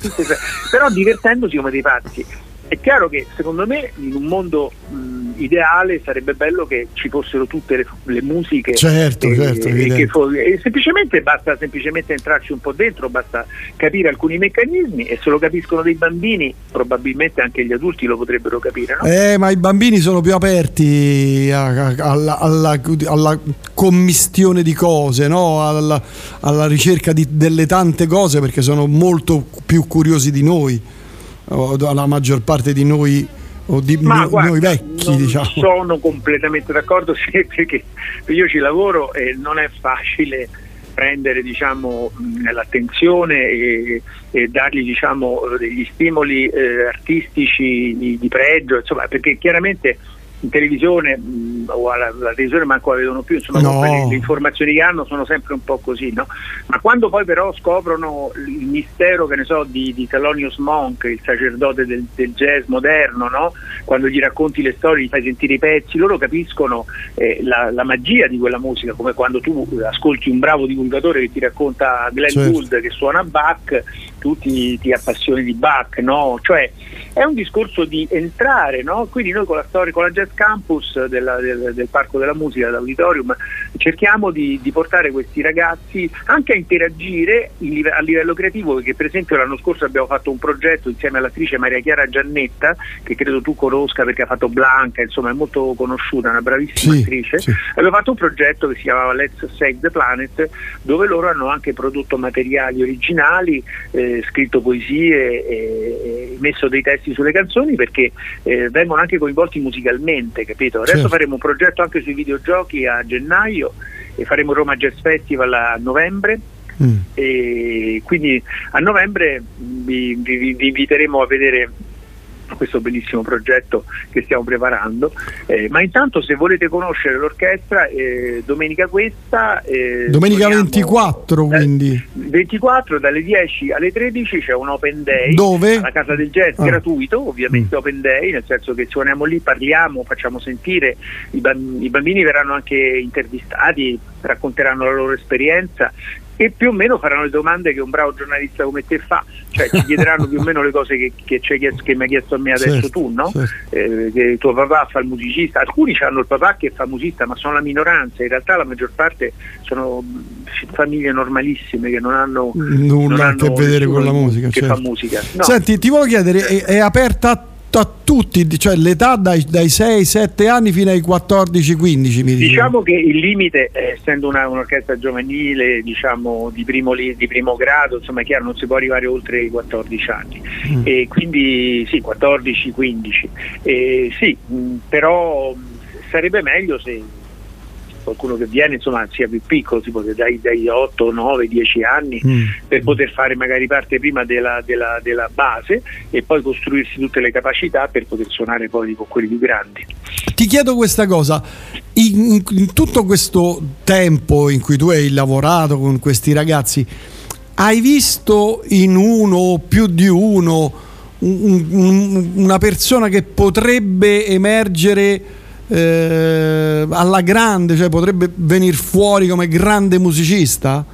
però divertendosi come dei pazzi. È chiaro che secondo me in un mondo mh, ideale sarebbe bello che ci fossero tutte le, le musiche Certo, e, certo, e fo- e semplicemente basta semplicemente entrarci un po' dentro, basta capire alcuni meccanismi e se lo capiscono dei bambini probabilmente anche gli adulti lo potrebbero capire. No? Eh, ma i bambini sono più aperti a- a- alla, alla- alla commistione di cose, no? alla, alla ricerca di- delle tante cose perché sono molto più curiosi di noi, o la maggior parte di noi, o di Ma no- guarda, noi vecchi, diciamo. sono completamente d'accordo sì, perché io ci lavoro e non è facile prendere diciamo, l'attenzione e, e dargli diciamo, degli stimoli eh, artistici di, di pregio, insomma, perché chiaramente in televisione mh, o alla, alla televisione manco la vedono più, insomma No. le, le informazioni che hanno sono sempre un po' così, no? Ma quando poi però scoprono il mistero, che ne so, di, di Thelonious Monk, il sacerdote del, del jazz moderno, no? Quando gli racconti le storie, gli fai sentire i pezzi, loro capiscono eh, la, la magia di quella musica, come quando tu ascolti un bravo divulgatore che ti racconta Glenn Certo. Gould che suona Bach, tu ti, ti appassioni di Bach, no? Cioè è un discorso di entrare, no? Quindi noi con la storia, con la Jazz Campus della- del, del Parco della Musica, dell'Auditorium, cerchiamo di, di portare questi ragazzi anche a interagire in a livello creativo, perché per esempio l'anno scorso abbiamo fatto un progetto insieme all'attrice Maria Chiara Giannetta, che credo tu conosca perché ha fatto Blanca, insomma è molto conosciuta, una bravissima Sì, attrice. sì. Abbiamo fatto un progetto che si chiamava Let's Save the Planet, dove loro hanno anche prodotto materiali originali, eh, scritto poesie e, e messo dei testi sulle canzoni perché eh, vengono anche coinvolti musicalmente, capito? Adesso Certo. faremo un progetto anche sui videogiochi a gennaio e faremo Roma Jazz Festival a novembre. Mm. E quindi a novembre vi, vi- vi inviteremo a vedere questo bellissimo progetto che stiamo preparando. Eh, ma intanto se volete conoscere l'orchestra, eh, domenica questa... eh, Domenica suoniamo- 24 quindi. 24 dalle 10 alle 13 c'è un open day Dove? alla Casa del Jazz Ah. gratuito, ovviamente open day, nel senso che suoniamo lì, parliamo, facciamo sentire, i, bam- i bambini verranno anche intervistati, racconteranno la loro esperienza e più o meno faranno le domande che un bravo giornalista come te fa, cioè ti chiederanno più o meno le cose che, che, chiesto- che mi hai chiesto a me adesso Certo, tu, no? certo. Eh, che tuo papà fa il musicista, alcuni hanno il papà che fa musicista, ma sono la minoranza, in realtà la maggior parte sono famiglie normalissime che non hanno Nulla non a che hanno vedere con la musica. che certo. fa musica. No. Senti, ti volevo chiedere, è, è aperta a, tutti, cioè l'età dai, dai 6-7 anni fino ai 14-15 mi. Diciamo che il limite, eh, essendo una- un'orchestra giovanile, diciamo di primo, di primo grado, insomma è chiaro, non si può arrivare oltre i 14 anni. Mm. E quindi sì, 14-15. E sì, mh, però mh, sarebbe meglio se qualcuno che viene insomma sia più piccolo, tipo dai, dai 8, 9, 10 anni, Mm. per poter fare magari parte prima della, della- della base e poi costruirsi tutte le capacità per poter suonare poi con quelli più grandi. Ti chiedo questa cosa, in, in- tutto questo tempo in cui tu hai lavorato con questi ragazzi, hai visto in uno o più di uno un- un- una persona che potrebbe emergere eh, alla grande, cioè potrebbe venire fuori come grande musicista?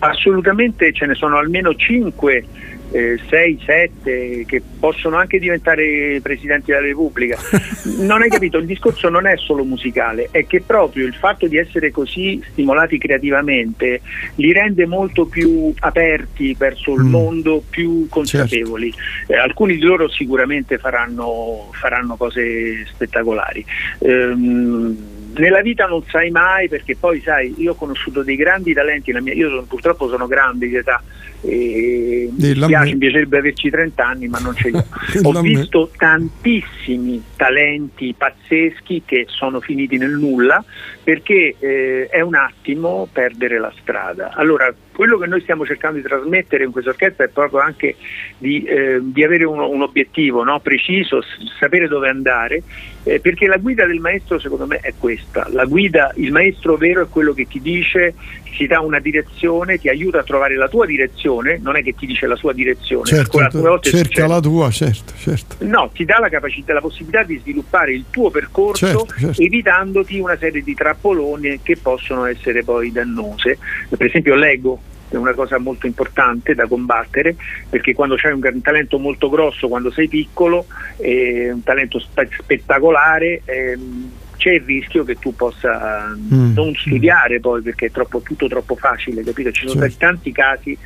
Assolutamente ce ne sono almeno 5, 6, 7 che possono anche diventare presidenti della Repubblica. Non hai capito, il discorso non è solo musicale, è che proprio il fatto di essere così stimolati creativamente li rende molto più aperti verso il Mm. mondo, più consapevoli. Eh, alcuni di loro sicuramente faranno, faranno cose spettacolari. Ehm, nella vita non sai mai perché poi sai io ho conosciuto dei grandi talenti mia- io sono- purtroppo sono grande di età E mi me. mi piacerebbe averci 30 anni, ma non ce li ho. Ho visto tantissimi talenti pazzeschi che sono finiti nel nulla perché eh, è un attimo perdere la strada. Allora, quello che noi stiamo cercando di trasmettere in questa orchestra è proprio anche di, eh, di avere un, un obiettivo no? preciso, s- sapere dove andare, eh, perché la guida del maestro secondo me è questa. La guida, il maestro vero è quello che ti dice, ti dà una direzione, ti aiuta a trovare la tua direzione, non è che ti dice la sua direzione. Certo, volte cerca succede. la tua, certo, certo. No, ti dà la capacità, la possibilità di sviluppare il tuo percorso Certo, certo. evitandoti una serie di trappoloni che possono essere poi dannose. Per esempio l'ego è una cosa molto importante da combattere perché quando c'hai un, talento molto grosso quando sei piccolo, eh, un talento spe- spettacolare, ehm, c'è il rischio che tu possa Mm. non studiare poi perché è troppo, tutto troppo facile, capito? Ci sono Certo. tanti casi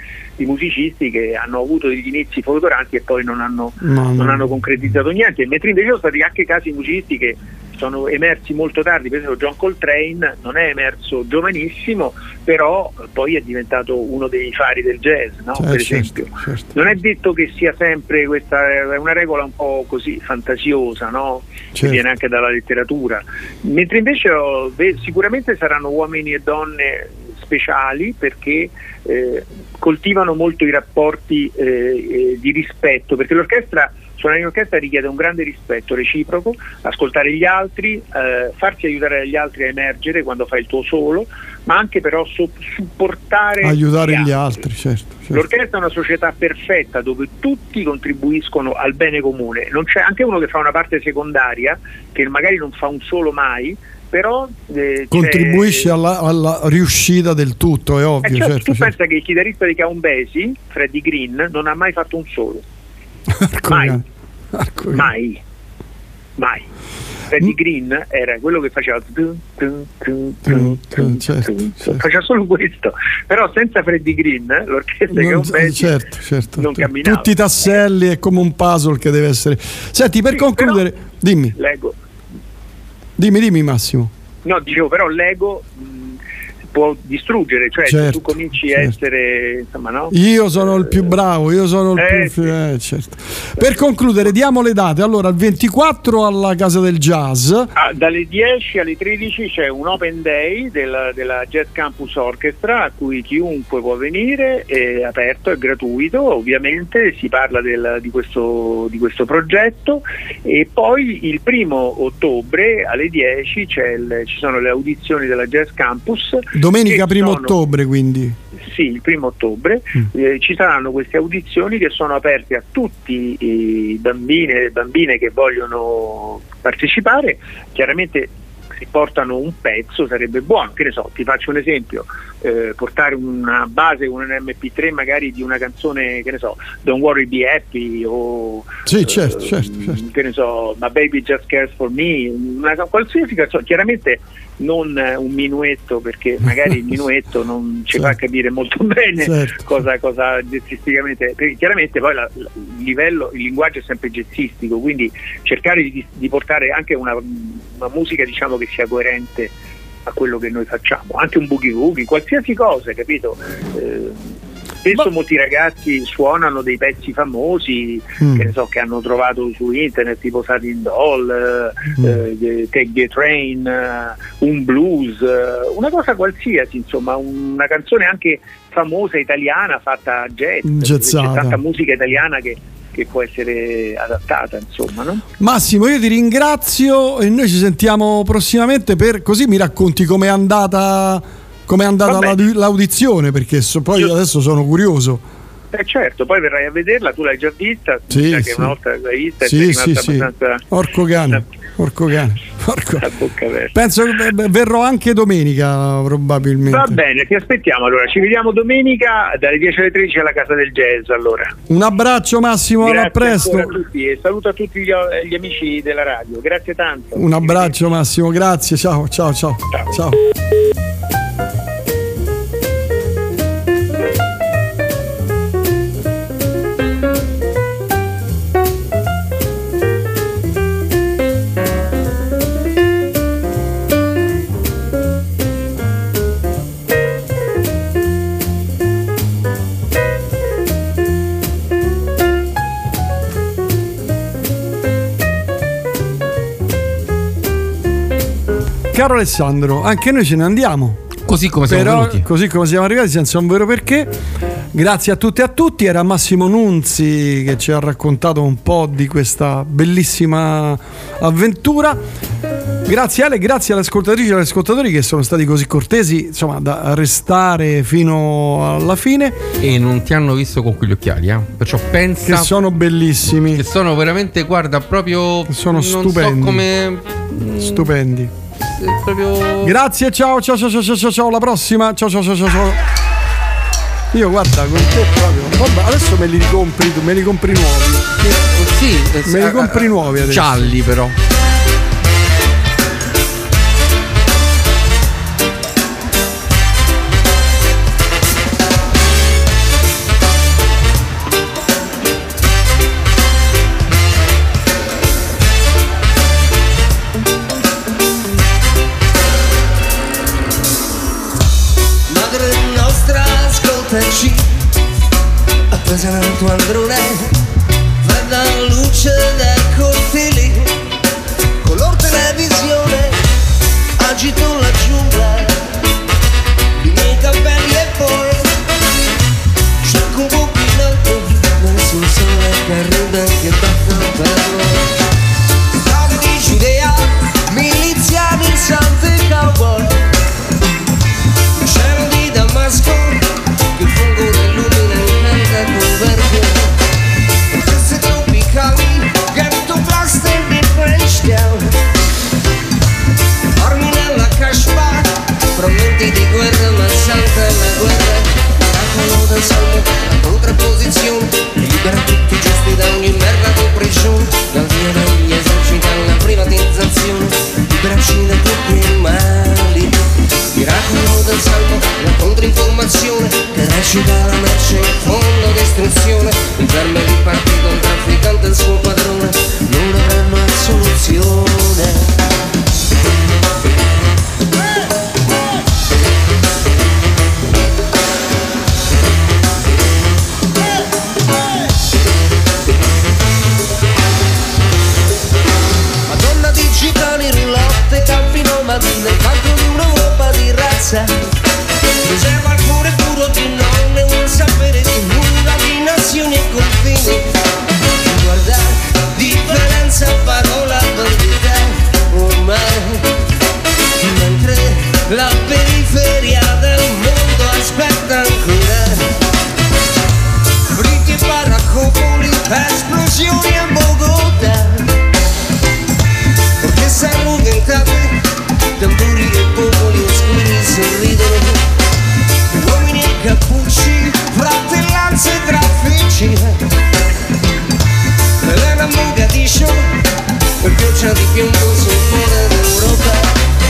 di musicisti che hanno avuto degli inizi folgoranti e poi non hanno, No, non no. hanno concretizzato niente, mentre invece sono stati anche casi musicisti che sono emersi molto tardi, per esempio John Coltrane non è emerso giovanissimo, però poi è diventato uno dei fari del jazz, no? Certo, per certo, esempio. certo. Non è detto che sia sempre questa, è una regola un po' così fantasiosa, no? Che Certo. viene anche dalla letteratura. Mentre invece oh, beh, sicuramente saranno uomini e donne speciali perché eh, coltivano molto i rapporti eh, eh, di rispetto, perché l'orchestra suonare in orchestra richiede un grande rispetto reciproco, ascoltare gli altri, eh, farsi aiutare dagli altri a emergere quando fai il tuo solo, ma anche però so- supportare Aiutare gli gli altri, certo. certo. L'orchestra è una società perfetta dove tutti contribuiscono al bene comune, non c'è anche uno che fa una parte secondaria, che magari non fa un solo mai, però eh, Contribuisce alla, alla riuscita del tutto, è Eh, ovvio. certo, certo, tu certo. pensa che il chitarrista di Countbasie, Freddie Green, non ha mai fatto un solo. Mai. Mai. Mai. Freddie Green era quello che faceva tun, tun, tun, certo, tun, faceva solo questo però senza Freddie Green eh, l'orchestra di Non- Countbasie certo, certo. non Tu- camminava Tutti i tasselli è come un puzzle che deve essere. Senti, per Sì, concludere, dimmi, L'ego. Dimmi, dimmi Massimo. No, dicevo, però l'ego può distruggere, cioè se Certo, tu cominci a certo. essere, insomma, no? Io sono il più bravo, io sono il Eh, più. eh, certo. Per concludere, diamo le date. Allora, il 24 alla Casa del Jazz. Ah, dalle 10 alle 13 c'è un open day della, della Jazz Campus Orchestra a cui chiunque può venire, è aperto, è gratuito, ovviamente si parla del- di, questo, di questo progetto e poi il primo ottobre alle 10 c'è il- ci sono le audizioni della Jazz Campus. Domenica che 1 sono- ottobre, quindi. Sì, il primo ottobre eh, ci saranno queste audizioni che sono aperte a tutti i bambini e bambine che vogliono partecipare. Chiaramente si portano un pezzo sarebbe buono, che ne so, ti faccio un esempio, eh, portare una base, un MP3 magari di una canzone, che ne so, Don't Worry Be Happy o Sì, certo, certo, certo. che ne so, My Baby Just Cares For Me, una, qualsiasi canzone, chiaramente non eh, un minuetto perché magari il minuetto non ci fa Certo. capire molto bene Certo. cosa, cosa jazzisticamente, perché chiaramente poi la- la- il livello, il linguaggio è sempre jazzistico, quindi cercare di, di portare anche una, una musica diciamo che sia coerente a quello che noi facciamo, anche un boogie woogie, qualsiasi cosa, capito? Eh, Spesso molti ragazzi suonano dei pezzi famosi Mm. che ne so che hanno trovato su internet tipo Satin Doll, eh, Mm. eh, Take the Train, eh, un blues, eh, una cosa qualsiasi, insomma, una canzone anche famosa italiana fatta a jazz. Jazzata. C'è tanta musica italiana che, che può essere adattata, insomma, no? Massimo, io ti ringrazio e noi ci sentiamo prossimamente per così mi racconti com'è andata, com'è andata l'audizione, perché so- poi adesso sono curioso. Eh certo, poi verrai a vederla, tu l'hai già vista, Sì, che sì. una volta l'hai vista e Sì, sei sì, rimasta sì. abbastanza Orco cane, orco cane. Orco- a bocca aperta. Penso che beh, verrò anche domenica probabilmente. Va bene, ti aspettiamo allora, ci vediamo domenica dalle 10 alle 13 alla Casa del Jazz allora. Un abbraccio Massimo, Grazie presto. ancora a tutti e saluto a tutti gli, gli amici della radio, grazie tanto. Un abbraccio Massimo, grazie. Ciao, ciao, ciao. Ciao. Caro Alessandro, anche noi ce ne andiamo. Così come siamo Però, venuti. Così come siamo arrivati, senza un vero perché. Grazie a tutti e a tutti. Era Massimo Nunzi che ci ha raccontato un po' di questa bellissima avventura. Grazie Ale, grazie alle ascoltatrici e agli ascoltatori che sono stati così cortesi, insomma, da restare fino alla fine. E non ti hanno visto con quegli occhiali, eh? Perciò pensa. Che sono bellissimi. Che sono veramente, guarda, proprio. Sono stupendi. So come. Stupendi. Eh, Proprio. Grazie, ciao, ciao, ciao, ciao, ciao, ciao, ciao, alla prossima. Ciao, ciao, ciao, ciao, ciao. Io guarda, con te proprio. Vabbè, adesso me li ricompri tu, me li compri nuovi. Sì, Me li compri nuovi adesso. Gialli, però. Ascoltaci, appesa nel tuo androne, che recita riempio soffere d'Europa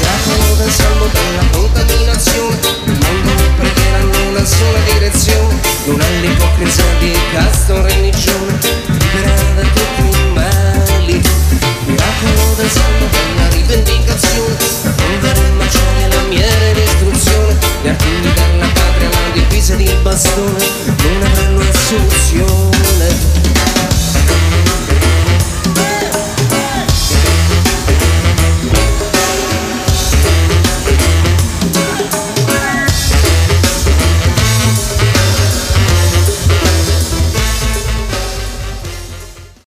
La paura salvo per la contaminazione Il mondo preghiera in una sola direzione Non è l'ipocrisia di casta religione Libera da tutti i mali Miracolo del salvo della la rivendicazione La polvere macerie, la miele di istruzione Gli artigli della patria, la divisa di bastone Non avranno soluzione